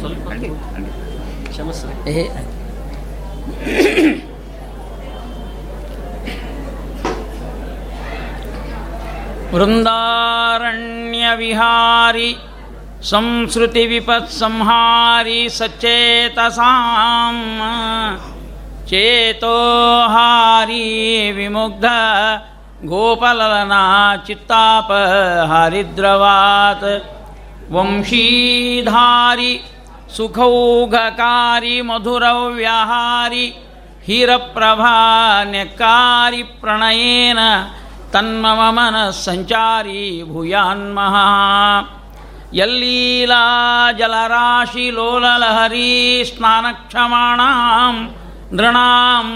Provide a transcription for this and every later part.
ಸ್ವಲ್ಪ ಕ್ಷಮಿಸ್ರಿ ಏ वृन्दारण्यविहारि संसृतिविपत्संहारि सच्चेतसाम् चेतोहारी विमुग्ध गोपललना चित्तापहरिद्रवात् वंशीधारि सुखौघकारी मधुरव्यहारि हीरप्रभान्यकारी प्रणयेन तन्मम मनः सञ्चारी भूयान्मः यल्लीला जलराशिलोललहरी स्नानक्षमाणां नृणां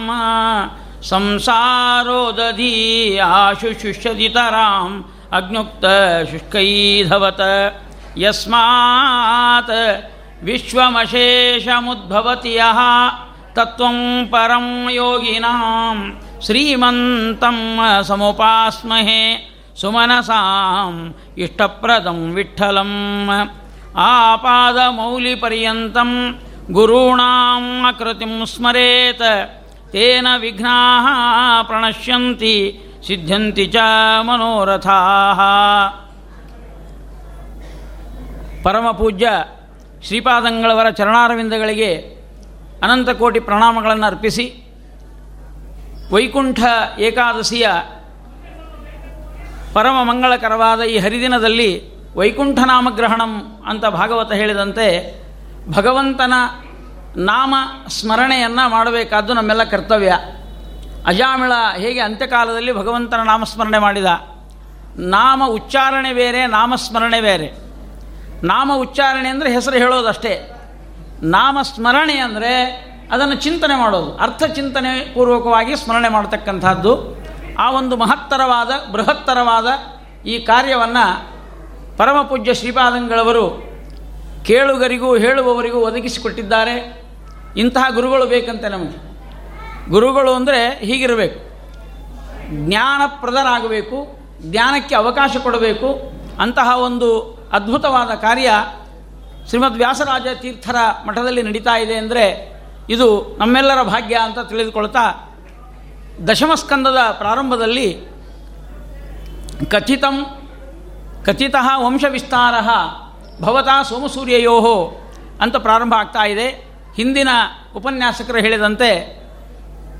संसारोदधी आशुशुष्यदितराम् अग्नुक्तशुष्कैधवत यस्मात् विश्वमशेषमुद्भवति यः तत्त्वं परं योगिनां श्रीमन्तं समुपास्महे सुमनसाम् इष्टप्रदं विठ्ठलम् आपादमौलिपर्यन्तं गुरूणाम् आकृतिं स्मरेत् तेन विघ्नाः प्रणश्यन्ति सिद्ध्यन्ति च मनोरथाः ಪರಮ ಪೂಜ್ಯ ಶ್ರೀಪಾದಂಗಳವರ ಚರಣಾರವಿಂದಗಳಿಗೆ ಅನಂತ ಕೋಟಿ ಪ್ರಣಾಮಗಳನ್ನು ಅರ್ಪಿಸಿ ವೈಕುಂಠ ಏಕಾದಶಿಯ ಪರಮ ಮಂಗಳಕರವಾದ ಈ ಹರಿದಿನದಲ್ಲಿ ವೈಕುಂಠ ನಾಮಗ್ರಹಣಂ ಅಂತ ಭಾಗವತ ಹೇಳಿದಂತೆ ಭಗವಂತನ ನಾಮ ಸ್ಮರಣೆಯನ್ನು ಮಾಡಬೇಕಾದ್ದು ನಮ್ಮೆಲ್ಲ ಕರ್ತವ್ಯ. ಅಜಾಮಿಳ ಹೇಗೆ ಅಂತ್ಯಕಾಲದಲ್ಲಿ ಭಗವಂತನ ನಾಮಸ್ಮರಣೆ ಮಾಡಿದ? ನಾಮ ಉಚ್ಚಾರಣೆ ಬೇರೆ ನಾಮಸ್ಮರಣೆ ಬೇರೆ. ನಾಮ ಉಚ್ಚಾರಣೆ ಅಂದರೆ ಹೆಸರು ಹೇಳೋದಷ್ಟೇ. ನಾಮ ಸ್ಮರಣೆ ಅಂದರೆ ಅದನ್ನು ಚಿಂತನೆ ಮಾಡೋದು. ಅರ್ಥ ಚಿಂತನೆ ಪೂರ್ವಕವಾಗಿ ಸ್ಮರಣೆ ಮಾಡತಕ್ಕಂಥದ್ದು. ಆ ಒಂದು ಮಹತ್ತರವಾದ, ಬೃಹತ್ತರವಾದ ಈ ಕಾರ್ಯವನ್ನು ಪರಮಪೂಜ್ಯ ಶ್ರೀಪಾದಂಗಳವರು ಕೇಳುಗರಿಗೂ ಹೇಳುವವರಿಗೂ ಒದಗಿಸಿಕೊಟ್ಟಿದ್ದಾರೆ. ಇಂತಹ ಗುರುಗಳು ಬೇಕಂತೆ ನಮಗೆ. ಗುರುಗಳು ಅಂದರೆ ಹೀಗಿರಬೇಕು. ಜ್ಞಾನಪ್ರದರಾಗಬೇಕು. ಜ್ಞಾನಕ್ಕೆ ಅವಕಾಶ ಕೊಡಬೇಕು. ಅಂತಹ ಒಂದು ಅದ್ಭುತವಾದ ಕಾರ್ಯ ಶ್ರೀಮದ್ ವ್ಯಾಸರಾಜ ತೀರ್ಥರ ಮಠದಲ್ಲಿ ನಡೀತಾ ಇದೆ ಅಂದರೆ ಇದು ನಮ್ಮೆಲ್ಲರ ಭಾಗ್ಯ ಅಂತ ತಿಳಿದುಕೊಳ್ತಾ ದಶಮಸ್ಕಂದದ ಪ್ರಾರಂಭದಲ್ಲಿ ಕಥಿತಂ ಕಥಿತ ವಂಶವಿಸ್ತಾರ ಭವತಾ ಸೋಮಸೂರ್ಯಯೋ ಅಂತ ಪ್ರಾರಂಭ ಆಗ್ತಾ ಇದೆ. ಹಿಂದಿನ ಉಪನ್ಯಾಸಕರು ಹೇಳಿದಂತೆ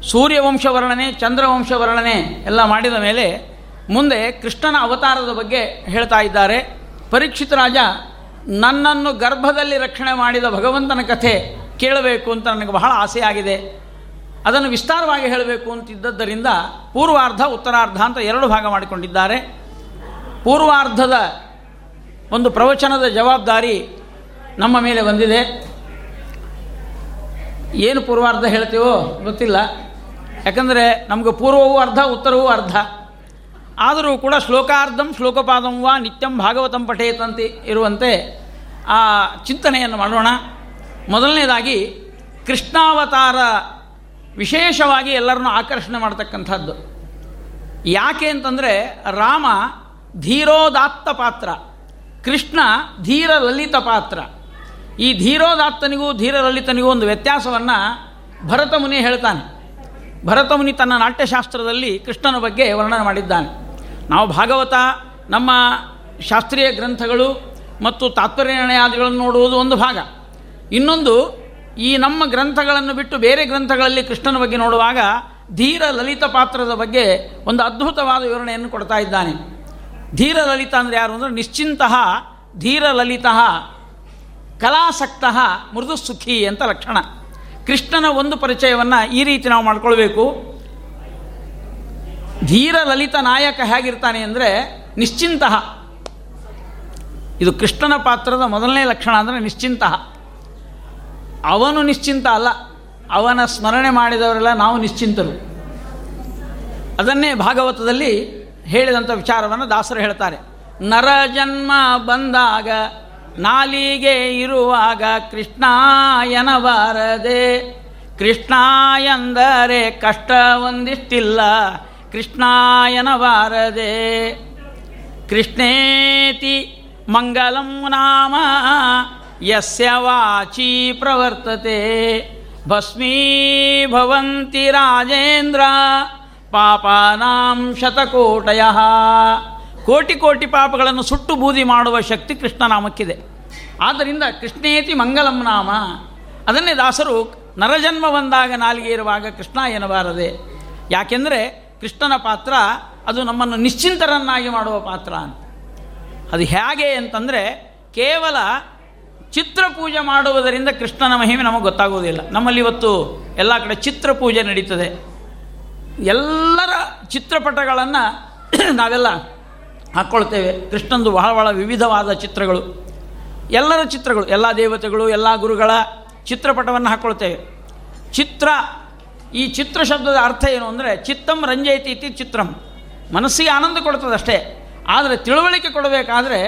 ಸೂರ್ಯವಂಶ ವರ್ಣನೆ ಚಂದ್ರವಂಶ ವರ್ಣನೆ ಎಲ್ಲ ಮಾಡಿದ ಮೇಲೆ ಮುಂದೆ ಕೃಷ್ಣನ ಅವತಾರದ ಬಗ್ಗೆ ಹೇಳ್ತಾ ಇದ್ದಾರೆ. ಪರೀಕ್ಷಿತ ರಾಜ, ನನ್ನನ್ನು ಗರ್ಭದಲ್ಲಿ ರಕ್ಷಣೆ ಮಾಡಿದ ಭಗವಂತನ ಕಥೆ ಕೇಳಬೇಕು ಅಂತ ನನಗೆ ಬಹಳ ಆಸೆಯಾಗಿದೆ ಅದನ್ನು ವಿಸ್ತಾರವಾಗಿ ಹೇಳಬೇಕು ಅಂತಿದ್ದದ್ದರಿಂದ ಪೂರ್ವಾರ್ಧ, ಉತ್ತರಾರ್ಧ ಅಂತ ಎರಡು ಭಾಗ ಮಾಡಿಕೊಂಡಿದ್ದಾರೆ. ಪೂರ್ವಾರ್ಧದ ಒಂದು ಪ್ರವಚನದ ಜವಾಬ್ದಾರಿ ನಮ್ಮ ಮೇಲೆ ಬಂದಿದೆ. ಏನು ಪೂರ್ವಾರ್ಧ ಹೇಳ್ತೀವೋ ಗೊತ್ತಿಲ್ಲ. ಯಾಕಂದರೆ ನಮಗೆ ಪೂರ್ವವೂ ಅರ್ಧ, ಉತ್ತರವೂ ಅರ್ಧ. ಆದರೂ ಕೂಡ ಶ್ಲೋಕಾರ್ಧಂ ಶ್ಲೋಕಪಾದಂ ವಾ ನಿತ್ಯಂ ಭಾಗವತಂ ಪಠೇತಂತೆ ಇರುವಂತೆ ಆ ಚಿಂತನೆಯನ್ನು ಮಾಡೋಣ. ಮೊದಲನೇದಾಗಿ ಕೃಷ್ಣಾವತಾರ ವಿಶೇಷವಾಗಿ ಎಲ್ಲರನ್ನೂ ಆಕರ್ಷಣೆ ಮಾಡ್ತಕ್ಕಂಥದ್ದು. ಯಾಕೆ ಅಂತಂದರೆ ರಾಮ ಧೀರೋದಾತ್ತ ಪಾತ್ರ, ಕೃಷ್ಣ ಧೀರ ಲಲಿತ ಪಾತ್ರ. ಈ ಧೀರೋದಾತ್ತನಿಗೂ ಧೀರ ಲಲಿತನಿಗೂ ಒಂದು ವ್ಯತ್ಯಾಸವನ್ನು ಭರತ ಮುನಿ ಹೇಳ್ತಾನೆ. ಭರತ ಮುನಿ ತನ್ನ ನಾಟ್ಯಶಾಸ್ತ್ರದಲ್ಲಿ ಕೃಷ್ಣನ ಬಗ್ಗೆ ವರ್ಣನೆ ಮಾಡಿದ್ದಾನೆ. ನಾವು ಭಾಗವತ, ನಮ್ಮ ಶಾಸ್ತ್ರೀಯ ಗ್ರಂಥಗಳು ಮತ್ತು ತಾತ್ಪರ್ಯ ನಿರ್ಣಯಾದಿಗಳನ್ನು ನೋಡುವುದು ಒಂದು ಭಾಗ. ಇನ್ನೊಂದು, ಈ ನಮ್ಮ ಗ್ರಂಥಗಳನ್ನು ಬಿಟ್ಟು ಬೇರೆ ಗ್ರಂಥಗಳಲ್ಲಿ ಕೃಷ್ಣನ ಬಗ್ಗೆ ನೋಡುವಾಗ ಧೀರ ಲಲಿತ ಪಾತ್ರದ ಬಗ್ಗೆ ಒಂದು ಅದ್ಭುತವಾದ ವಿವರಣೆಯನ್ನು ಕೊಡ್ತಾ ಇದ್ದಾನೆ. ಧೀರ ಲಲಿತ ಅಂದರೆ ಯಾರು ಅಂದರೆ ನಿಶ್ಚಿಂತ, ಧೀರ ಲಲಿತ, ಕಲಾಸಕ್ತ ಮೃದು ಸುಖಿ ಅಂತ ಲಕ್ಷಣ. ಕೃಷ್ಣನ ಒಂದು ಪರಿಚಯವನ್ನು ಈ ರೀತಿ ನಾವು ಮಾಡ್ಕೊಳ್ಬೇಕು. ಧೀರ ಲಲಿತ ನಾಯಕ ಹೇಗಿರ್ತಾನೆ ಅಂದರೆ ನಿಶ್ಚಿಂತ. ಇದು ಕೃಷ್ಣನ ಪಾತ್ರದ ಮೊದಲನೇ ಲಕ್ಷಣ ಅಂದರೆ ನಿಶ್ಚಿಂತ. ಅವನು ನಿಶ್ಚಿಂತ ಅಲ್ಲ, ಅವನ ಸ್ಮರಣೆ ಮಾಡಿದವರೆಲ್ಲ ನಾವು ನಿಶ್ಚಿಂತರು. ಅದನ್ನೇ ಭಾಗವತದಲ್ಲಿ ಹೇಳಿದಂಥ ವಿಚಾರವನ್ನು ದಾಸರು ಹೇಳ್ತಾರೆ. ನರ ಜನ್ಮ ಬಂದಾಗ, ನಾಲಿಗೆ ಇರುವಾಗ ಕೃಷ್ಣಾಯನ ಬಾರದೆ ಕೃಷ್ಣ ಎಂದರೆ ಕಷ್ಟ ಒಂದಿಷ್ಟಿಲ್ಲ ವಾರದೆ ಕೃಷ್ಣೇತಿ ಮಂಗಲಂ ನಾಮ ಯಸ್ಯ ವಾಚಿ ಪ್ರವರ್ತತೆ. ಭಸ್ಮೀಭವಂತಿ ರಾಜೇಂದ್ರ ಪಾಪಾನಾಂ ಶತಕೋಟಯ. ಕೋಟಿ ಕೋಟಿ ಪಾಪಗಳನ್ನು ಸುಟ್ಟು ಬೂದಿ ಮಾಡುವ ಶಕ್ತಿ ಕೃಷ್ಣನಾಮಕ್ಕಿದೆ ಆದ್ದರಿಂದ ಕೃಷ್ಣೇತಿ ಮಂಗಲಂ ನಾಮ. ಅದನ್ನೇ ದಾಸರು ನರಜನ್ಮ ಬಂದಾಗ ನಾಲಿಗೆ ಇರುವಾಗ ಕೃಷ್ಣ ಎನ್ನಬಾರದೆ ಯಾಕೆಂದರೆ ಕೃಷ್ಣನ ಪಾತ್ರ ಅದು ನಮ್ಮನ್ನು ನಿಶ್ಚಿಂತರನ್ನಾಗಿ ಮಾಡುವ ಪಾತ್ರ ಅಂತ. ಅದು ಹೇಗೆ ಅಂತಂದರೆ ಕೇವಲ ಚಿತ್ರ ಪೂಜೆ ಮಾಡುವುದರಿಂದ ಕೃಷ್ಣನ ಮಹಿಮೆ ನಮಗೆ ಗೊತ್ತಾಗುವುದಿಲ್ಲ ನಮ್ಮಲ್ಲಿ ಇವತ್ತು ಎಲ್ಲ ಕಡೆ ಚಿತ್ರ ಪೂಜೆ ನಡೀತದೆ. ಎಲ್ಲರ ಚಿತ್ರಪಟಗಳನ್ನು ನಾವೆಲ್ಲ ಹಾಕ್ಕೊಳ್ತೇವೆ ಕೃಷ್ಣಂದು ಬಹಳ ಬಹಳ ವಿವಿಧವಾದ ಚಿತ್ರಗಳು. ಎಲ್ಲರ ಚಿತ್ರಗಳು, ಎಲ್ಲ ದೇವತೆಗಳು, ಎಲ್ಲ ಗುರುಗಳ ಚಿತ್ರಪಟವನ್ನು ಹಾಕ್ಕೊಳ್ತೇವೆ ಚಿತ್ರ ಈ ಚಿತ್ರ ಶಬ್ದದ ಅರ್ಥ ಏನು ಅಂದರೆ ಚಿತ್ತಂ ರಂಜಯತಿ ಇತಿ ಚಿತ್ರಂ. ಮನಸ್ಸಿಗೆ ಆನಂದ ಕೊಡ್ತದಷ್ಟೇ ಆದರೆ ತಿಳುವಳಿಕೆ ಕೊಡಬೇಕಾದ್ರೆ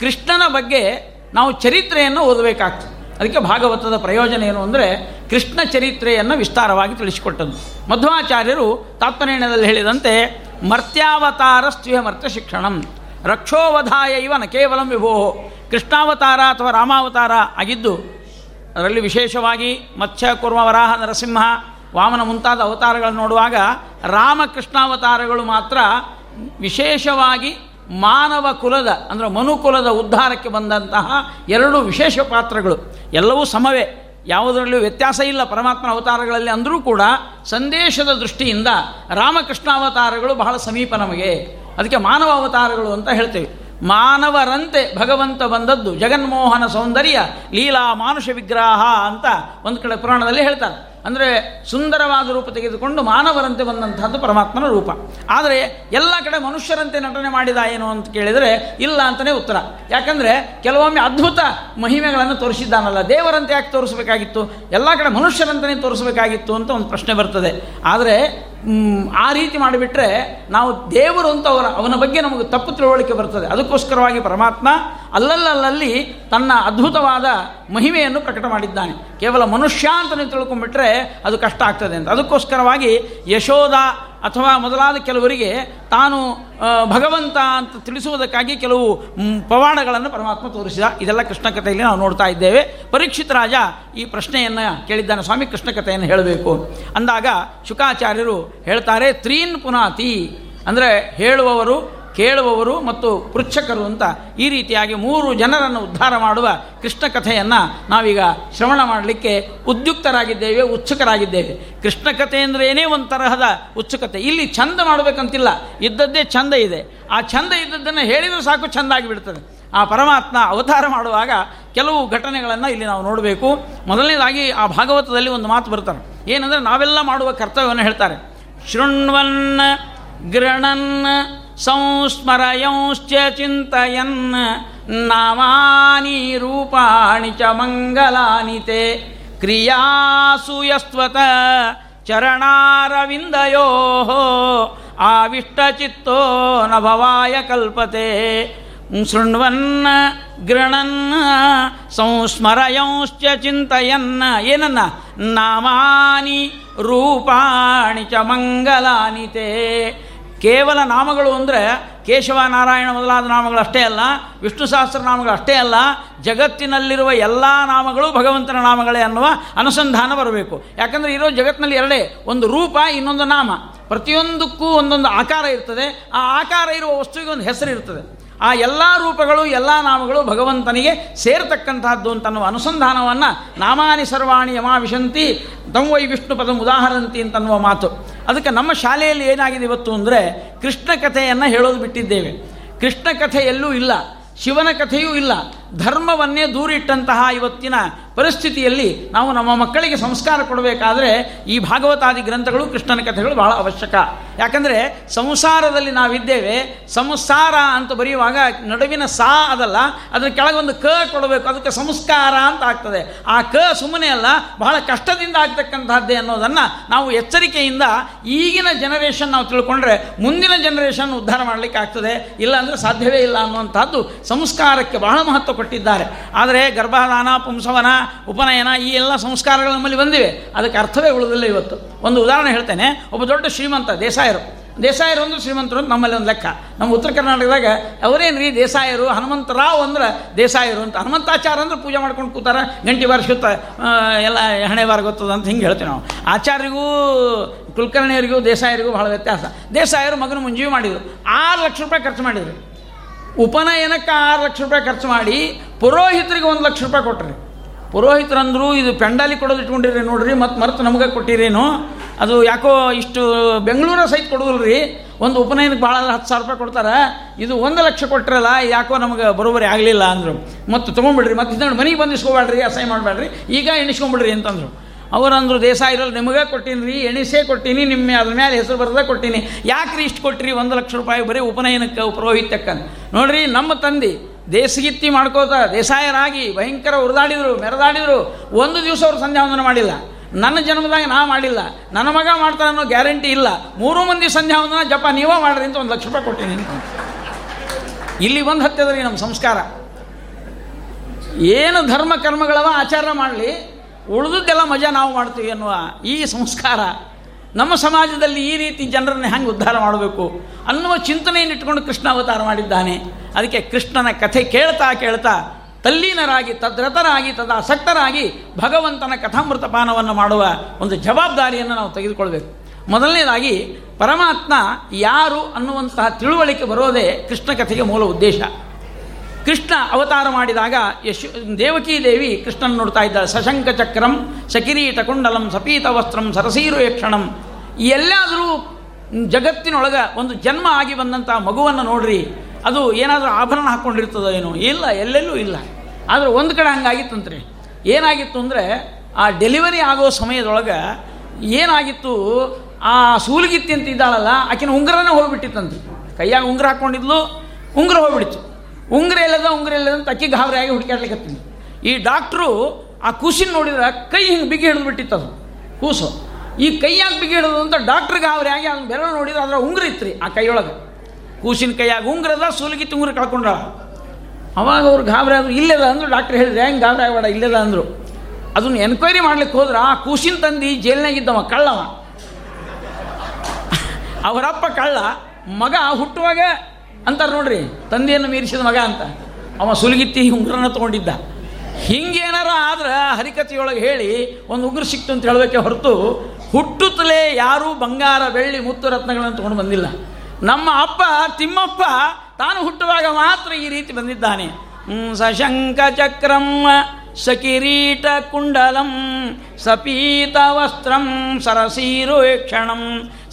ಕೃಷ್ಣನ ಬಗ್ಗೆ ನಾವು ಚರಿತ್ರೆಯನ್ನು ಓದಬೇಕಾಗ್ತದೆ. ಅದಕ್ಕೆ ಭಾಗವತದ ಪ್ರಯೋಜನ ಏನು ಅಂದರೆ ಕೃಷ್ಣ ಚರಿತ್ರೆಯನ್ನು ವಿಸ್ತಾರವಾಗಿ ತಿಳಿಸಿಕೊಟ್ಟದ್ದು. ಮಧ್ವಾಚಾರ್ಯರು ತಾತ್ಪರ್ಯದಲ್ಲಿ ಹೇಳಿದಂತೆ ಮರ್ತ್ಯಾವತಾರಸ್ತ್ವಿಹ ಮರ್ತ್ಯ ಶಿಕ್ಷಣಂ. ರಕ್ಷೋವಧಾಯ ಇವ ನ ಕೇವಲಂ ವಿಭೋ ಕೃಷ್ಣಾವತಾರ ಅಥವಾ ರಾಮಾವತಾರ ಆಗಿದ್ದು, ಅದರಲ್ಲಿ ವಿಶೇಷವಾಗಿ ಮತ್ಸ್ಯ, ಕುರ್ಮ, ವರಾಹ, ನರಸಿಂಹ ವಾಮನ ಮುಂತಾದ ಅವತಾರಗಳನ್ನು ನೋಡುವಾಗ ರಾಮಕೃಷ್ಣಾವತಾರಗಳು ಮಾತ್ರ ವಿಶೇಷವಾಗಿ ಮಾನವ ಕುಲದ, ಅಂದರೆ ಮನುಕುಲದ ಉದ್ಧಾರಕ್ಕೆ ಬಂದಂತಹ ಎರಡು ವಿಶೇಷ ಪಾತ್ರಗಳು. ಎಲ್ಲವೂ ಸಮವೇ. ಯಾವುದರಲ್ಲೂ ವ್ಯತ್ಯಾಸ ಇಲ್ಲ ಪರಮಾತ್ಮನ ಅವತಾರಗಳಲ್ಲಿ ಅಂದರೂ ಕೂಡ ಸಂದೇಶದ ದೃಷ್ಟಿಯಿಂದ ರಾಮಕೃಷ್ಣಾವತಾರಗಳು ಬಹಳ ಸಮೀಪ ನಮಗೆ. ಅದಕ್ಕೆ ಮಾನವ ಅವತಾರಗಳು ಅಂತ ಹೇಳ್ತೇವೆ. ಮಾನವರಂತೆ ಭಗವಂತ ಬಂದದ್ದು ಜಗನ್ಮೋಹನ ಸೌಂದರ್ಯ, ಲೀಲಾ ಮಾನುಷ ವಿಗ್ರಹ ಅಂತ ಒಂದು ಕಡೆ ಪುರಾಣದಲ್ಲಿ ಹೇಳ್ತಾರೆ. ಅಂದರೆ ಸುಂದರವಾದ ರೂಪ ತೆಗೆದುಕೊಂಡು ಮಾನವರಂತೆ ಬಂದಂತಹದ್ದು ಪರಮಾತ್ಮನ ರೂಪ. ಆದರೆ ಎಲ್ಲ ಕಡೆ ಮನುಷ್ಯರಂತೆ ನಟನೆ ಮಾಡಿದ ಏನು ಅಂತ ಕೇಳಿದರೆ ಇಲ್ಲ ಅಂತಲೇ ಉತ್ತರ. ಯಾಕಂದರೆ ಕೆಲವೊಮ್ಮೆ ಅದ್ಭುತ ಮಹಿಮೆಗಳನ್ನು ತೋರಿಸಿದ್ದಾನಲ್ಲ, ದೇವರಂತೆ ಯಾಕೆ ತೋರಿಸಬೇಕಾಗಿತ್ತು? ಎಲ್ಲ ಕಡೆ ಮನುಷ್ಯರಂತಲೇ ತೋರಿಸಬೇಕಾಗಿತ್ತು ಅಂತ ಒಂದು ಪ್ರಶ್ನೆ ಬರ್ತದೆ. ಆದರೆ ಆ ರೀತಿ ಮಾಡಿಬಿಟ್ರೆ ನಾವು ದೇವರು ಅಂತ ಅವರ ಅವನ ಬಗ್ಗೆ ನಮಗೆ ತಪ್ಪು ತಿಳುವಳಿಕೆ ಬರ್ತದೆ. ಅದಕ್ಕೋಸ್ಕರವಾಗಿ ಪರಮಾತ್ಮ ಅಲ್ಲಲ್ಲಲ್ಲಿ ತನ್ನ ಅದ್ಭುತವಾದ ಮಹಿಮೆಯನ್ನು ಪ್ರಕಟ ಮಾಡಿದ್ದಾನೆ. ಕೇವಲ ಮನುಷ್ಯ ಅಂತ ನೀವು ತಿಳ್ಕೊಂಡ್ಬಿಟ್ರೆ ಅದು ಕಷ್ಟ ಆಗ್ತದೆ ಅಂತ. ಅದಕ್ಕೋಸ್ಕರವಾಗಿ ಯಶೋಧ ಅಥವಾ ಮೊದಲಾದ ಕೆಲವರಿಗೆ ತಾನು ಭಗವಂತ ಅಂತ ತಿಳಿಸುವುದಕ್ಕಾಗಿ ಕೆಲವು ಪವಾಡಗಳನ್ನು ಪರಮಾತ್ಮ ತೋರಿಸಿದ. ಇದೆಲ್ಲ ಕೃಷ್ಣ ಕಥೆಯಲ್ಲಿ ನಾವು ನೋಡ್ತಾ ಇದ್ದೇವೆ. ಪರೀಕ್ಷಿತ ರಾಜ ಈ ಪ್ರಶ್ನೆಯನ್ನು ಕೇಳಿದ್ದಾನೆ. ಸ್ವಾಮಿ, ಕೃಷ್ಣ ಕಥೆಯನ್ನು ಹೇಳಬೇಕು. ಅಂದಾಗ ಶುಕಾಚಾರ್ಯರು ಹೇಳ್ತಾರೆ, ತ್ರೀನ್ ಪುನಾತಿ. ಅಂದರೆ ಹೇಳುವವರು ಕೇಳುವವರು ಮತ್ತು ಪೃಚ್ಛಕರು ಅಂತ ಈ ರೀತಿಯಾಗಿ ಮೂರು ಜನರನ್ನು ಉದ್ಧಾರ ಮಾಡುವ ಕೃಷ್ಣ ಕಥೆಯನ್ನು ನಾವೀಗ ಶ್ರವಣ ಮಾಡಲಿಕ್ಕೆ ಉದ್ಯುಕ್ತರಾಗಿದ್ದೇವೆ, ಉತ್ಸುಕರಾಗಿದ್ದೇವೆ. ಕೃಷ್ಣ ಕಥೆ ಅಂದರೆ ಏನೇ ಒಂದು ತರಹದ ಉತ್ಸುಕತೆ. ಇಲ್ಲಿ ಚಂದ ಮಾಡಬೇಕಂತಿಲ್ಲ. ಇದ್ದದ್ದೇ ಚಂದ ಇದೆ. ಆ ಚಂದ ಇದ್ದದ್ದನ್ನು ಹೇಳಿದರೂ ಸಾಕು ಚಂದ ಆಗಿಬಿಡ್ತದೆ. ಆ ಪರಮಾತ್ಮ ಅವತಾರ ಮಾಡುವಾಗ ಕೆಲವು ಘಟನೆಗಳನ್ನು ಇಲ್ಲಿ ನಾವು ನೋಡಬೇಕು. ಮೊದಲನೇದಾಗಿ ಆ ಭಾಗವತದಲ್ಲಿ ಒಂದು ಮಾತು ಬರ್ತಾರೆ ಏನಂದರೆ ನಾವೆಲ್ಲ ಮಾಡುವ ಕರ್ತವ್ಯವನ್ನು ಹೇಳ್ತಾರೆ. ಶೃಣ್ವನ್ ಗೃಣನ್ ಸಂಸ್ಮರಯಂಶ್ಚ ಚಿಂತಯನ್ ನಾಮಾನಿ ರೂಪಾಣಿ ಚ ಮಂಗಲಾನಿ ತೇ ಕ್ರಿಯಾಸು ಯಸ್ವತ ಚರಣಾರವಿಂದಯೋ ಆವಿಷ್ಟಚಿತ್ತೋ ನಭವಾಯ ಕಲ್ಪತೆ ಶೃಣ್ವನ್ ಗೃಣನ್ ಸಂಸ್ಮರಯಂಶ್ಚ ಚಿಂತಯನ್ ಏನನ್ನ ನಾಮಾನಿ ರೂಪಾಣಿ ಚ ಮಂಗಲಾನಿ ತೇ ಕೇವಲ ನಾಮಗಳು ಅಂದರೆ ಕೇಶವ ನಾರಾಯಣ ಮೊದಲಾದ ನಾಮಗಳು ಅಷ್ಟೇ ಅಲ್ಲ, ವಿಷ್ಣು ಸಹಸ್ರ ನಾಮಗಳು ಅಷ್ಟೇ ಅಲ್ಲ, ಜಗತ್ತಿನಲ್ಲಿರುವ ಎಲ್ಲ ನಾಮಗಳು ಭಗವಂತನ ನಾಮಗಳೇ ಅನ್ನುವ ಅನುಸಂಧಾನ ಬರಬೇಕು. ಯಾಕಂದರೆ ಇರೋ ಜಗತ್ತಿನಲ್ಲಿ ಎರಡೇ, ಒಂದು ರೂಪ, ಇನ್ನೊಂದು ನಾಮ. ಪ್ರತಿಯೊಂದಕ್ಕೂ ಒಂದೊಂದು ಆಕಾರ ಇರ್ತದೆ. ಆ ಆಕಾರ ಇರುವ ವಸ್ತುವಿಗೆ ಒಂದು ಹೆಸರು ಇರ್ತದೆ ಆ ಎಲ್ಲ ರೂಪಗಳು, ಎಲ್ಲ ನಾಮಗಳು ಭಗವಂತನಿಗೆ ಸೇರತಕ್ಕಂತಹದ್ದು ಅಂತನ್ನುವ ಅನುಸಂಧಾನವನ್ನು ನಾಮಾನಿ ಸರ್ವಾಣಿ ಯಮಾವಿಶಂತಿ ತಂ ವೈ ವಿಷ್ಣು ಪದಂ ಉದಾಹರಂತಿ ಅಂತನ್ನುವ ಮಾತು. ಅದಕ್ಕೆ ನಮ್ಮ ಶಾಲೆಯಲ್ಲಿ ಏನಾಗಿದೆ ಇವತ್ತು ಅಂದರೆ ಕೃಷ್ಣ ಕಥೆಯನ್ನು ಹೇಳೋದು ಬಿಟ್ಟಿದ್ದೇವೆ. ಕೃಷ್ಣ ಕಥೆ ಎಲ್ಲೂ ಇಲ್ಲ, ಶಿವನ ಕಥೆಯೂ ಇಲ್ಲ ಧರ್ಮವನ್ನೇ ದೂರಿಟ್ಟಂತಹ ಇವತ್ತಿನ ಪರಿಸ್ಥಿತಿಯಲ್ಲಿ ನಾವು ನಮ್ಮ ಮಕ್ಕಳಿಗೆ ಸಂಸ್ಕಾರ ಕೊಡಬೇಕಾದ್ರೆ ಈ ಭಾಗವತಾದಿ ಗ್ರಂಥಗಳು, ಕೃಷ್ಣನ ಕಥೆಗಳು ಬಹಳ ಅವಶ್ಯಕ. ಯಾಕಂದರೆ ಸಂಸಾರದಲ್ಲಿ ನಾವಿದ್ದೇವೆ, ಸಂಸಾರ ಅಂತ ಬರೆಯುವಾಗ ನಡುವಿನ ಸಾ ಅದಲ್ಲ, ಅದರ ಕೆಳಗೊಂದು ಕ ಕೊಡಬೇಕು, ಅದಕ್ಕೆ ಸಂಸ್ಕಾರ ಅಂತ ಆಗ್ತದೆ. ಆ ಕ ಸುಮ್ಮನೆ ಅಲ್ಲ, ಬಹಳ ಕಷ್ಟದಿಂದ ಆಗ್ತಕ್ಕಂಥದ್ದೇ ಅನ್ನೋದನ್ನು ನಾವು ಎಚ್ಚರಿಕೆಯಿಂದ ಈಗಿನ ಜನರೇಷನ್ ನಾವು ತಿಳ್ಕೊಂಡ್ರೆ ಮುಂದಿನ ಜನರೇಷನ್ ಉದ್ಧಾರ ಮಾಡಲಿಕ್ಕೆ ಆಗ್ತದೆ ಇಲ್ಲ ಸಾಧ್ಯವೇ ಇಲ್ಲ ಅನ್ನುವಂಥದ್ದು ಸಂಸ್ಕಾರಕ್ಕೆ ಬಹಳ ಮಹತ್ವ ಕೊಟ್ಟಿದ್ದಾರೆ. ಆದರೆ ಗರ್ಭಧಾನ, ಪುಂಸವನ, ಉಪನಯನ ಈ ಎಲ್ಲ ಸಂಸ್ಕಾರಗಳು ನಮ್ಮಲ್ಲಿ ಬಂದಿವೆ. ಅದಕ್ಕೆ ಅರ್ಥವೇ ಉಳಿದಿಲ್ಲ ಇವತ್ತು. ಒಂದು ಉದಾಹರಣೆ ಹೇಳ್ತೇನೆ. ಒಬ್ಬ ದೊಡ್ಡ ಶ್ರೀಮಂತ ದೇಸಾಯರು. ದೇಸಾಯರು ಅಂದ್ರೆ ಶ್ರೀಮಂತರು ಅಂತ ನಮ್ಮಲ್ಲಿ ಒಂದು ಲೆಕ್ಕ. ನಮ್ಮ ಉತ್ತರ ಕರ್ನಾಟಕದಾಗ ಅವರೇನು ರೀ ದೇಸಾಯರು ಹನುಮಂತರಾವ್ ಅಂದ್ರೆ ದೇಸಾಯರು ಅಂತ. ಹನುಮಂತಾಚಾರ ಅಂದ್ರೆ ಪೂಜೆ ಮಾಡ್ಕೊಂಡು ಕೂತಾರ. ಗಂಟೆ ಬಾರಿಸ್ಕೊತ ಎಲ್ಲ ಹಣೆ ಬಾರ ಗೊತ್ತದ ಅಂತ ಹಿಂಗೆ ಹೇಳ್ತೀವಿ ನಾವು. ಆಚಾರ್ಯರಿಗೂ, ಕುಲಕರ್ಣಿಯರಿಗೂ, ದೇಸಾಯರಿಗೂ ಬಹಳ ವ್ಯತ್ಯಾಸ. ದೇಸಾಯರು ಮಗನ ಮುಂಜೀವಿ ಮಾಡಿದರು. ಆರು ಲಕ್ಷ ರೂಪಾಯಿ ಖರ್ಚು ಮಾಡಿದರು. ಉಪನಯನಕ್ಕೆ ಆರು ಲಕ್ಷ ರೂಪಾಯಿ ಖರ್ಚು ಮಾಡಿ ಪುರೋಹಿತರಿಗೆ ಒಂದು ಲಕ್ಷ ರೂಪಾಯಿ ಕೊಟ್ರಿ. ಪುರೋಹಿತರಂದ್ರು ಇದು ಪೆಂಡಾಲಿ ಕೊಡೋದು ಇಟ್ಕೊಂಡಿರಿ ನೋಡ್ರಿ, ಮತ್ತೆ ಮರೆತು ನಮಗೆ ಕೊಟ್ಟಿರೇನು. ಅದು ಯಾಕೋ ಇಷ್ಟು ಬೆಂಗಳೂರ ಸಹಿತ ರೀ ಒಂದು ಉಪನಯನಕ್ಕೆ ಭಾಳ ಹತ್ತು ಸಾವಿರ ರೂಪಾಯಿ ಕೊಡ್ತಾರೆ. ಇದು ಒಂದು ಲಕ್ಷ ಕೊಟ್ಟಿರಲ್ಲ ಯಾಕೋ ನಮಗೆ ಬರೋಬರಿ ಆಗಲಿಲ್ಲ ಅಂದರು. ಮತ್ತು ತೊಗೊಂಬಿಡ್ರಿ, ಮತ್ತು ಇದನ್ನು ಮನೆಗೆ ಬಂದು ಇಸ್ಕೊಬೇಡ್ರಿ ಅಸಹ್ಯ ಮಾಡಬೇಡ್ರಿ ಈಗ ಎಣಿಸ್ಕೊಂಬಿಡ್ರಿ ಅಂತಂದರು. ಅವರಂದ್ರು ದೇಸ ಇರಲ್ಲ, ನಿಮಗೆ ಕೊಟ್ಟೀನಿ ರೀ ಎಣಿಸೇ ಕೊಟ್ಟೀನಿ ನಿಮ್ಮ ಅದ್ರ ಮೇಲೆ ಹೆಸರು ಬರೆದ ಕೊಟ್ಟೀನಿ. ಯಾಕ್ರಿ ಇಷ್ಟು ಕೊಟ್ಟಿರಿ ಒಂದು ಲಕ್ಷ ರೂಪಾಯಿ? ಬರೀ ಉಪನಯನಕ್ಕೆ ಪುರೋಹಿತಕ್ಕಂತ ನೋಡ್ರಿ, ನಮ್ಮ ತಂದೆ ದೇಸಗಿತ್ತಿ ಮಾಡ್ಕೋತಾ ದೇಸಾಯರಾಗಿ ಭಯಂಕರ ಉರಿದಾಡಿದ್ರು, ಮೆರೆದಾಡಿದ್ರು. ಒಂದು ದಿವಸ ಅವ್ರು ಸಂಧ್ಯಾವಂದನ ಮಾಡಿಲ್ಲ. ನನ್ನ ಜನ್ಮದಾಗ ನಾ ಮಾಡಿಲ್ಲ. ನನ್ನ ಮಗ ಮಾಡ್ತಾನೆ ಅನ್ನೋ ಗ್ಯಾರಂಟಿ ಇಲ್ಲ. ಮೂರು ಮಂದಿ ಸಂಧ್ಯಾವಂದನ ಜಪ ನೀವೇ ಮಾಡ್ರಿ ಅಂತ ಒಂದು ಲಕ್ಷ ರೂಪಾಯಿ ಕೊಟ್ಟೀನಿ. ಇಲ್ಲಿ ಒಂದು ಹತ್ತಿದ್ರಿ ನಮ್ಮ ಸಂಸ್ಕಾರ. ಏನು ಧರ್ಮ ಕರ್ಮಗಳವ ಆಚಾರ ಮಾಡಲಿ ಉಳಿದದ್ದೆಲ್ಲ ಮಜಾ ನಾವು ಮಾಡ್ತೀವಿ ಅನ್ನುವ ಈ ಸಂಸ್ಕಾರ ನಮ್ಮ ಸಮಾಜದಲ್ಲಿ ಈ ರೀತಿ ಜನರನ್ನು ಹೆಂಗೆ ಉದ್ಧಾರ ಮಾಡಬೇಕು ಅನ್ನುವ ಚಿಂತನೆಯನ್ನು ಇಟ್ಕೊಂಡು ಕೃಷ್ಣ ಅವತಾರ ಮಾಡಿದ್ದಾನೆ. ಅದಕ್ಕೆ ಕೃಷ್ಣನ ಕಥೆ ಕೇಳ್ತಾ ಕೇಳ್ತಾ ತಲ್ಲೀನರಾಗಿ ತದ್ರತರಾಗಿ ತದಾಸಕ್ತರಾಗಿ ಭಗವಂತನ ಕಥಾಮೃತಪಾನವನ್ನು ಮಾಡುವ ಒಂದು ಜವಾಬ್ದಾರಿಯನ್ನು ನಾವು ತೆಗೆದುಕೊಳ್ಬೇಕು. ಮೊದಲನೇದಾಗಿ, ಪರಮಾತ್ಮ ಯಾರು ಅನ್ನುವಂತಹ ತಿಳುವಳಿಕೆ ಬರೋದೇ ಕೃಷ್ಣ ಕಥೆಗೆ ಮೂಲ ಉದ್ದೇಶ. ಕೃಷ್ಣ ಅವತಾರ ಮಾಡಿದಾಗ ಯಶು ದೇವಕೀ ದೇವಿ ಕೃಷ್ಣನ ನೋಡ್ತಾ ಇದ್ದಾಳೆ. ಸಶಂಕ ಚಕ್ರಂ ಸಕಿರೀಟ ಕುಂಡಲಂ ಸಪೀತ ವಸ್ತ್ರಂ ಸರಸೀರು ಯಕ್ಷಣಂ. ಎಲ್ಲಾದರೂ ಜಗತ್ತಿನೊಳಗೆ ಒಂದು ಜನ್ಮ ಆಗಿ ಬಂದಂಥ ಮಗುವನ್ನು ನೋಡ್ರಿ. ಅದು ಏನಾದರೂ ಆಭರಣ ಹಾಕ್ಕೊಂಡಿರ್ತದೋ ಏನೋ. ಇಲ್ಲ, ಎಲ್ಲೆಲ್ಲೂ ಇಲ್ಲ. ಆದರೆ ಒಂದು ಕಡೆ ಹಂಗಾಗಿತ್ತಂತ್ರಿ ಏನಾಗಿತ್ತು ಅಂದರೆ, ಆ ಡೆಲಿವರಿ ಆಗೋ ಸಮಯದೊಳಗೆ ಏನಾಗಿತ್ತು, ಆ ಸೂಲಗಿತ್ತಿ ಅಂತ ಇದ್ದಾಳಲ್ಲ, ಆಕಿನ ಉಂಗುರನೇ ಹೋಗ್ಬಿಟ್ಟಿತ್ತಂತೆ. ಕೈಯಾಗ ಉಂಗುರ ಹಾಕ್ಕೊಂಡಿದ್ಲು ಉಂಗುರ ಹೋಗ್ಬಿಡ್ತು. ಉಂಗುರ ಇಲ್ಲದ ಉಂಗುರ ಇಲ್ಲದ ಅಂತ ಅಕ್ಕಿ ಗಾಬರಿಯಾಗಿ ಹುಡುಕಾಡ್ಲಿಕ್ಕತ್ತೀನಿ ಈ ಡಾಕ್ಟ್ರು ಆ ಕೂಸಿನ ನೋಡಿದ್ರೆ ಕೈ ಹಿಂಗೆ ಬಿಗಿ ಹಿಡಿದು ಬಿಟ್ಟಿತ್ತು ಅದು. ಕೂಸು. ಈ ಕೈ ಯಾಕೆ ಬಿಗಿ ಹಿಡಿದು ಅಂತ ಡಾಕ್ಟ್ರ್ ಗಾಬರಿಯಾಗಿ ಅವ್ನು ಬೆರಳು ನೋಡಿದ್ರೆ ಅದರ ಉಂಗುರ ಇತ್ತು ಆ ಕೈಯೊಳಗೆ. ಕೂಸಿನ ಕೈಯಾಗ ಉಂಗ್ರದ ಸೂಲಗಿತ್ತಿ ಉಂಗುರ ಕಳ್ಕೊಂಡ್ರ. ಅವಾಗ ಅವ್ರು ಗಾಬರಿ ಆದ್ರು ಇಲ್ಲದ ಅಂದ್ರು ಡಾಕ್ಟ್ರ್ ಹೇಳಿದ್ರೆ ಹೆಂಗೆ ಗಾಬರಿ ಆಗಬೇಡ, ಇಲ್ಲದ ಅಂದರು. ಅದನ್ನು ಎನ್ಕ್ವೈರಿ ಮಾಡ್ಲಿಕ್ಕೆ ಹೋದ್ರೆ ಆ ಕೂಸಿನ ತಂದು ಜೈಲ್ನಾಗಿದ್ದವ ಕಳ್ಳವ. ಅವರಪ್ಪ ಕಳ್ಳ, ಮಗ ಹುಟ್ಟುವಾಗ ಅಂತಾರೆ ನೋಡ್ರಿ, ತಂದೆಯನ್ನು ಮೀರಿಸಿದ ಮಗ ಅಂತ. ಅವ ಸುಲಗಿತ್ತಿ ಉಂಗುರನ ತೊಗೊಂಡಿದ್ದ. ಹಿಂಗೇನಾರ ಆದ್ರೆ ಹರಿಕಥೆಯೊಳಗೆ ಹೇಳಿ ಒಂದು ಉಗುರು ಸಿಕ್ತು ಅಂತ ಹೇಳಬೇಕೆ ಹೊರತು ಹುಟ್ಟುತ್ತಲೇ ಯಾರೂ ಬಂಗಾರ, ಬೆಳ್ಳಿ, ಮುತ್ತು ರತ್ನಗಳನ್ನು ತೊಗೊಂಡು ಬಂದಿಲ್ಲ. ನಮ್ಮ ಅಪ್ಪ, ತಿಮ್ಮಪ್ಪ ತಾನು ಹುಟ್ಟುವಾಗ ಮಾತ್ರ ಈ ರೀತಿ ಬಂದಿದ್ದಾನೆ. ಸಶಂಕ ಚಕ್ರಂ, ಸಕಿರೀಟ ಕುಂಡಲಂ, ಸಪೀತ ವಸ್ತ್ರಂ, ಸರಸೀರು ಕ್ಷಣಂ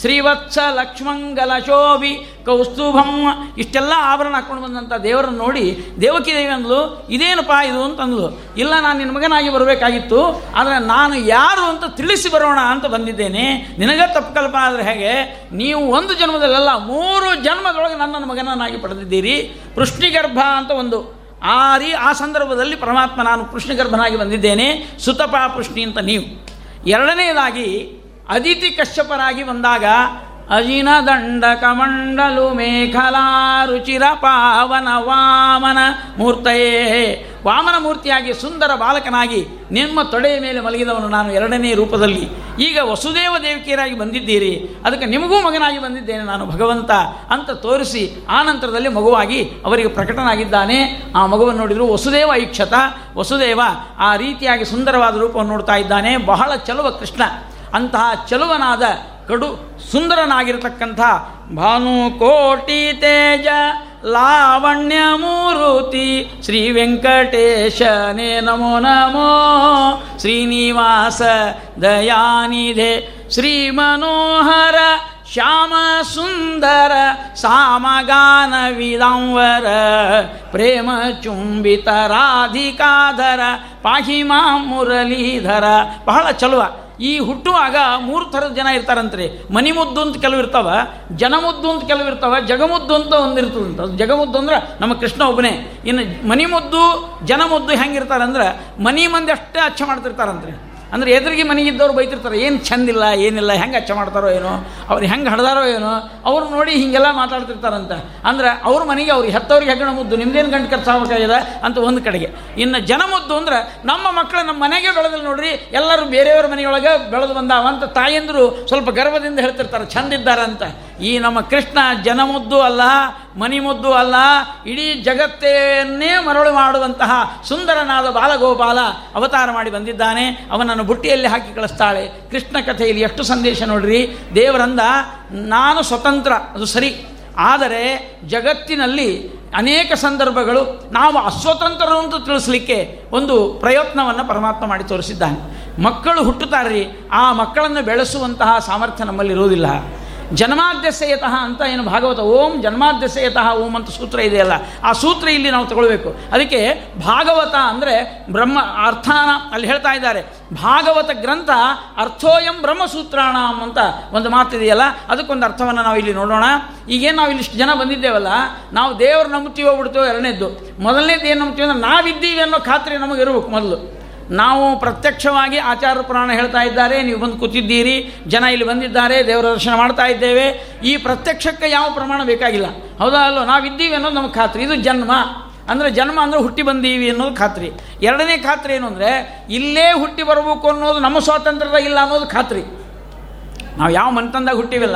ಶ್ರೀವತ್ಸ ಲಕ್ಷ್ಮಂಗಲ ಶೋಭಿ ಕೌಸ್ತುಭಂ ಇಷ್ಟೆಲ್ಲ ಆಭರಣ ಹಾಕೊಂಡು ಬಂದಂಥ ದೇವರನ್ನು ನೋಡಿ ದೇವಕಿ ದೇವಿ ಅಂದ್ಲು, ಇದೇನಪ್ಪ ಇದು? ಅಂತಂದ್ಲು ಇಲ್ಲ, ನಾನು ನಿನ್ನ ಮಗನಾಗಿ ಬರಬೇಕಾಗಿತ್ತು, ಆದರೆ ನಾನು ಯಾರು ಅಂತ ತಿಳಿಸಿ ಬರೋಣ ಅಂತ ಬಂದಿದ್ದೇನೆ. ನಿನಗೆ ತಪ್ಪು ಕಲ್ಪನೆ ಆದರೆ ಹೇಗೆ? ನೀವು ಒಂದು ಜನ್ಮದಲ್ಲೆಲ್ಲ ಮೂರು ಜನ್ಮದೊಳಗೆ ನನ್ನನ್ನು ಮಗನನ್ನಾಗಿ ಪಡೆದಿದ್ದೀರಿ. ಪೃಷ್ಣಿಗರ್ಭ ಅಂತ ಒಂದು ಆ ರೀ ಆ ಸಂದರ್ಭದಲ್ಲಿ ಪರಮಾತ್ಮ ನಾನು ಕೃಷ್ಣಗರ್ಭನಾಗಿ ಬಂದಿದ್ದೇನೆ. ಸುತಪ ಪೃಷ್ಣಿ ಅಂತ ನೀವು. ಎರಡನೆಯದಾಗಿ ಅದಿತಿ ಕಶ್ಯಪರಾಗಿ ಬಂದಾಗ ಅಜಿನ ದಂಡ ಕಮಂಡಲು ಮೇಖಲಾ ರುಚಿರ ಪಾವನ ವಾಮನ ಮೂರ್ತಯೇ. ವಾಮನ ಮೂರ್ತಿಯಾಗಿ ಸುಂದರ ಬಾಲಕನಾಗಿ ನಿಮ್ಮ ತೊಡೆಯ ಮೇಲೆ ಮಲಗಿದವನು ನಾನು ಎರಡನೇ ರೂಪದಲ್ಲಿ. ಈಗ ವಸುದೇವ ದೇವಕಿಯರಾಗಿ ಬಂದಿದ್ದೀರಿ. ಅದಕ್ಕೆ ನಿಮಗೂ ಮಗನಾಗಿ ಬಂದಿದ್ದೇನೆ ನಾನು ಭಗವಂತ ಅಂತ ತೋರಿಸಿ ಆ ನಂತರದಲ್ಲಿ ಮಗುವಾಗಿ ಅವರಿಗೆ ಪ್ರಕಟನಾಗಿದ್ದಾನೆ. ಆ ಮಗುವನ್ನು ನೋಡಿದರು ವಸುದೇವ ಐಕ್ಷತ. ವಸುದೇವ ಆ ರೀತಿಯಾಗಿ ಸುಂದರವಾದ ರೂಪವನ್ನು ನೋಡ್ತಾ ಇದ್ದಾನೆ. ಬಹಳ ಚಲುವ ಕೃಷ್ಣ. ಅಂತಹ ಚಲುವನಾದ ಕಡು ಸುಂದರನಾಗಿರತಕ್ಕಂಥ ಭಾನುಕೋಟಿ ತೇಜ ಲಾವಣ್ಯ ಮೂರುತಿ ಶ್ರೀ ವೆಂಕಟೇಶನೇ ನಮೋ ನಮೋ ಶ್ರೀನಿವಾಸ ದಯಾನಿಧೆ ಶ್ರೀ ಮನೋಹರ ಶ್ಯಾಮ ಸುಂದರ ಸಾಮಗಾನ ವಿಲಂವರ ಪ್ರೇಮ ಚುಂಬಿತ ರಾಧಿಕಾಧರ ಪಾಹಿಮಾ ಮುರಳೀಧರ ಬಹಳ ಚಲುವ. ಈ ಹುಟ್ಟುವಾಗ ಮೂರು ಥರದ ಜನ ಇರ್ತಾರಂತ್ರಿ. ಮನಿಮುದ್ದು ಅಂತ ಕೆಲವು ಇರ್ತಾವ, ಜನಮುದ್ದು ಅಂತ ಕೆಲವು ಇರ್ತಾವ, ಜಗಮುದ್ದು ಅಂತ ಒಂದಿರ್ತದಂತ ಜಗಮುದ್ದು ಅಂದ್ರೆ ನಮ್ಮ ಕೃಷ್ಣ ಒಬ್ಬನೇ. ಇನ್ನು ಮನಿಮುದ್ದು ಜನಮುದ್ದು ಹೆಂಗಿರ್ತಾರಂದ್ರೆ ಮನಿ ಮಂದಿ ಅಷ್ಟೇ ಅಚ್ಚ ಮಾಡ್ತಿರ್ತಾರಂತ್ರಿ. ಅಂದ್ರೆ ಎದುರಿಗೆ ಮನೆಗಿದ್ದವ್ರು ಬೈತಿರ್ತಾರೆ, ಏನು ಚಂದಿಲ್ಲ ಏನಿಲ್ಲ, ಹೆಂಗೆ ಅಚ್ಚ ಮಾಡ್ತಾರೋ ಏನೋ, ಅವ್ರು ಹೆಂಗೆ ಹಡ್ದಾರೋ ಏನೋ, ಅವ್ರು ನೋಡಿ ಹೀಗೆಲ್ಲ ಮಾತಾಡ್ತಿರ್ತಾರಂತ. ಅಂದ್ರೆ ಅವ್ರ ಮನೆಗೆ ಅವ್ರಿಗೆ ಹೆತ್ತವ್ರಿಗೆ ಹೆಗ್ಗಣ ಮುದ್ದು, ನಿಮ್ದೇನು ಗಂಟು ಖರ್ಚಾಗಬೇಕಾಗಿದೆ ಅಂತ ಒಂದು ಕಡೆಗೆ. ಇನ್ನು ಜನ ಮುದ್ದು ಅಂದ್ರೆ, ನಮ್ಮ ಮಕ್ಕಳು ನಮ್ಮ ಮನೆಗೆ ಬೆಳೆದಿಲ್ಲ ನೋಡ್ರಿ, ಎಲ್ಲರೂ ಬೇರೆಯವ್ರ ಮನೆಯೊಳಗೆ ಬೆಳೆದು ಬಂದಾವ ಅಂತ ತಾಯಂದರು ಸ್ವಲ್ಪ ಗರ್ವದಿಂದ ಹೇಳ್ತಿರ್ತಾರೆ ಚಂದಿದ್ದಾರೆ ಅಂತ ಈ ನಮ್ಮ ಕೃಷ್ಣ ಜನಮುದ್ದು ಅಲ್ಲ ಮನಿಮುದ್ದು ಅಲ್ಲ, ಇಡೀ ಜಗತ್ತನ್ನೇ ಮರಳು ಮಾಡುವಂತಹ ಸುಂದರನಾದ ಬಾಲಗೋಪಾಲ ಅವತಾರ ಮಾಡಿ ಬಂದಿದ್ದಾನೆ. ಅವನನ್ನು ಬುಟ್ಟಿಯಲ್ಲಿ ಹಾಕಿ ಕಳಿಸ್ತಾಳೆ. ಕೃಷ್ಣ ಕಥೆಯಲ್ಲಿ ಎಷ್ಟು ಸಂದೇಶ ನೋಡ್ರಿ? ದೇವರಂದ, ನಾನು ಸ್ವತಂತ್ರ, ಅದು ಸರಿ. ಆದರೆ ಜಗತ್ತಿನಲ್ಲಿ ಅನೇಕ ಸಂದರ್ಭಗಳು ನಾವು ಅಸ್ವತಂತ್ರರು ಅಂತ ತಿಳಿಸ್ಲಿಕ್ಕೆ ಒಂದು ಪ್ರಯತ್ನವನ್ನು ಪರಮಾತ್ಮ ಮಾಡಿ ತೋರಿಸಿದ್ದಾನೆ. ಮಕ್ಕಳು ಹುಟ್ಟುತ್ತಾರ್ರಿ. ಆ ಮಕ್ಕಳನ್ನು ಬೆಳೆಸುವಂತಹ ಸಾಮರ್ಥ್ಯ ನಮ್ಮಲ್ಲಿರುವುದಿಲ್ಲ ಜನ್ಮಾದ್ಯಸೆಯತಃ ಅಂತ ಏನು ಭಾಗವತ, ಓಂ ಜನ್ಮಾದ್ಯಸೆಯತಃ ಓಂ ಅಂತ ಸೂತ್ರ ಇದೆಯಲ್ಲ, ಆ ಸೂತ್ರ ಇಲ್ಲಿ ನಾವು ತಗೊಳ್ಬೇಕು. ಅದಕ್ಕೆ ಭಾಗವತ ಅಂದರೆ ಬ್ರಹ್ಮ, ಅರ್ಥಾನ ಅಲ್ಲಿ ಹೇಳ್ತಾ ಇದ್ದಾರೆ. ಭಾಗವತ ಗ್ರಂಥ ಅರ್ಥೋಯಂ ಬ್ರಹ್ಮಸೂತ್ರಾಣ ಅಂತ ಒಂದು ಮಾತಿದೆಯಲ್ಲ ಅದಕ್ಕೊಂದು ಅರ್ಥವನ್ನು ನಾವು ಇಲ್ಲಿ ನೋಡೋಣ. ಈಗೇನು ನಾವು ಇಲ್ಲಿ ಇಷ್ಟು ಜನ ಬಂದಿದ್ದೇವಲ್ಲ, ನಾವು ದೇವರು ನಂಬ್ತೀವೋ ಬಿಡ್ತೀವೋ ಎರಡನೇದ್ದು. ಮೊದಲನೇದು ಏನು ನಂಬ್ತೀವಿ ಅಂದರೆ ನಾವಿದ್ದೀವಿ ಅನ್ನೋ ಖಾತ್ರಿ ನಮಗೆ ಇರಬೇಕು ಮೊದಲು. ನಾವು ಪ್ರತ್ಯಕ್ಷವಾಗಿ ಆಚಾರ ಪುರಾಣ ಹೇಳ್ತಾ ಇದ್ದಾರೆ, ನೀವು ಬಂದು ಕೂತಿದ್ದೀರಿ, ಜನ ಇಲ್ಲಿ ಬಂದಿದ್ದಾರೆ, ದೇವರ ದರ್ಶನ ಮಾಡ್ತಾ ಇದ್ದೇವೆ. ಈ ಪ್ರತ್ಯಕ್ಷಕ್ಕೆ ಯಾವ ಪ್ರಮಾಣ ಬೇಕಾಗಿಲ್ಲ. ಹೌದಾ ಅಲ್ಲೋ? ನಾವಿದ್ದೀವಿ ಅನ್ನೋದು ನಮಗೆ ಖಾತ್ರಿ. ಇದು ಜನ್ಮ. ಅಂದರೆ ಜನ್ಮ ಅಂದರೆ ಹುಟ್ಟಿ ಬಂದೀವಿ ಅನ್ನೋದು ಖಾತ್ರಿ. ಎರಡನೇ ಖಾತ್ರಿ ಏನು ಅಂದರೆ, ಇಲ್ಲೇ ಹುಟ್ಟಿ ಬರಬೇಕು ಅನ್ನೋದು ನಮ್ಮ ಸ್ವಾತಂತ್ರ್ಯದ ಇಲ್ಲ ಅನ್ನೋದು ಖಾತ್ರಿ. ನಾವು ಯಾವ ಮನ್ತಂದಾಗ ಹುಟ್ಟಿವಲ್ಲ,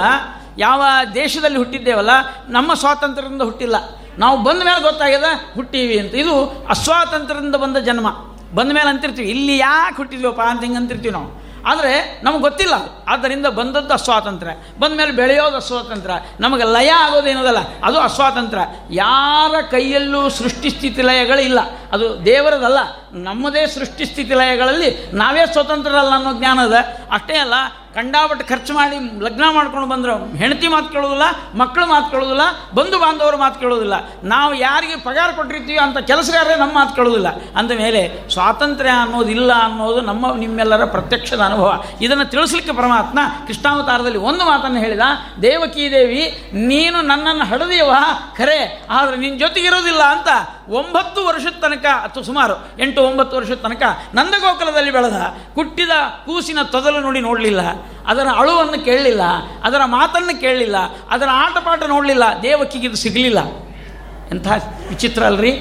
ಯಾವ ದೇಶದಲ್ಲಿ ಹುಟ್ಟಿದ್ದೇವಲ್ಲ, ನಮ್ಮ ಸ್ವಾತಂತ್ರ್ಯದಿಂದ ಹುಟ್ಟಿಲ್ಲ. ನಾವು ಬಂದ ಮೇಲೆ ಗೊತ್ತಾಗ್ಯದ, ಹುಟ್ಟೀವಿ ಅಂತ. ಇದು ಅಸ್ವಾತಂತ್ರ್ಯದಿಂದ ಬಂದ ಜನ್ಮ. ಬಂದ ಮೇಲೆ ಅಂತಿರ್ತೀವಿ. ಇಲ್ಲಿ ಯಾಕೆ ಹುಟ್ಟಿದ್ವಪ್ಪ ಅಂತ ಹಿಂಗೆ ಅಂತಿರ್ತೀವಿ ನಾವು. ಆದರೆ ನಮ್ಗೆ ಗೊತ್ತಿಲ್ಲ. ಆದ್ದರಿಂದ ಬಂದದ್ದು ಅಸ್ವಾತಂತ್ರ್ಯ. ಬಂದ ಮೇಲೆ ಬೆಳೆಯೋದು ಅಸ್ವಾತಂತ್ರ್ಯ. ನಮಗೆ ಲಯ ಆಗೋದೇನದಲ್ಲ ಅದು ಅಸ್ವಾತಂತ್ರ್ಯ. ಯಾರ ಕೈಯಲ್ಲೂ ಸೃಷ್ಟಿ ಸ್ಥಿತಿ ಲಯಗಳಿಲ್ಲ. ಅದು ದೇವರದಲ್ಲ. ನಮ್ಮದೇ ಸೃಷ್ಟಿ ಸ್ಥಿತಿ ಲಯಗಳಲ್ಲಿ ನಾವೇ ಸ್ವತಂತ್ರರಲ್ಲ ಅನ್ನೋ ಜ್ಞಾನ ಅದ ಅಷ್ಟೇ ಅಲ್ಲ ಕಂಡಾಬಟ್ಟು ಖರ್ಚು ಮಾಡಿ ಲಗ್ನ ಮಾಡ್ಕೊಂಡು ಬಂದರು ಹೆಂಡತಿ ಮಾತು ಕೇಳೋದಿಲ್ಲ, ಮಕ್ಕಳು ಮಾತು ಕೇಳೋದಿಲ್ಲ, ಬಂಧು ಬಾಂಧವರು ಮಾತು ಕೇಳೋದಿಲ್ಲ. ನಾವು ಯಾರಿಗೆ ಪಗಾರ ಕೊಟ್ಟಿರ್ತೀವಿ ಅಂತ ಕೆಲಸಗಾರರೇ ನಮ್ಮ ಮಾತು ಕೇಳೋದಿಲ್ಲ. ಅಂದ ಮೇಲೆ ಸ್ವಾತಂತ್ರ್ಯ ಅನ್ನೋದಿಲ್ಲ ಅನ್ನೋದು ನಮ್ಮ, ನಿಮ್ಮೆಲ್ಲರ ಪ್ರತ್ಯಕ್ಷದ ಅನುಭವ. ಇದನ್ನು ತಿಳಿಸ್ಲಿಕ್ಕೆ ಪರಮಾತ್ಮ ಕೃಷ್ಣಾವತಾರದಲ್ಲಿ ಒಂದು ಮಾತನ್ನು ಹೇಳಿದ, ದೇವಕೀ ದೇವಿ, ನೀನು ನನ್ನನ್ನು ಹಡದಿಯವ ಖರೆ, ಆದರೆ ನಿನ್ನ ಜೊತೆಗಿರೋದಿಲ್ಲ ಅಂತ ಒಂಬತ್ತು ವರ್ಷದ ತನಕ, ಅಥವಾ ಸುಮಾರು ಎಂಟು ಒಂಬತ್ತು ವರ್ಷದ ತನಕ ನಂದಗೋಕುಲದಲ್ಲಿ ಬೆಳೆದ ಕುಟ್ಟಿದ ಕೂಸಿನ ತೊದಲು ನೋಡಿ ನೋಡಲಿಲ್ಲ. ಅದರ ಅಳುವನ್ನು ಕೇಳಲಿಲ್ಲ. ಅದರ ಮಾತನ್ನು ಕೇಳಲಿಲ್ಲ. ಅದರ ಆಟಪಾಠ ನೋಡಲಿಲ್ಲ. ದೇವಕಿಗೆ ಇದು ಸಿಗಲಿಲ್ಲ. ಎಂಥ ವಿಚಿತ್ರ ಅಲ್ರಿ?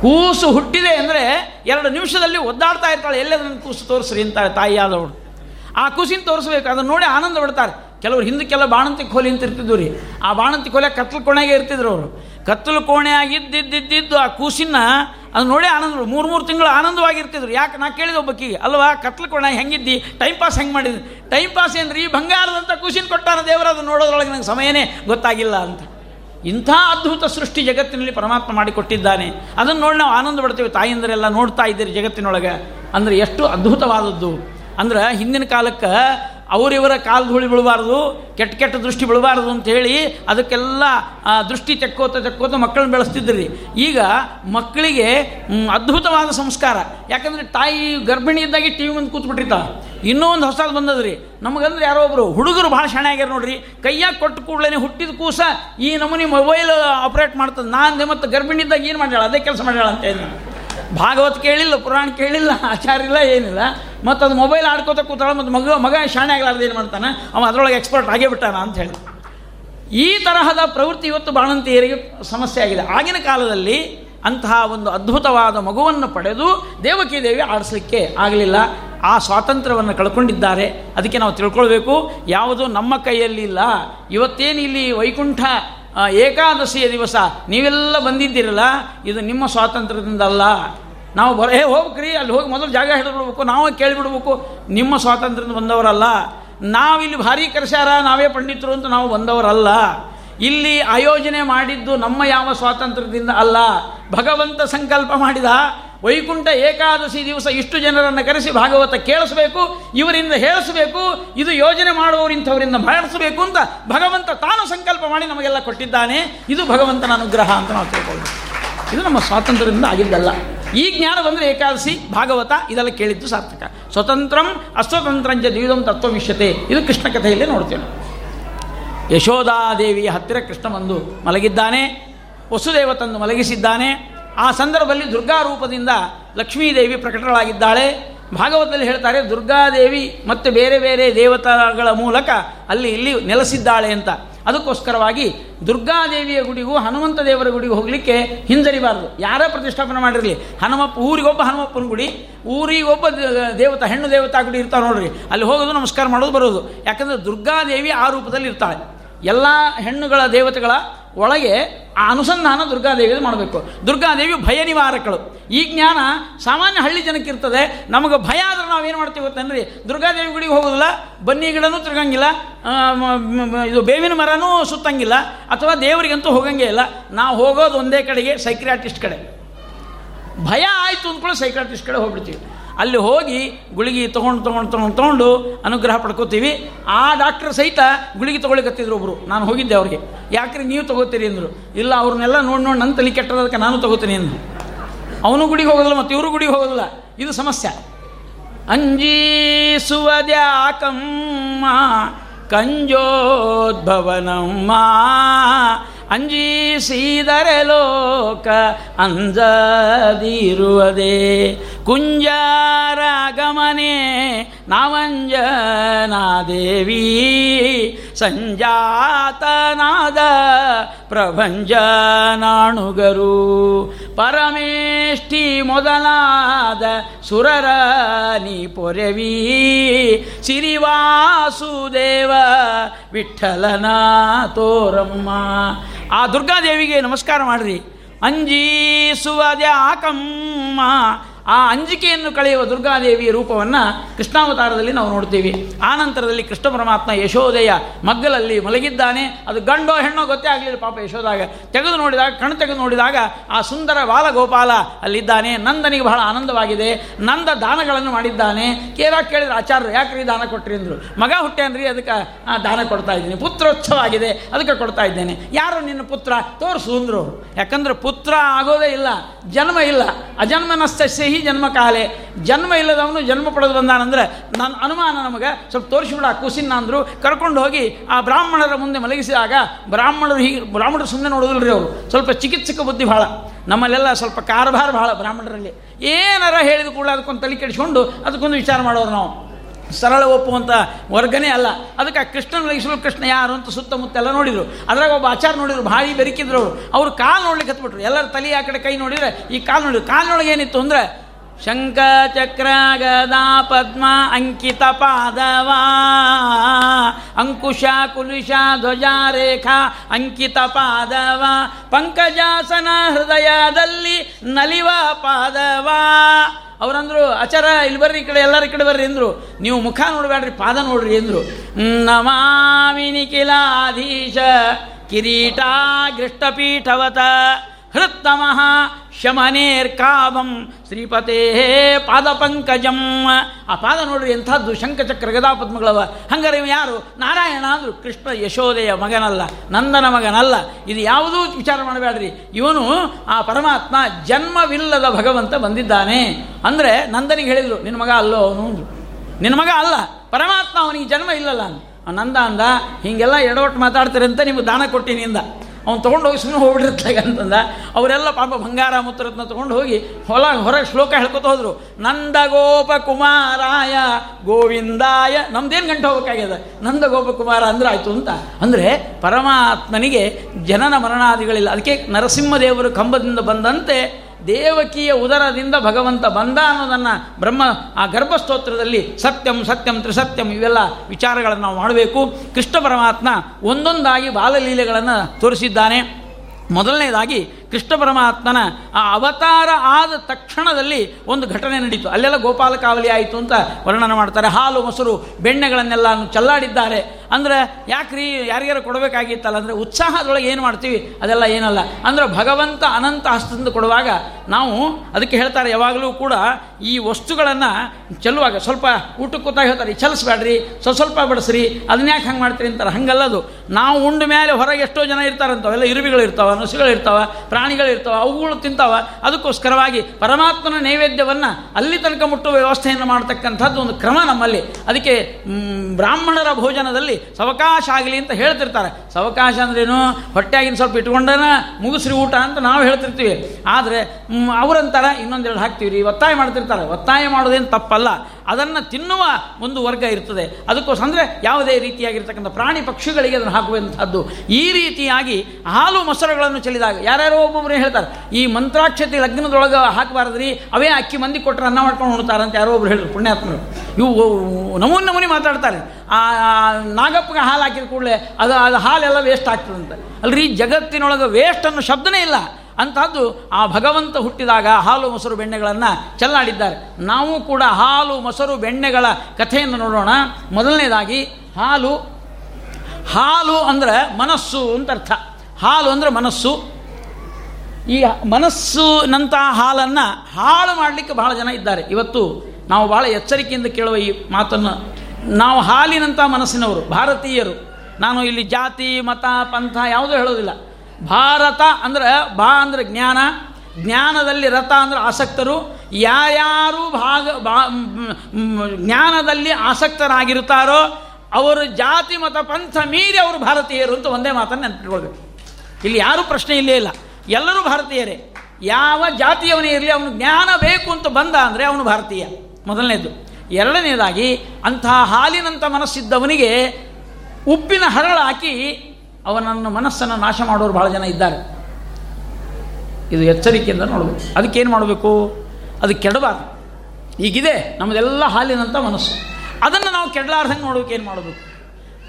ಕೂಸು ಹುಟ್ಟಿದೆ ಅಂದರೆ ಎರಡು ನಿಮಿಷದಲ್ಲಿ ಒದ್ದಾಡ್ತಾ ಇರ್ತಾಳೆ. ಎಲ್ಲೇ ನನ್ನ ಕೂಸು ತೋರಿಸ್ರಿ ಅಂತ ತಾಯಿ ತಾಯಿಯಾದವಳು ಆ ಕೂಸಿನ ತೋರಿಸ್ಬೇಕು. ಅದನ್ನು ನೋಡಿ ಆನಂದ ಪಡ್ತಾರೆ ಕೆಲವರು ಹಿಂದಕ್ಕೆಲ್ಲ ಬಾಣಂತಿ ಕೋಲಿ ಅಂತ ಇರ್ತಿದ್ವು ರೀ. ಆ ಬಾಣಂತಿ ಕೋಲೆ ಕತ್ಲು ಇರ್ತಿದ್ರು ಅವರು. ಕತ್ತಲು ಕೋಣೆ ಆ ಕೂಸಿನ ಅದು ನೋಡಿ ಆನಂದ ಮೂರು ಮೂರು ತಿಂಗಳು ಆನಂದವಾಗಿರ್ತಿದ್ರು. ಯಾಕೆ ನಾ ಕೇಳಿದೆ ಒಬ್ಬಕ್ಕಿಗೆ ಅಲ್ವಾ ಕತ್ಲು ಕೋಣೆ ಹೆಂಗಿದ್ದಿ? ಟೈಮ್ ಪಾಸ್ ಹೆಂಗೆ ಮಾಡಿದ್ರು ಟೈಮ್ ಪಾಸ್ ಏನ್ರಿ? ಬಂಗಾರದಂಥ ಕೂಸಿನ ಕೊಟ್ಟಾನ ದೇವರು, ಅದು ನೋಡೋದ್ರೊಳಗೆ ನಂಗೆ ಸಮಯನೇ ಗೊತ್ತಾಗಿಲ್ಲ ಅಂತ. ಇಂಥ ಅದ್ಭುತ ಸೃಷ್ಟಿ ಜಗತ್ತಿನಲ್ಲಿ ಪರಮಾತ್ಮ ಮಾಡಿಕೊಟ್ಟಿದ್ದಾನೆ. ಅದನ್ನು ನೋಡಿ ನಾವು ಆನಂದ ಪಡ್ತೇವೆ. ತಾಯಿಂದರೆಲ್ಲ ನೋಡ್ತಾ ಇದ್ದೀರಿ ಜಗತ್ತಿನೊಳಗೆ. ಅಂದರೆ ಎಷ್ಟು ಅದ್ಭುತವಾದದ್ದು. ಅಂದ್ರೆ ಹಿಂದಿನ ಕಾಲಕ್ಕೆ ಅವರಿವರ ಕಾಲು ಧೂಳಿ ಬೀಳಬಾರ್ದು, ಕೆಟ್ಟ ಕೆಟ್ಟ ದೃಷ್ಟಿ ಬೀಳಬಾರ್ದು ಅಂತ ಹೇಳಿ ಅದಕ್ಕೆಲ್ಲ ದೃಷ್ಟಿ ತೆಕ್ಕೋತ ತೆಕ್ಕೋತ ಮಕ್ಕಳನ್ನ ಬೆಳೆಸ್ತಿದ್ರಿ. ಈಗ ಮಕ್ಕಳಿಗೆ ಅದ್ಭುತವಾದ ಸಂಸ್ಕಾರ. ಯಾಕಂದರೆ ತಾಯಿ ಗರ್ಭಿಣಿ ಇದ್ದಾಗಿ ಟಿ ವಿ ಮುಂದೆ ಕೂತ್ಬಿಟ್ಟಿರ್ತಾಳೆ. ಇನ್ನೂ ಒಂದು ಹೊಸದು ಬಂದದ್ರಿ. ನಮಗಂದ್ರೆ ಯಾರೋ ಒಬ್ಬರು ಹುಡುಗರು ಭಾಳ ಶಾಣೆ ಆಗ್ಯಾರ ನೋಡ್ರಿ. ಕೈಯಾಗ ಕೊಟ್ಟು ಕೂಡಲೇ ಹುಟ್ಟಿದ ಕೂಸ ಈ ನಮೂನಿ ಮೊಬೈಲ್ ಆಪ್ರೇಟ್ ಮಾಡ್ತದೆ. ನಾನು ಮತ್ತು ಗರ್ಭಿಣಿ ಇದ್ದಾಗ ಏನು ಮಾಡ್ಯಾಳ? ಅದೇ ಕೆಲಸ ಮಾಡ್ಯಾಳ ಅಂತ ಹೇಳಿ. ಭಾಗವತ್ ಕೇಳಿಲ್ಲ, ಪುರಾಣ ಕೇಳಿಲ್ಲ, ಆಚಾರ ಇಲ್ಲ, ಏನಿಲ್ಲ. ಮತ್ತು ಅದು ಮೊಬೈಲ್ ಆಡ್ಕೋತ ಕೂತಾಳೆ, ಮತ್ತು ಮಗ ಮಗ ಶಾಣೆ ಆಗ್ಲಾರ್ದು ಏನು ಮಾಡ್ತಾನೆ? ಅವ ಅದರೊಳಗೆ ಎಕ್ಸ್ಪರ್ಟ್ ಆಗೇ ಬಿಟ್ಟಾನ ಅಂತ ಹೇಳಿ. ಈ ತರಹದ ಪ್ರವೃತ್ತಿ ಇವತ್ತು ಬಾಣಂತಿಯರಿಗೆ ಸಮಸ್ಯೆ ಆಗಿದೆ. ಆಗಿನ ಕಾಲದಲ್ಲಿ ಅಂತಹ ಒಂದು ಅದ್ಭುತವಾದ ಮಗುವನ್ನು ಪಡೆದು ದೇವಕಿ ದೇವಿ ಆಡಿಸ್ಲಿಕ್ಕೆ ಆಗಲಿಲ್ಲ. ಆ ಸ್ವಾತಂತ್ರ್ಯವನ್ನು ಕಳ್ಕೊಂಡಿದ್ದಾರೆ. ಅದಕ್ಕೆ ನಾವು ತಿಳ್ಕೊಳ್ಬೇಕು, ಯಾವುದು ನಮ್ಮ ಕೈಯಲ್ಲಿ ಇಲ್ಲ ಇವತ್ತೇನು ಇಲ್ಲಿ ವೈಕುಂಠ ಏಕಾದಶಿಯ ದಿವಸ, ನೀವೆಲ್ಲ ಬಂದಿದ್ದೀರಲ್ಲ, ಇದು ನಿಮ್ಮ ಸ್ವಾತಂತ್ರ್ಯದಿಂದ ಅಲ್ಲ ನಾವು ಬರ ಹೇ ಹೋಗ್ರಿ, ಅಲ್ಲಿ ಹೋಗಿ ಮೊದಲು ಜಾಗ ಹಿಡಿದ್ಬಿಡ್ಬೇಕು ನಾವೇ ಕೇಳಿಬಿಡ್ಬೇಕು. ನಿಮ್ಮ ಸ್ವಾತಂತ್ರ್ಯದಿಂದ ಬಂದವರಲ್ಲ. ನಾವಿಲ್ಲಿ ಭಾರಿ ಕರೆಸ್ಯಾರ, ನಾವೇ ಪಂಡಿತರು ಅಂತ ನಾವು ಬಂದವರಲ್ಲ. ಇಲ್ಲಿ ಆಯೋಜನೆ ಮಾಡಿದ್ದು ನಮ್ಮ ಯಾವ ಸ್ವಾತಂತ್ರ್ಯದಿಂದ ಅಲ್ಲ. ಭಗವಂತ ಸಂಕಲ್ಪ ಮಾಡಿದ ವೈಕುಂಠ ಏಕಾದಶಿ ದಿವಸ ಇಷ್ಟು ಜನರನ್ನು ಕರೆಸಿ ಭಾಗವತ ಕೇಳಿಸಬೇಕು, ಇವರಿಂದ ಹೇಳಿಸಬೇಕು, ಇದು ಯೋಜನೆ ಮಾಡುವವರು ಇಂಥವರಿಂದ ಮಾಡಿಸಬೇಕು ಅಂತ ಭಗವಂತ ತಾನು ಸಂಕಲ್ಪ ಮಾಡಿ ನಮಗೆಲ್ಲ ಕೊಟ್ಟಿದ್ದಾನೆ. ಇದು ಭಗವಂತನ ಅನುಗ್ರಹ ಅಂತ ನಾವು ತಿಳ್ಕೊಳ್ಬೇಕು. ಇದು ನಮ್ಮ ಸ್ವಾತಂತ್ರ್ಯದಿಂದ ಆಗಿದ್ದಲ್ಲ. ಈ ಜ್ಞಾನ ಬಂದರೆ ಏಕಾದಶಿ, ಭಾಗವತ, ಇದೆಲ್ಲ ಕೇಳಿದ್ದು ಸಾರ್ಥಕ. ಸ್ವತಂತ್ರಂ ಅಸ್ವತಂತ್ರಂಜ ದ್ವಿಧಂ ತತ್ವವಿಷ್ಯತೆ ಇದು ಕೃಷ್ಣ ಕಥೆಯಲ್ಲೇ ನೋಡ್ತೇವೆ ಯಶೋಧಾದೇವಿಯ ಹತ್ತಿರ ಕೃಷ್ಣ ಬಂದು ಮಲಗಿದ್ದಾನೆ, ವಸುದೇವ ತಂದು ಮಲಗಿಸಿದ್ದಾನೆ ಆ ಸಂದರ್ಭದಲ್ಲಿ ದುರ್ಗಾ ರೂಪದಿಂದ ಲಕ್ಷ್ಮೀದೇವಿ ಪ್ರಕಟಳಾಗಿದ್ದಾಳೆ ಭಾಗವತದಲ್ಲಿ ಹೇಳ್ತಾರೆ, ದುರ್ಗಾದೇವಿ ಮತ್ತು ಬೇರೆ ಬೇರೆ ದೇವತಾಗಳ ಮೂಲಕ ಅಲ್ಲಿ ಇಲ್ಲಿ ನೆಲೆಸಿದ್ದಾಳೆ ಅಂತ. ಅದಕ್ಕೋಸ್ಕರವಾಗಿ ದುರ್ಗಾದೇವಿಯ ಗುಡಿಗೂ ಹನುಮಂತ ದೇವರ ಗುಡಿಗೂ ಹೋಗಲಿಕ್ಕೆ ಹಿಂಜರಿಬಾರದು. ಯಾರೇ ಪ್ರತಿಷ್ಠಾಪನೆ ಮಾಡಿರಲಿ? ಹನುಮಪ್ಪ, ಊರಿಗೊಬ್ಬ ಹನುಮಪ್ಪನ ಗುಡಿ. ಊರಿಗೊಬ್ಬ ದೇವತಾ, ಹೆಣ್ಣು ದೇವತಾ ಗುಡಿ ಇರ್ತಾವೆ ನೋಡ್ರಿ. ಅಲ್ಲಿ ಹೋಗೋದು, ನಮಸ್ಕಾರ ಮಾಡೋದು, ಬರೋದು. ಯಾಕಂದರೆ ದುರ್ಗಾದೇವಿ ಆ ರೂಪದಲ್ಲಿ ಇರ್ತಾಳೆ ಎಲ್ಲ ಹೆಣ್ಣುಗಳ ದೇವತೆಗಳ ಒಳಗೆ ಆ ಅನುಸಂಧಾನ ದುರ್ಗಾದೇವಿ ಮಾಡಬೇಕು. ದುರ್ಗಾದೇವಿ ಭಯ ನಿವಾರಕಳು. ಈ ಜ್ಞಾನ ಸಾಮಾನ್ಯ ಹಳ್ಳಿ ಜನಕ್ಕೆ ಇರ್ತದೆ ನಮಗೆ ಭಯ ಆದ್ರೆ ನಾವೇನು ಮಾಡ್ತೀವಿ ಗೊತ್ತೇನ್ರಿ ದುರ್ಗಾದೇವಿ ಗುಡಿಗೆ ಹೋಗೋದಿಲ್ಲ, ಬನ್ನಿ ಗಿಡನೂ ತಿರ್ಗಂಗಿಲ್ಲ ಇದು ಬೇವಿನ ಮರನೂ ಸುತ್ತಂಗಿಲ್ಲ, ಅಥವಾ ದೇವರಿಗಂತೂ ಹೋಗಂಗೇ ಇಲ್ಲ. ನಾವು ಹೋಗೋದು ಒಂದೇ ಕಡೆಗೆ ಸೈಕ್ರಾಟಿಸ್ಟ್ ಕಡೆ. ಭಯ ಆಯಿತು ಅಂದ್ಕೊಳ್ಳಿ ಸೈಕ್ರಾಟಿಸ್ಟ್ ಕಡೆ ಹೋಗ್ಬಿಡ್ತೀವಿ. ಅಲ್ಲಿ ಹೋಗಿ ಗುಳಿಗೆ ತೊಗೊಂಡು ತೊಗೊಂಡು ತೊಗೊಂಡು ತೊಗೊಂಡು ಅನುಗ್ರಹ ಪಡ್ಕೋತೀವಿ. ಆ ಡಾಕ್ಟರ್ ಸಹಿತ ಗುಳಿಗೆ ತೊಗೊಳಿಕತ್ತಿದ್ರು ಒಬ್ಬರು ನಾನು ಹೋಗಿದ್ದೆ ಅವ್ರಿಗೆ. ಯಾಕ್ರಿ ನೀವು ತಗೋತೀರಿ ಅಂದರು. ಇಲ್ಲ, ಅವ್ರನ್ನೆಲ್ಲ ನೋಡಿ ನೋಡಿ ನನ್ನ ತಲೆ ಕೆಟ್ಟದಕ್ಕೆ ನಾನು ತಗೋತೀನಿ ಅಂದರು. ಅವನು ಗುಡಿಗೆ ಹೋಗೋದಿಲ್ಲ ಮತ್ತು ಇವರು ಗುಡಿಗೆ ಹೋಗೋದಿಲ್ಲ. ಇದು ಸಮಸ್ಯೆ. ಅಂಜೀಸುವದ್ಯಾಕಮ್ಮ ಕಂಜೋದ್ಭವನಮ್ಮ, ಅಂಜೀಸಿದರೆ ಲೋಕ ಅಂಜದಿರುವುದೇ. ಕುಂಜಾರ ಗಮನೆ ನಾವಂಜನಾದೇವಿ, ಸಂಜಾತನಾದ ಪ್ರಭಂಜನಾಣುಗರು. ಪರಮೇಷ್ಠಿ ಮೊದಲಾದ ಸುರರ ನೀ ಪೊರೆವಿ, ಸಿರಿವಾಸುದೇವ ವಿಠಲನ ತೋರಮ್ಮ. ಆ ದುರ್ಗಾದೇವಿಗೆ ನಮಸ್ಕಾರ ಮಾಡ್ರಿ. ಅಂಜೀಸುವದ್ಯಾಕಮ್ಮ ಆ ಅಂಜಿಕೆಯನ್ನು ಕಳೆಯುವ ದುರ್ಗಾದೇವಿಯ ರೂಪವನ್ನು ಕೃಷ್ಣಾವತಾರದಲ್ಲಿ ನಾವು ನೋಡ್ತೀವಿ. ಆ ನಂತರದಲ್ಲಿ ಕೃಷ್ಣ ಪರಮಾತ್ಮ ಯಶೋದೆಯ ಮಗ್ಗಲಲ್ಲಿ ಮಲಗಿದ್ದಾನೆ. ಅದು ಗಂಡೋ ಹೆಣ್ಣೋ ಗೊತ್ತೇ ಆಗಲಿಲ್ಲ ಪಾಪ ಯಶೋದಾಗ ತೆಗೆದು ನೋಡಿದಾಗ ಕಣ್ಣು ತೆಗೆದು ನೋಡಿದಾಗ ಆ ಸುಂದರ ಬಾಲ ಗೋಪಾಲ ಅಲ್ಲಿದ್ದಾನೆ. ನಂದನಿಗೆ ಬಹಳ ಆನಂದವಾಗಿದೆ. ನಂದ ದಾನಗಳನ್ನು ಮಾಡಿದ್ದಾನೆ. ಕೇರ ಕೇಳಿದ್ರೆ ಆಚಾರ್ಯರು ಯಾಕ್ರಿ ದಾನ ಕೊಟ್ರಿ? ಅಂದರು. ಮಗ ಹುಟ್ಟೇನ್ರಿ ಅದಕ್ಕೆ ಆ, ದಾನ ಕೊಡ್ತಾ ಇದ್ದೀನಿ. ಪುತ್ರೋತ್ಸವ ಆಗಿದೆ ಅದಕ್ಕೆ ಕೊಡ್ತಾ ಇದ್ದೇನೆ. ಯಾರು ನಿನ್ನ ಪುತ್ರ? ತೋರಿಸು ಅಂದ್ರು. ಯಾಕಂದ್ರೆ ಪುತ್ರ ಆಗೋದೇ ಇಲ್ಲ ಜನ್ಮ ಇಲ್ಲ. ಅಜನ್ಮನಸ್ತಸ್ಯ ಹಿ ಜನ್ಮ ಕಾಲೆ. ಜನ್ಮ ಇಲ್ಲದವನು ಜನ್ಮ ಪಡೆದು ಬಂದಾನಂದ್ರೆ ನನ್ನ ಅನುಮಾನ ನಮಗೆ ಸ್ವಲ್ಪ ತೋರಿಸಿಬಿಡ ಕೂಸಿನ ಅಂದರು. ಕರ್ಕೊಂಡು ಹೋಗಿ ಆ ಬ್ರಾಹ್ಮಣರ ಮುಂದೆ ಮಲಗಿಸಿದಾಗ ಬ್ರಾಹ್ಮಣರು ಹೀಗೆ, ಬ್ರಾಹ್ಮಣರು ಸುಮ್ಮನೆ ರೀ ಅವರು. ಸ್ವಲ್ಪ ಚಿಕಿತ್ಸಕ ಬುದ್ಧಿ ಭಾಳ. ನಮ್ಮಲ್ಲೆಲ್ಲ ಸ್ವಲ್ಪ ಕಾರಭಾರ ಭಾಳ ಬ್ರಾಹ್ಮಣರಲ್ಲಿ. ಏನಾರ ಹೇಳಿದ ಕೂಡ ಅದಕ್ಕೊಂದು ತಲೆ ಕೆಡಿಸ್ಕೊಂಡು ಅದಕ್ಕೊಂದು ವಿಚಾರ ಮಾಡೋರು ನಾವು. ಸರಳ ಒಪ್ಪುವಂಥ ವರ್ಗನೇ ಅಲ್ಲ. ಅದಕ್ಕೆ ಆ ಕೃಷ್ಣನ ಲಗಿಸಲು ಕೃಷ್ಣ ಯಾರು ಅಂತ ಸುತ್ತಮುತ್ತ ಎಲ್ಲ ನೋಡಿದ್ರು. ಅದ್ರಾಗ ಒಬ್ಬ ಆಚಾರ ನೋಡಿದ್ರು, ಭಾರಿ ಬೆರಿಕಿದ್ರು ಅವರು. ಅವ್ರು ಕಾಲು ನೋಡ್ಲಿಕ್ಕೆ ಹತ್ಬಿಟ್ರು. ಎಲ್ಲರ ತಲೆ ಆ ಕಡೆ ಕೈ ನೋಡಿದ್ರೆ ಈ ಕಾಲು ನೋಡಿದ್ರು. ಕಾಲಿನೊಳಗೆ ಏನಿತ್ತು ಅಂದರೆ ಶಂಕ ಚಕ್ರ ಗದಾ ಪದ್ಮ ಅಂಕಿತ ಪಾದವಾ ಅಂಕುಶ ಕುಲುಷ ಧ್ವಜ ರೇಖಾ ಅಂಕಿತ ಪಾದವ ಪಂಕಜಾಸನ ಹೃದಯದಲ್ಲಿ ನಲಿವ ಪಾದವ. ಅವರಂದ್ರು, ಅಚರ, ಇಲ್ಲಿ ಬರ್ರಿ ಈ ಕಡೆ, ಎಲ್ಲರ ಕಡೆ ಬರ್ರಿ ಅಂದ್ರು. ನೀವು ಮುಖ ನೋಡಬೇಡ್ರಿ ಪಾದ ನೋಡ್ರಿ ಅಂದ್ರು. ನಮಾಮಿ ನಿಖಿಲಾಧೀಶ ಕಿರೀಟ ಗೃಷ್ಟಪೀಠವತ ಹೃತ್ತಮಃ ಶಮನೇರ್ಕಾವಂ ಶ್ರೀಪತೇ ಪಾದಪಂಕಜಂ. ಆ ಪಾದ ನೋಡ್ರಿ ಎಂಥದ್ದು ಶಂಖಚಕ್ರ ಗದಾ ಪದ್ಮಗಳವ ಹಂಗಾರೆ ಇವ ಯಾರು? ನಾರಾಯಣ ಅಂದರು ಕೃಷ್ಣ ಯಶೋದೆಯ ಮಗನಲ್ಲ, ನಂದನ ಮಗನಲ್ಲ. ಇದು ಯಾವುದೂ ವಿಚಾರ ಮಾಡಬೇಡ್ರಿ. ಇವನು ಆ ಪರಮಾತ್ಮ ಜನ್ಮವಿಲ್ಲದ ಭಗವಂತ ಬಂದಿದ್ದಾನೆ. ಅಂದರೆ ನಂದನಿಗೆ ಹೇಳಿದರು, ನಿನ್ನ ಮಗ ಅಲ್ಲೋ ಅವನು ನಿನ್ನ ಮಗ ಅಲ್ಲ, ಪರಮಾತ್ಮ ಅವನಿಗೆ ಜನ್ಮ ಇಲ್ಲಲ್ಲ ನಂದ ಅಂದ, ಹೀಗೆಲ್ಲ ಎಡವಟ್ಟು ಮಾತಾಡ್ತಾರೆ ಅಂತ ನಿಮಗೆ ದಾನ ಕೊಟ್ಟಿನಿ ಅಂದ. ಅವ್ನು ತೊಗೊಂಡು ಹೋಗಿ ಸುಮ್ಮನೆ ಹೋಗ್ಬಿಟ್ಟಿರ್ತಾಗ ಅಂತಂದ. ಅವರೆಲ್ಲ ಪಾಪ ಬಂಗಾರ ಮುತ್ತರತ್ನ ತೊಗೊಂಡು ಹೋಗಿ ಹೊಲ, ಹೊರಗೆ ಶ್ಲೋಕ ಹೇಳ್ಕೊತ ಹೋದ್ರು. ನಂದ ಗೋಪ ಕುಮಾರಾಯ ಗೋವಿಂದಾಯ. ನಮ್ದೇನು ಗಂಟೆ ನಂದ ಗೋಪ ಕುಮಾರ ಅಂದ್ರೆ ಆಯ್ತು ಅಂತ. ಅಂದರೆ ಪರಮಾತ್ಮನಿಗೆ ಜನನ ಮರಣಾದಿಗಳಿಲ್ಲ. ಅದಕ್ಕೆ ನರಸಿಂಹದೇವರು ಕಂಬದಿಂದ ಬಂದಂತೆ ದೇವಕಿಯ ಉದರದಿಂದ ಭಗವಂತ ಬಂದ ಅನ್ನೋದನ್ನು ಬ್ರಹ್ಮ ಆ ಗರ್ಭಸ್ತೋತ್ರದಲ್ಲಿ ಸತ್ಯಂ ಸತ್ಯಂ, ತ್ರಿಸತ್ಯಂ ಇವೆಲ್ಲ ವಿಚಾರಗಳನ್ನು ನಾವು ಮಾಡಬೇಕು. ಕೃಷ್ಣ ಪರಮಾತ್ಮ ಒಂದೊಂದಾಗಿ ಬಾಲಲೀಲೆಗಳನ್ನು ತೋರಿಸಿದ್ದಾನೆ. ಮೊದಲನೇದಾಗಿ ಕೃಷ್ಣ ಪರಮಾತ್ಮನ ಆ ಅವತಾರ ಆದ ತಕ್ಷಣದಲ್ಲಿ ಒಂದು ಘಟನೆ ನಡೀತು. ಅಲ್ಲೆಲ್ಲ ಗೋಪಾಲಕಾವಲಿ ಆಯಿತು ಅಂತ ವರ್ಣನೆ ಮಾಡ್ತಾರೆ. ಹಾಲು, ಮೊಸರು ಬೆಣ್ಣೆಗಳನ್ನೆಲ್ಲ ಚಲ್ಲಾಡಿದ್ದಾರೆ. ಅಂದರೆ ಯಾಕ್ರಿ ಯಾರಿಗಾರು ಕೊಡಬೇಕಾಗಿತ್ತಲ್ಲ? ಅಂದರೆ ಉತ್ಸಾಹದೊಳಗೆ ಏನು ಮಾಡ್ತೀವಿ? ಅದೆಲ್ಲ ಏನಲ್ಲ. ಅಂದರೆ ಭಗವಂತ ಅನಂತ ಹಸ್ತದಿಂದ ಕೊಡುವಾಗ ನಾವು ಅದಕ್ಕೆ ಹೇಳ್ತಾರೆ ಯಾವಾಗಲೂ ಕೂಡ ಈ ವಸ್ತುಗಳನ್ನು ಚೆಲ್ಲುವಾಗ ಸ್ವಲ್ಪ ಊಟಕ್ಕೆ ಕೂತಾಗ ಹೇಳ್ತಾರೆ, ಚಲಿಸ್ಬೇಡ್ರಿ, ಸ್ವಲ್ಪ ಸ್ವಲ್ಪ ಬಡಿಸ್ರಿ, ಅದನ್ನ ಯಾಕೆ ಹಂಗೆ ಮಾಡ್ತೀರಿ? ಅಂತಾರೆ. ಹಂಗಲ್ಲದು ನಾವು ಉಂಡ ಮೇಲೆ ಹೊರಗೆ ಎಷ್ಟೋ ಜನ ಇರ್ತಾರಂತವೆಲ್ಲ ಇರುವಿಗಳು ಇರ್ತಾವೆ ಪ್ರಾಣಿಗಳು ಪ್ರಾಣಿಗಳಿರ್ತಾವೆ ಅವುಗಳು ತಿಂತಾವ. ಅದಕ್ಕೋಸ್ಕರವಾಗಿ ಪರಮಾತ್ಮನ ನೈವೇದ್ಯವನ್ನು ಅಲ್ಲಿ ತನಕ ಮುಟ್ಟುವ ವ್ಯವಸ್ಥೆಯನ್ನು ಮಾಡ್ತಕ್ಕಂಥದ್ದು ಒಂದು ಕ್ರಮ ನಮ್ಮಲ್ಲಿ. ಅದಕ್ಕೆ ಬ್ರಾಹ್ಮಣರ ಭೋಜನದಲ್ಲಿ ಸವಕಾಶ ಆಗಲಿ ಅಂತ ಹೇಳ್ತಿರ್ತಾರೆ. ಸವಕಾಶ ಅಂದ್ರೇನು? ಹೊಟ್ಟೆಯಾಗಿನ ಸ್ವಲ್ಪ ಇಟ್ಕೊಂಡನ ಮುಗಿಸ್ರಿ ಊಟ ಅಂತ ನಾವು ಹೇಳ್ತಿರ್ತೀವಿ. ಆದರೆ ಅವರಂತಾರ ಇನ್ನೊಂದೆರಡು ಹಾಕ್ತೀವಿ ರೀ ಒತ್ತಾಯ ಮಾಡ್ತಿರ್ತಾರೆ. ಒತ್ತಾಯ ಮಾಡೋದೇನು ತಪ್ಪಲ್ಲ. ಅದನ್ನು ತಿನ್ನುವ ಒಂದು ವರ್ಗ ಇರ್ತದೆ. ಅದಕ್ಕೋಸ್ಕರ ಅಂದರೆ ಯಾವುದೇ ರೀತಿಯಾಗಿರ್ತಕ್ಕಂಥ ಪ್ರಾಣಿ ಪಕ್ಷಿಗಳಿಗೆ ಅದನ್ನು ಹಾಕುವಂಥದ್ದು ಈ ರೀತಿಯಾಗಿ ಹಾಲು ಮೊಸರುಗಳನ್ನು ಚೆಲ್ಲಿದಾಗ ಯಾರ್ಯಾರೋ ಒಬ್ಬೊಬ್ಬರು ಹೇಳ್ತಾರೆ, ಈ ಮಂತ್ರಾಕ್ಷತೆ ಲಗ್ನದೊಳಗೆ ಹಾಕಬಾರ್ದ್ರಿ. ಅವೇ ಅಕ್ಕಿ ಮಂದಿ ಕೊಟ್ಟರೆ ಅನ್ನ ಮಾಡ್ಕೊಂಡು ಉಣ್ತಾರೆ ಅಂತ ಯಾರೋ ಒಬ್ರು ಹೇಳಿದ್ರು ಪುಣ್ಯಾತ್ಮರು. ಇವು ನಮೂನಿ ನಮೂನಿ ಮಾತಾಡ್ತಾರೆ. ಆ ನಾಗಪ್ಪಗೆ ಹಾಲು ಹಾಕಿದ ಕೂಡಲೇ ಅದು ಅದು ಹಾಲೆಲ್ಲ ವೇಸ್ಟ್ ಆಗ್ತದಂತೆ ಅಲ್ರಿ, ಜಗತ್ತಿನೊಳಗೆ ವೇಸ್ಟ್ ಅನ್ನೋ ಶಬ್ದನೇ ಇಲ್ಲ. ಅಂತಹದ್ದು ಆ ಭಗವಂತ ಹುಟ್ಟಿದಾಗ ಹಾಲು, ಮೊಸರು, ಬೆಣ್ಣೆಗಳನ್ನು ಚೆಲ್ಲಾಡಿದ್ದಾರೆ. ನಾವು ಕೂಡ ಹಾಲು, ಮೊಸರು, ಬೆಣ್ಣೆಗಳ ಕಥೆಯನ್ನು ನೋಡೋಣ. ಮೊದಲನೇದಾಗಿ, ಹಾಲು ಹಾಲು ಅಂದರೆ ಮನಸ್ಸು ಅಂತ ಅರ್ಥ. ಹಾಲು ಅಂದರೆ ಮನಸ್ಸು. ಈ ಮನಸ್ಸಿನಂತಹ ಹಾಲನ್ನು ಹಾಳು ಮಾಡಲಿಕ್ಕೆ ಬಹಳ ಜನ ಇದ್ದಾರೆ. ಇವತ್ತು ನಾವು ಭಾಳ ಎಚ್ಚರಿಕೆಯಿಂದ ಕೇಳುವ ಈ ಮಾತನ್ನು ನಾವು ಹಾಲಿನಂಥ ಮನಸ್ಸಿನವರು ಭಾರತೀಯರು. ನಾನು ಇಲ್ಲಿ ಜಾತಿ ಮತ ಪಂಥ ಯಾವುದೂ ಹೇಳೋದಿಲ್ಲ. ಭಾರತ ಅಂದ್ರೆ ಬಾ ಅಂದ್ರೆ ಜ್ಞಾನ ಜ್ಞಾನದಲ್ಲಿ ರಥ ಅಂದ್ರೆ ಆಸಕ್ತರು. ಯಾರ್ಯಾರು ಭಾಗ ಮ್, ಜ್ಞಾನದಲ್ಲಿ ಆಸಕ್ತರಾಗಿರುತ್ತಾರೋ ಅವರು ಜಾತಿ ಮತ ಪಂಥ ಮೀರಿ ಅವರು ಭಾರತೀಯರು ಅಂತ ಒಂದೇ ಮಾತನ್ನು ನೆನಪಿಟ್ಕೊಳ್ಬೇಕು. ಇಲ್ಲಿ ಯಾರೂ ಪ್ರಶ್ನೆ ಇಲ್ಲೇ ಇಲ್ಲ. ಎಲ್ಲರೂ ಭಾರತೀಯರೇ. ಯಾವ ಜಾತಿಯವನೇ ಇರಲಿ ಅವನು ಜ್ಞಾನ ಬೇಕು ಅಂತ ಬಂದ ಅಂದರೆ ಅವನು ಭಾರತೀಯ. ಮೊದಲನೇದು. ಎರಡನೇದಾಗಿ, ಅಂಥ ಹಾಲಿನಂಥ ಮನಸ್ಸಿದ್ದವನಿಗೆ ಉಪ್ಪಿನ ಹರಳು ಹಾಕಿ ಅವನನ್ನು ಮನಸ್ಸನ್ನು ನಾಶ ಮಾಡೋರು ಭಾಳ ಜನ ಇದ್ದಾರೆ. ಇದು ಎಚ್ಚರಿಕೆಯಿಂದ ನೋಡಬೇಕು. ಅದಕ್ಕೇನು ಮಾಡಬೇಕು? ಅದು ಕೆಡಬಾರ್ದು. ಈಗಿದೆ ನಮ್ಮದೆಲ್ಲ ಹಾಲಿನಂಥ ಮನಸ್ಸು. ಅದನ್ನು ನಾವು ಕೆಡಲಾರ್ದಂಗೆ ನೋಡೋಕೆ ಏನು ಮಾಡಬೇಕು?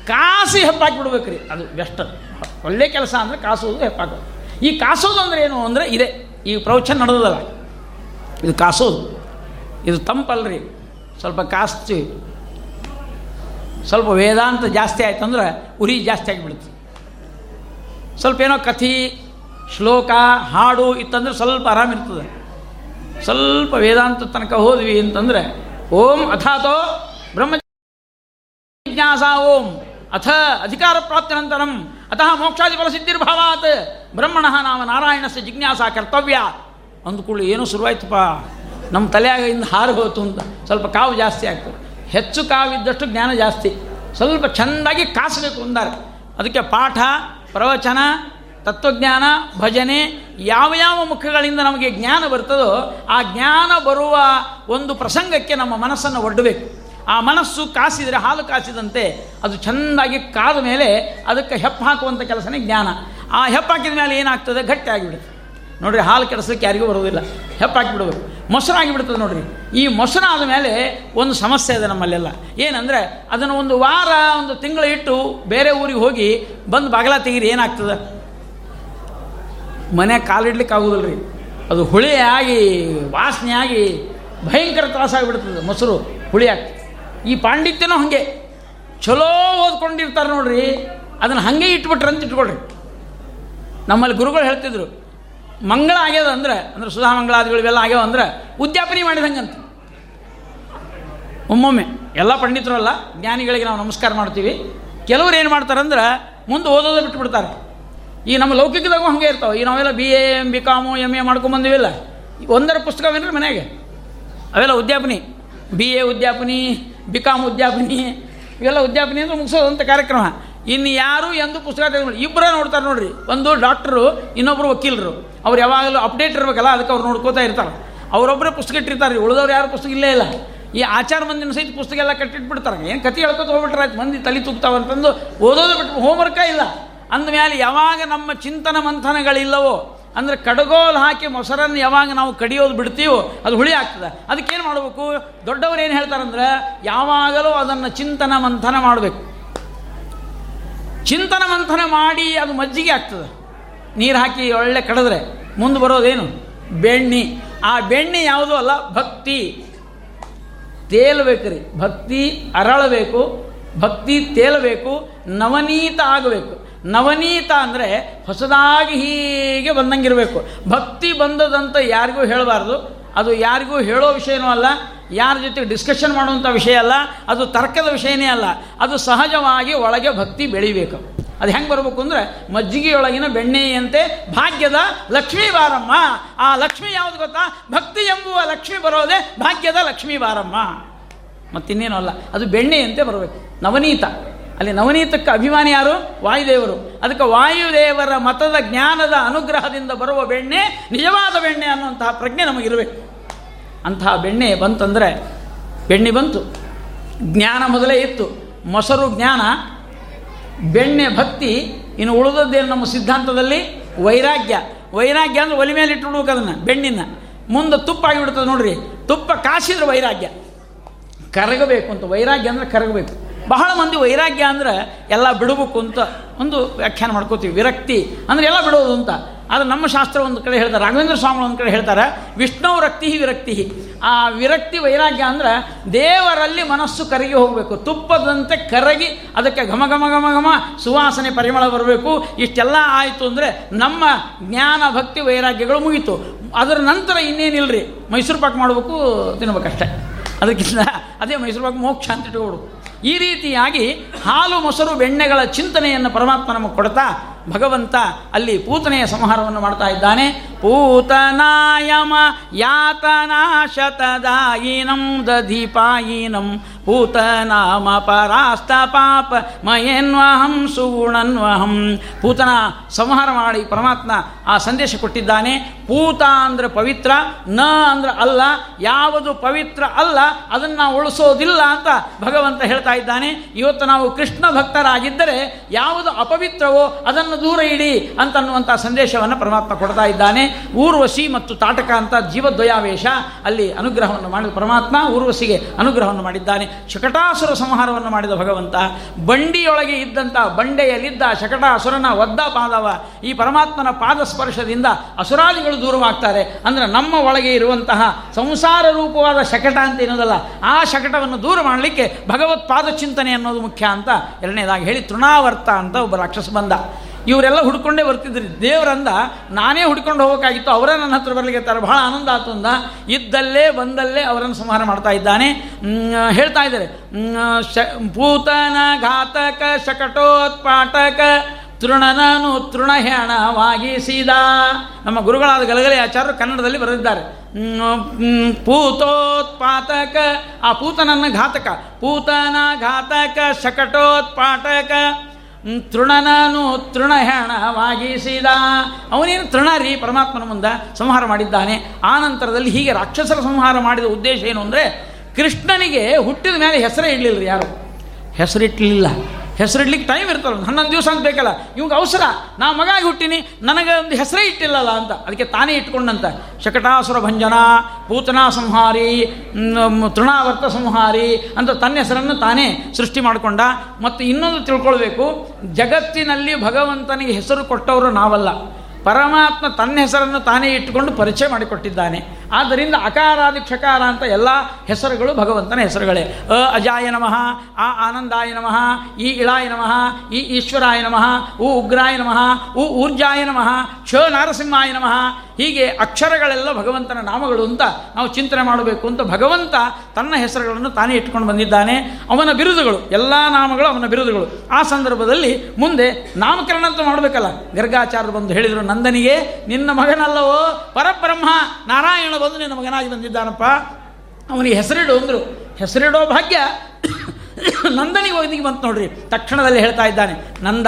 ಕಾಸಿ ಹೆಪ್ಪಾಕಿ ಬಿಡ್ಬೇಕು ರೀ ಅದು ಬೆಸ್ಟ್. ಒಳ್ಳೆ ಕೆಲಸ ಅಂದರೆ ಕಾಸೋದು ಹೆಪ್ಪಾಕೋದು ಈ ಕಾಸೋದು ಅಂದರೆ ಏನು? ಅಂದರೆ ಇದೆ. ಈ ಪ್ರವಚನ ನಡೆದಲ್ಲ ಇದು ಕಾಸೋದು. ಇದು ತಂಪಲ್ರಿ. ಸ್ವಲ್ಪ ಕಾಸ್ತಿ, ಸ್ವಲ್ಪ ವೇದಾಂತ ಜಾಸ್ತಿ ಆಯ್ತು ಅಂದ್ರೆ ಉರಿ ಜಾಸ್ತಿ ಆಗಿಬಿಡುತ್ತೆ. ಸ್ವಲ್ಪ ಏನೋ ಕಥಿ, ಶ್ಲೋಕ, ಹಾಡು ಇತ್ತಂದ್ರೆ ಸ್ವಲ್ಪ ಆರಾಮಿರ್ತದೆ ಸ್ವಲ್ಪ ವೇದಾಂತ ತನಕ ಹೋದ್ವಿ ಅಂತಂದರೆ, ಓಂ ಅಥಾತೋ ಬ್ರಹ್ಮ ಜಿಜ್ಞಾಸ ಓಂ ಅಥ ಅಧಿಕಾರ ಪ್ರಾಪ್ತಿನಂತರಂ ಅತಃ ಮೋಕ್ಷಾದಿ ಫಲಸಿದ್ಧಿರ್ಭಾವಾತ್ ಬ್ರಹ್ಮಣ ನಾಮ ನಾರಾಯಣಸ ಜಿಜ್ಞಾಸ ಕರ್ತವ್ಯ ಅಂದ್ಕೊಳ್ಳಿ, ಏನೂ ಶುರುವಾಯ್ತಪ್ಪ ನಮ್ಮ ತಲೆಯಾಗ ಇಂದ ಹಾರು ಹೋತು ಅಂತ ಸ್ವಲ್ಪ ಕಾವು ಜಾಸ್ತಿ ಆಗ್ತದೆ. ಹೆಚ್ಚು ಕಾವು ಇದ್ದಷ್ಟು ಜ್ಞಾನ ಜಾಸ್ತಿ. ಸ್ವಲ್ಪ ಚೆಂದಾಗಿ ಕಾಸಬೇಕು ಅಂದಾರೆ. ಅದಕ್ಕೆ ಪಾಠ, ಪ್ರವಚನ, ತತ್ವಜ್ಞಾನ, ಭಜನೆ ಯಾವ ಯಾವ ಮುಖಗಳಿಂದ ನಮಗೆ ಜ್ಞಾನ ಬರ್ತದೋ ಆ ಜ್ಞಾನ ಬರುವ ಒಂದು ಪ್ರಸಂಗಕ್ಕೆ ನಮ್ಮ ಮನಸ್ಸನ್ನು ಒಡ್ಡಬೇಕು ಆ ಮನಸ್ಸು ಕಾಸಿದರೆ, ಹಾಲು ಕಾಸಿದಂತೆ ಅದು ಚೆಂದಾಗಿ ಕಾದ ಮೇಲೆ ಅದಕ್ಕೆ ಹೆಪ್ಪು ಹಾಕುವಂಥ ಕೆಲಸನೇ ಜ್ಞಾನ. ಆ ಹೆಪ್ಪು ಹಾಕಿದ ಮೇಲೆ ಏನಾಗ್ತದೆ? ಗಟ್ಟಿ ಆಗಿಬಿಡುತ್ತೆ. ನೋಡ್ರಿ ಹಾಲು ಕೆಡಿಸೋಕ್ಕೆ ಯಾರಿಗೂ ಬರೋದಿಲ್ಲ ಹೆಪ್ಪು ಹಾಕಿಬಿಡ್ಬೇಕು. ಮೊಸರಾಗಿ ಬಿಡ್ತದೆ ನೋಡ್ರಿ. ಈ ಮೊಸರಾದ ಮೇಲೆ ಒಂದು ಸಮಸ್ಯೆ ಇದೆ ನಮ್ಮಲ್ಲೆಲ್ಲ. ಏನಂದರೆ ಅದನ್ನು ಒಂದು ವಾರ, ಒಂದು ತಿಂಗಳು ಇಟ್ಟು ಬೇರೆ ಊರಿಗೆ ಹೋಗಿ ಬಂದು ಬಾಗಲ ತೆಗೀರಿ, ಏನಾಗ್ತದೆ? ಮನೆ ಕಾಲಿಡ್ಲಿಕ್ಕೆ ಆಗೋದಿಲ್ಲ ರೀ ಅದು ಹುಳಿಯಾಗಿ, ವಾಸನೆಯಾಗಿ ಭಯಂಕರ ತ್ರಾಸಾಗಿಬಿಡ್ತದೆ ಮೊಸರು, ಹುಳಿ ಆಗ್ತದೆ. ಈ ಪಾಂಡಿತ್ಯನೂ ಹಾಗೆ. ಚಲೋ ಓದ್ಕೊಂಡಿರ್ತಾರೆ ನೋಡ್ರಿ. ಅದನ್ನು ಹಾಗೆ ಇಟ್ಬಿಟ್ರೆ ಅಂತ ಇಟ್ಕೊಳ್ರಿ. ನಮ್ಮಲ್ಲಿ ಗುರುಗಳು ಹೇಳ್ತಿದ್ರು ಮಂಗಳ ಆಗ್ಯದ ಅಂದ್ರೆ ಅಂದ್ರೆ ಸುಧಾ ಮಂಗಳಾದಿಗಳು ಇವೆಲ್ಲ ಆಗ್ಯಾವ ಅಂದ್ರೆ ಉದ್ಯಾಪನೆ ಮಾಡಿದಂಗಂತ ಒಮ್ಮೊಮ್ಮೆ ಎಲ್ಲ ಪಂಡಿತರಲ್ಲ, ಜ್ಞಾನಿಗಳಿಗೆ ನಾವು ನಮಸ್ಕಾರ ಮಾಡ್ತೀವಿ. ಕೆಲವರು ಏನು ಮಾಡ್ತಾರಂದ್ರೆ ಮುಂದೆ ಓದೋದು ಬಿಟ್ಬಿಡ್ತಾರೆ. ಈ ನಮ್ಮ ಲೌಕಿಕದಾಗೂ ಹಾಗೆ ಇರ್ತಾವೆ. ಈ ನಾವೆಲ್ಲ B A M B com M A ಮಾಡ್ಕೊಂಬಂದಿವಿಲ್ಲ ಒಂದರ ಪುಸ್ತಕವೇನ್ರಿ ಮನೆಗೆ? ಅವೆಲ್ಲ ಉದ್ಯಾಪನಿ. ಬಿ ಎ ಉದ್ಯಾಪನಿ ಬಿ ಕಾಮ್ ಉದ್ಯಾಪನಿ, ಇವೆಲ್ಲ ಉದ್ಯಾಪನಿ ಅಂದ್ರೆ ಮುಗಿಸೋದಂಥ ಕಾರ್ಯಕ್ರಮ. ಇನ್ನು ಯಾರು ಎಂದು ಪುಸ್ತಕ ತೆಗೆದು ಇಬ್ಬರೇ ನೋಡ್ತಾರೆ ನೋಡ್ರಿ. ಒಂದು ಡಾಕ್ಟ್ರು ಇನ್ನೊಬ್ಬರು ವಕೀಲರು. ಅವ್ರು ಯಾವಾಗಲೂ ಅಪ್ಡೇಟ್ ಇರಬೇಕಲ್ಲ, ಅದಕ್ಕೆ ಅವ್ರು ನೋಡ್ಕೋತಾ ಇರ್ತಾರೆ. ಅವರೊಬ್ಬರೇ ಪುಸ್ತಕ ಇಟ್ಟಿರ್ತಾರೆ ಉಳಿದವ್ರು ಯಾರು ಪುಸ್ತಕ ಇಲ್ಲೇ ಇಲ್ಲ. ಈ ಆಚಾರ ಮಂದಿನ ಸಹಿತ ಪುಸ್ತಕ ಎಲ್ಲ ಕಟ್ಟಿಟ್ಬಿಡ್ತಾರೆ. ಏನು ಕತೆ ಹೇಳ್ಕೊತ ಹೋಗ್ಬಿಟ್ರೆ ಆಯ್ತು, ಮಂದಿ ತಲೆ ಅಂತಂದು ಓದೋದು ಬಿಟ್ಟು ಹೋಮ್ವರ್ಕ ಇಲ್ಲ. ಅಂದಮೇಲೆ ಯಾವಾಗ ನಮ್ಮ ಚಿಂತನ ಮಂಥನಗಳಿಲ್ಲವೋ, ಅಂದರೆ ಕಡಗೋಲು ಹಾಕಿ ಮೊಸರನ್ನು ಯಾವಾಗ ನಾವು ಕಡಿಯೋದು ಬಿಡ್ತೀವೋ, ಅದು ಹುಳಿ ಆಗ್ತದೆ. ಅದಕ್ಕೇನು ಮಾಡಬೇಕು? ದೊಡ್ಡವರು ಏನು ಹೇಳ್ತಾರಂದ್ರೆ, ಯಾವಾಗಲೂ ಅದನ್ನು ಚಿಂತನ ಮಂಥನ ಮಾಡಬೇಕು. ಚಿಂತನ ಮಂಥನ ಮಾಡಿ ಅದು ಮಜ್ಜಿಗೆ ಆಗ್ತದೆ. ನೀರು ಹಾಕಿ ಒಳ್ಳೆ ಕಡಿದ್ರೆ. ಮುಂದೆ ಬರೋದೇನು? ಬೆಣ್ಣೆ. ಆ ಬೆಣ್ಣೆ ಯಾವುದೂ ಅಲ್ಲ? ಭಕ್ತಿ. ತೇಲಬೇಕು ರೀ. ಭಕ್ತಿ ಅರಳಬೇಕು. ಭಕ್ತಿ ತೇಲಬೇಕು. ನವನೀತ ಆಗಬೇಕು. ನವನೀತ ಅಂದರೆ ಹೊಸದಾಗಿ ಹೀಗೆ ಬಂದಂಗಿರಬೇಕು. ಭಕ್ತಿ ಬಂದದಂತ ಯಾರಿಗೂ ಹೇಳಬಾರ್ದು. ಅದು ಯಾರಿಗೂ ಹೇಳೋ ವಿಷಯನೂ ಅಲ್ಲ, ಯಾರ ಜೊತೆ ಡಿಸ್ಕಷನ್ ಮಾಡುವಂಥ ವಿಷಯ ಅಲ್ಲ, ಅದು ತರ್ಕದ ವಿಷಯನೇ ಅಲ್ಲ. ಅದು ಸಹಜವಾಗಿ ಒಳಗೆ ಭಕ್ತಿ ಬೆಳಿಬೇಕು. ಅದು ಹೆಂಗೆ ಬರಬೇಕು ಅಂದರೆ, ಮಜ್ಜಿಗೆಯೊಳಗಿನ ಬೆಣ್ಣೆಯಂತೆ ಭಾಗ್ಯದ ಲಕ್ಷ್ಮೀ ಬಾರಮ್ಮ. ಆ ಲಕ್ಷ್ಮಿ ಯಾವುದು ಗೊತ್ತಾ? ಭಕ್ತಿ ಎಂಬುವ ಲಕ್ಷ್ಮಿ ಬರೋದೇ ಭಾಗ್ಯದ ಲಕ್ಷ್ಮೀ ಬಾರಮ್ಮ. ಮತ್ತಿನ್ನೇನೂ ಅಲ್ಲ, ಅದು ಬೆಣ್ಣೆಯಂತೆ ಬರಬೇಕು. ನವನೀತ. ಅಲ್ಲಿ ನವನೀತಕ್ಕೆ ಅಭಿಮಾನಿ ಯಾರು? ವಾಯುದೇವರು. ಅದಕ್ಕೆ ವಾಯುದೇವರ ಮತದ ಜ್ಞಾನದ ಅನುಗ್ರಹದಿಂದ ಬರುವ ಬೆಣ್ಣೆ ನಿಜವಾದ ಬೆಣ್ಣೆ ಅನ್ನುವಂತಹ ಪ್ರಜ್ಞೆ ನಮಗಿರಬೇಕು ಅಂತಹ ಬೆಣ್ಣೆ ಬಂತಂದರೆ ಬೆಣ್ಣೆ ಬಂತು. ಜ್ಞಾನ ಮೊದಲೇ ಇತ್ತು. ಮೊಸರು ಜ್ಞಾನ, ಬೆಣ್ಣೆ ಭಕ್ತಿ, ಇನ್ನು ಉಳಿದದ್ದೇನು ನಮ್ಮ ಸಿದ್ಧಾಂತದಲ್ಲಿ? ವೈರಾಗ್ಯ. ವೈರಾಗ್ಯ ಅಂದ್ರೆ ಒಲಿ ಮೇಲೆ ಇಟ್ಟು ಅದನ್ನು, ಬೆಣ್ಣಿನ. ಮುಂದೆ ತುಪ್ಪ ಆಗಿಬಿಡ್ತದೆ ನೋಡ್ರಿ. ತುಪ್ಪ ಕಾಸಿದ್ರೆ ವೈರಾಗ್ಯ. ಕರಗಬೇಕು ಅಂತ. ವೈರಾಗ್ಯ ಅಂದರೆ ಕರಗಬೇಕು. ಬಹಳ ಮಂದಿ ವೈರಾಗ್ಯ ಅಂದ್ರೆ ಎಲ್ಲ ಬಿಡಬೇಕು ಅಂತ ಒಂದು ವ್ಯಾಖ್ಯಾನ ಮಾಡ್ಕೋತೀವಿ. ವಿರಕ್ತಿ ಅಂದರೆ ಎಲ್ಲ ಬಿಡೋದು ಅಂತ. ಆದರೆ ನಮ್ಮ ಶಾಸ್ತ್ರ ಒಂದು ಕಡೆ ಹೇಳ್ತಾರೆ, ರಾಘವೇಂದ್ರ ಸ್ವಾಮಿ ಒಂದು ಕಡೆ ಹೇಳ್ತಾರೆ, ವಿಷ್ಣು ರಕ್ತಿ ವಿರಕ್ತಿ ಆ ವಿರಕ್ತಿ ವೈರಾಗ್ಯ ಅಂದ್ರೆ ದೇವರಲ್ಲಿ ಮನಸ್ಸು ಕರಗಿ ಹೋಗಬೇಕು, ತುಪ್ಪದಂತೆ ಕರಗಿ ಅದಕ್ಕೆ ಘಮ ಘಮ ಘಮ ಘಮ ಸುವಾಸನೆ ಪರಿಮಳ ಬರಬೇಕು. ಇಷ್ಟೆಲ್ಲ ಆಯಿತು ಅಂದರೆ ನಮ್ಮ ಜ್ಞಾನ ಭಕ್ತಿ ವೈರಾಗ್ಯಗಳು ಮುಗೀತು. ಅದರ ನಂತರ ಇನ್ನೇನಿಲ್ಲರಿ ಮೈಸೂರು ಪಾಕ್ ಮಾಡಬೇಕು ತಿನ್ಬೇಕಷ್ಟೆ. ಅದಕ್ಕಿಂತ ಅದೇ ಮೈಸೂರು ಪಾಕ್ ಮೋಕ್ಷ ಅಂತ ಇಟ್ಕೊಬಿಡು. ಈ ರೀತಿಯಾಗಿ ಹಾಲು ಮೊಸರು ಬೆಣ್ಣೆಗಳ ಚಿಂತನೆಯನ್ನು ಪರಮಾತ್ಮ ನಮಗೆ ಕೊಡ್ತಾ ಭಗವಂತ ಅಲ್ಲಿ ಪೂತನೆಯ ಸಂಹಾರವನ್ನು ಮಾಡ್ತಾ ಇದ್ದಾನೆ. ಪೂತನಾಯಮ ಯಾತನಾ ಶತದಾಯಿನಂ ದಧಿಪಾಯಿನಂ ಪೂತನಾಮ ಪರಾಸ್ತ ಪಾಪ, ಮಯೇನ್ವಹಂ ಸುಗುಣನ್ವಹಂ. ಪೂತನ ಸಂಹಾರ ಮಾಡಿ ಪರಮಾತ್ಮ ಆ ಸಂದೇಶ ಕೊಟ್ಟಿದ್ದಾನೆ. ಪೂತ ಅಂದರೆ ಪವಿತ್ರ, ನ ಅಂದ್ರೆ ಅಲ್ಲ. ಯಾವುದು ಪವಿತ್ರ ಅಲ್ಲ, ಅದನ್ನು ನಾವು ಉಳಿಸೋದಿಲ್ಲ ಅಂತ ಭಗವಂತ ಹೇಳ್ತಾ ಇದ್ದಾನೆ. ಇವತ್ತು ನಾವು ಕೃಷ್ಣ ಭಕ್ತರಾಗಿದ್ದರೆ ಯಾವುದು ಅಪವಿತ್ರವೋ ಅದನ್ನು ದೂರ ಇಡಿ ಅಂತನ್ನುವಂಥ ಸಂದೇಶವನ್ನು ಪರಮಾತ್ಮ ಕೊಡ್ತಾ ಇದ್ದಾನೆ. ಊರ್ವಶಿ ಮತ್ತು ತಾಟಕ ಅಂತ ಜೀವದ್ವಯಾವೇಶ. ಅಲ್ಲಿ ಅನುಗ್ರಹವನ್ನು ಮಾಡಿದ ಪರಮಾತ್ಮ ಊರ್ವಶಿಗೆ ಅನುಗ್ರಹವನ್ನು ಮಾಡಿದ್ದಾನೆ. ಶಕಟಾಸುರ ಸಂಹಾರವನ್ನು ಮಾಡಿದ ಭಗವಂತ, ಬಂಡಿಯೊಳಗೆ ಇದ್ದಂಥ ಬಂಡೆಯಲ್ಲಿದ್ದ ಶಕಟಾಸುರನ ಒದ್ದ ಪಾದವ ಈ ಪರಮಾತ್ಮನ ಪಾದ ಸ್ಪರ್ಶದಿಂದ ಅಸುರಾದಿಗಳು ದೂರವಾಗ್ತಾರೆ. ಅಂದರೆ ನಮ್ಮ ಒಳಗೆ ಇರುವಂತಹ ಸಂಸಾರ ರೂಪವಾದ ಶಕಟ ಅಂತ ಏನೋದಲ್ಲ, ಆ ಶಕಟವನ್ನು ದೂರ ಮಾಡಲಿಕ್ಕೆ ಭಗವತ್ ಪಾದ ಚಿಂತನೆ ಅನ್ನೋದು ಮುಖ್ಯ ಅಂತ ಎರಡನೇದಾಗಿ ಹೇಳಿ ತೃಣಾವರ್ತ ಅಂತ ಒಬ್ಬ ರಾಕ್ಷಸ ಬಂದ. ಇವರೆಲ್ಲ ಹುಡ್ಕೊಂಡೇ ಬರ್ತಿದ್ರು. ದೇವರಂದ ನಾನೇ ಹುಡ್ಕೊಂಡು ಹೋಗೋಕ್ಕಾಗಿತ್ತು. ಅವರೇ ನನ್ನ ಹತ್ರ ತರ ಬಹಳ ಆನಂದ ಆತು ಅಂದ. ಇದ್ದಲ್ಲೇ, ಬಂದಲ್ಲೇ ಅವರನ್ನು ಸಂಹಾರ ಮಾಡ್ತಾ ಇದ್ದಾನೆ. ಹೇಳ್ತಾ ಇದ್ದಾರೆ. ಶ ಪೂತನ ಘಾತಕ, ಶಕಟೋತ್ಪಾಟಕ, ತೃಣನನು ತೃಣಹೆಣವಾಗಿಸಿದ. ನಮ್ಮ ಗುರುಗಳಾದ ಗಲಗಲೆ ಆಚಾರ್ಯರು ಕನ್ನಡದಲ್ಲಿ ಬರೆದಿದ್ದಾರೆ. ಪೂತೋತ್ಪಾತಕ ಆ ಪೂತನನ್ನ ಘಾತಕ. ಪೂತನ ಘಾತಕ, ಶಕಟೋತ್ಪಾಟಕ ತೃಣನನು ತೃಣಹೆಣವಾಗಿಸಿದ. ಅವನೇನು ತೃಣ ರೀ ಪರಮಾತ್ಮನ ಮುಂದೆ ಸಂಹಾರ ಮಾಡಿದ್ದಾನೆ. ಆ ನಂತರದಲ್ಲಿ ಹೀಗೆ ರಾಕ್ಷಸರ ಸಂಹಾರ ಮಾಡಿದ ಉದ್ದೇಶ ಏನು ಅಂದರೆ ಕೃಷ್ಣನಿಗೆ ಹುಟ್ಟಿದ ಮೇಲೆ ಹೆಸರೇ ಇಡಲಿಲ್ಲ ಯಾರು? ಹೆಸರಿಟ್ಟಲಿಲ್ಲ ಹೆಸರಿಡ್ಲಿಕ್ಕೆ ಟೈಮ್ ಇರ್ತಲ್ಲ ಹನ್ನೊಂದು ದಿವಸ ಅಂತ ಬೇಕಲ್ಲ. ಇವಾಗ ಅವಸರ. ನಾ ಮಗಾಗಿ ಹುಟ್ಟಿನಿ ನನಗೆ ಒಂದು ಹೆಸರೇ ಇಟ್ಟಿಲ್ಲಲ್ಲ ಅಂತ. ಅದಕ್ಕೆ ತಾನೇ ಇಟ್ಕೊಂಡಂತ. ಶಕಟಾಸುರ ಭಂಜನ ಪೂತನಾ ಸಂಹಾರಿ ತೃಣಾವರ್ತ ಸಂಹಾರಿ ಅಂತ ತನ್ನ ಹೆಸರನ್ನು ತಾನೇ ಸೃಷ್ಟಿ ಮಾಡಿಕೊಂಡ. ಮತ್ತು ಇನ್ನೊಂದು ತಿಳ್ಕೊಳ್ಬೇಕು, ಜಗತ್ತಿನಲ್ಲಿ ಭಗವಂತನಿಗೆ ಹೆಸರು ಕೊಟ್ಟವರು ನಾವಲ್ಲ. ಪರಮಾತ್ಮ ತನ್ನ ಹೆಸರನ್ನು ತಾನೇ ಇಟ್ಟುಕೊಂಡು ಪರಿಚಯ ಮಾಡಿಕೊಟ್ಟಿದ್ದಾನೆ. ಆದ್ದರಿಂದ ಅಕಾರಾದಿ ಕ್ಷಕಾರ ಅಂತ ಎಲ್ಲ ಹೆಸರುಗಳು ಭಗವಂತನ ಹೆಸರುಗಳೇ. ಅ ಅಜಾಯ ನಮಃ, ಆ ಆನಂದಾಯ ನಮಃ, ಈ ಇಳಾಯ ನಮಃ, ಈ ಈಶ್ವರಾಯ ನಮಃ, ಉ ಉಗ್ರಾಯ ನಮಃ, ಉ ಊರ್ಜಾಯ ನಮಃ, ಕ್ಷ ನಾರಸಿಂಹಾಯ ನಮಃ. ಹೀಗೆ ಅಕ್ಷರಗಳೆಲ್ಲ ಭಗವಂತನ ನಾಮಗಳು ಅಂತ ನಾವು ಚಿಂತನೆ ಮಾಡಬೇಕು ಅಂತ ಭಗವಂತ ತನ್ನ ಹೆಸರುಗಳನ್ನು ತಾನೇ ಇಟ್ಕೊಂಡು ಬಂದಿದ್ದಾನೆ. ಅವನ ಬಿರುದುಗಳು, ಎಲ್ಲ ನಾಮಗಳು ಅವನ ಬಿರುದುಗಳು. ಆ ಸಂದರ್ಭದಲ್ಲಿ ಮುಂದೆ ನಾಮಕರಣ ಅಂತ ಮಾಡಬೇಕಲ್ಲ. ಗರ್ಗಾಚಾರ್ಯರು ಬಂದು ಹೇಳಿದರು ನಂದನಿಗೆ ನಿನ್ನ ಮಗನಲ್ಲವೋ? ಪರಬ್ರಹ್ಮ ನಾರಾಯಣ ಬಂದು ನಿನ್ನ ಮಗನಾಗಿ ಬಂದಿದ್ದಾನಪ್ಪ? ಅವನಿಗೆ ಹೆಸರಿಡು ಅಂದರು. ಹೆಸರಿಡೋ ಭಾಗ್ಯ ನಂದನಿಗೆ ಒದಗಿ ಬಂತು ನೋಡ್ರಿ. ತಕ್ಷಣದಲ್ಲಿ ಹೇಳ್ತಾ ಇದ್ದಾನೆ, ನಂದ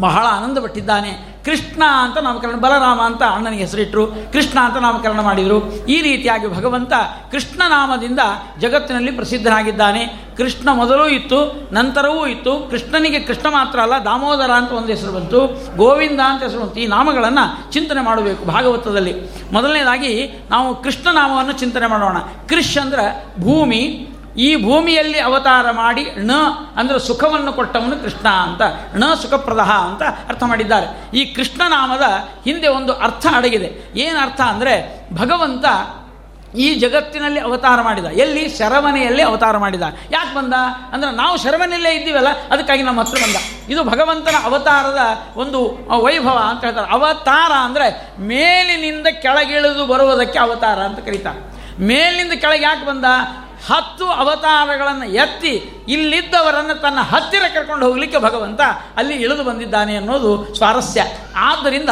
ಬಹಳ ಆನಂದಪಟ್ಟಿದ್ದಾನೆ ಕೃಷ್ಣ ಅಂತ ನಾಮಕರಣ, ಬಲರಾಮ ಅಂತ ಅಣ್ಣನಿಗೆ ಹೆಸರಿಟ್ಟರು ಕೃಷ್ಣ ಅಂತ ನಾಮಕರಣ ಮಾಡಿದರು. ಈ ರೀತಿಯಾಗಿ ಭಗವಂತ ಕೃಷ್ಣ ನಾಮದಿಂದ ಜಗತ್ತಿನಲ್ಲಿ ಪ್ರಸಿದ್ಧನಾಗಿದ್ದಾನೆ. ಕೃಷ್ಣ ಮೊದಲೂ ಇತ್ತು, ನಂತರವೂ ಇತ್ತು. ಕೃಷ್ಣನಿಗೆ ಕೃಷ್ಣ ಮಾತ್ರ ಅಲ್ಲ, ದಾಮೋದರ ಅಂತ ಒಂದು ಹೆಸರು ಬಂತು, ಗೋವಿಂದ ಅಂತ ಹೆಸರು ಬಂತು. ಈ ನಾಮಗಳನ್ನು ಚಿಂತನೆ ಮಾಡಬೇಕು ಭಾಗವತದಲ್ಲಿ. ಮೊದಲನೇದಾಗಿ ನಾವು ಕೃಷ್ಣ ನಾಮವನ್ನು ಚಿಂತನೆ ಮಾಡೋಣ. ಕೃಷ್ ಅಂದ್ರೆ ಭೂಮಿ ಈ ಭೂಮಿಯಲ್ಲಿ ಅವತಾರ ಮಾಡಿ ಣ ಅಂದರೆ ಸುಖವನ್ನು ಕೊಟ್ಟವನು ಕೃಷ್ಣ ಅಂತ. ಣ ಸುಖಪ್ರದಹ ಅಂತ ಅರ್ಥ ಮಾಡಿದ್ದಾರೆ. ಈ ಕೃಷ್ಣ ನಾಮದ ಹಿಂದೆ ಒಂದು ಅರ್ಥ ಅಡಗಿದೆ. ಏನು ಅರ್ಥ ಅಂದರೆ ಭಗವಂತ ಈ ಜಗತ್ತಿನಲ್ಲಿ ಅವತಾರ ಮಾಡಿದ. ಎಲ್ಲಿ? ಶರವಣೆಯಲ್ಲಿ ಅವತಾರ ಮಾಡಿದ. ಯಾಕೆ ಬಂದ? ಅಂದರೆ ನಾವು ಶರವಣೆಯಲ್ಲೇ ಇದ್ದೀವಲ್ಲ, ಅದಕ್ಕಾಗಿ ನಮ್ಮ ಹತ್ರ ಬಂದ. ಇದು ಭಗವಂತನ ಅವತಾರದ ಒಂದು ವೈಭವ ಅಂತ ಹೇಳ್ತಾರೆ. ಅವತಾರ ಅಂದರೆ ಮೇಲಿನಿಂದ ಕೆಳಗಿಳಿದು ಬರುವುದಕ್ಕೆ ಅವತಾರ ಅಂತ ಕರೀತಾರೆ. ಮೇಲಿನಿಂದ ಕೆಳಗೆ ಯಾಕೆ ಬಂದ? ಹತ್ತು ಅವತಾರಗಳನ್ನು ಎತ್ತಿ ಇಲ್ಲಿದ್ದವರನ್ನು ತನ್ನ ಹತ್ತಿರ ಕರ್ಕೊಂಡು ಹೋಗಲಿಕ್ಕೆ ಭಗವಂತ ಅಲ್ಲಿ ಇಳಿದು ಬಂದಿದ್ದಾನೆ ಅನ್ನೋದು ಸ್ವಾರಸ್ಯ. ಆದ್ದರಿಂದ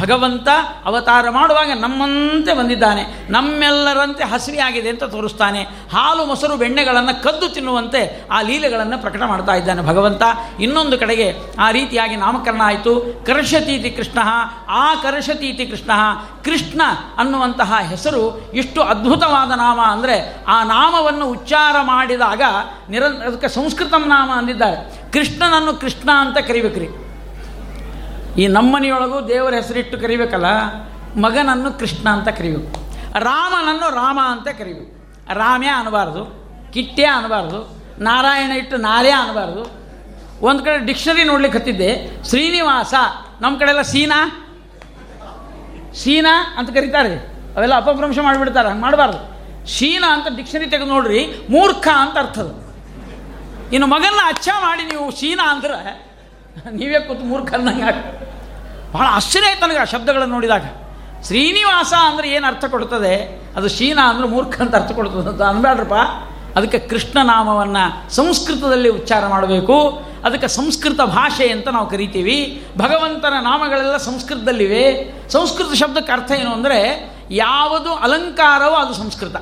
ಭಗವಂತ ಅವತಾರ ಮಾಡುವಾಗ ನಮ್ಮಂತೆ ಬಂದಿದ್ದಾನೆ. ನಮ್ಮೆಲ್ಲರಂತೆ ಹಸಿರಿಯಾಗಿದೆ ಅಂತ ತೋರಿಸ್ತಾನೆ. ಹಾಲು ಮೊಸರು ಬೆಣ್ಣೆಗಳನ್ನು ಕದ್ದು ತಿನ್ನುವಂತೆ ಆ ಲೀಲೆಗಳನ್ನು ಪ್ರಕಟ ಮಾಡ್ತಾ ಇದ್ದಾನೆ ಭಗವಂತ. ಇನ್ನೊಂದು ಕಡೆಗೆ ಆ ರೀತಿಯಾಗಿ ನಾಮಕರಣ ಆಯಿತು. ಕರ್ಷತೀತಿ ಕೃಷ್ಣ, ಆ ಕರ್ಷತೀತಿ ಕೃಷ್ಣ ಕೃಷ್ಣ ಅನ್ನುವಂತಹ ಹೆಸರು ಇಷ್ಟು ಅದ್ಭುತವಾದ ನಾಮ ಅಂದರೆ ಆ ನಾಮವನ್ನು ಉಚ್ಚಾರ ಮಾಡಿದಾಗ ನಿರ ಅದಕ್ಕೆ ಸಂಸ್ಕೃತಂ ನಾಮ ಅಂದಿದ್ದಾರೆ. ಕೃಷ್ಣನನ್ನು ಕೃಷ್ಣ ಅಂತ ಕರಿಬೇಕ್ರಿ. ಈ ನಮ್ಮನೆಯೊಳಗೂ ದೇವರ ಹೆಸರಿಟ್ಟು ಕರಿಬೇಕಲ್ಲ, ಮಗನನ್ನು ಕೃಷ್ಣ ಅಂತ ಕರಿಬೇಕು. ರಾಮನನ್ನು ರಾಮ ಅಂತ ಕರಿಬೇಕು. ರಾಮ್ಯ ಅನ್ನಬಾರ್ದು ಕಿಟ್ಟೆ ಅನ್ನಬಾರ್ದು ನಾರಾಯಣ ಇಟ್ಟು ನಾರೇ ಅನ್ನಬಾರ್ದು ಒಂದು ಕಡೆ ಡಿಕ್ಷನರಿ ನೋಡ್ಲಿಕ್ಕೆ ಹತ್ತಿದ್ದೆ, ಶ್ರೀನಿವಾಸ ನಮ್ಮ ಕಡೆ ಎಲ್ಲ ಸೀನಾ ಶೀನಾ ಅಂತ ಕರೀತಾರೆ. ಅವೆಲ್ಲ ಅಪಭ್ರಂಶ ಮಾಡಿಬಿಡ್ತಾರೆ, ಹಂಗೆ ಮಾಡಬಾರ್ದು. ಶೀನಾ ಅಂತ ಡಿಕ್ಷನರಿ ತೆಗೆದು ನೋಡ್ರಿ, ಮೂರ್ಖ ಅಂತ ಅರ್ಥದು ಇನ್ನು ಮಗನ್ನ ಅಚ್ಚ ಮಾಡಿ ನೀವು ಶೀನಾ ಅಂದ್ರೆ ನೀವೇ ಕೂತು ಮೂರ್ಖ ಅನ್ನಂಗೆ ಬಹಳ ಆಶ್ಚರ್ಯ ಆಯ್ತು ನನಗೆ ಆ ಶಬ್ದಗಳನ್ನು ನೋಡಿದಾಗ. ಶ್ರೀನಿವಾಸ ಅಂದರೆ ಏನು ಅರ್ಥ ಕೊಡ್ತದೆ? ಅದು ಶೀನ ಅಂದರೆ ಮೂರ್ಖ ಅಂತ ಅರ್ಥ ಕೊಡ್ತದೆ ಅಂತ ಅನ್ಬೇಡ್ರಪ್ಪ ಅದಕ್ಕೆ ಕೃಷ್ಣ ನಾಮವನ್ನು ಸಂಸ್ಕೃತದಲ್ಲಿ ಉಚ್ಚಾರ ಮಾಡಬೇಕು. ಅದಕ್ಕೆ ಸಂಸ್ಕೃತ ಭಾಷೆ ಅಂತ ನಾವು ಕರಿತೀವಿ. ಭಗವಂತನ ನಾಮಗಳೆಲ್ಲ ಸಂಸ್ಕೃತದಲ್ಲಿವೆ. ಸಂಸ್ಕೃತ ಶಬ್ದಕ್ಕೆ ಅರ್ಥ ಏನು ಅಂದರೆ, ಯಾವುದು ಅಲಂಕಾರವೋ ಅದು ಸಂಸ್ಕೃತ.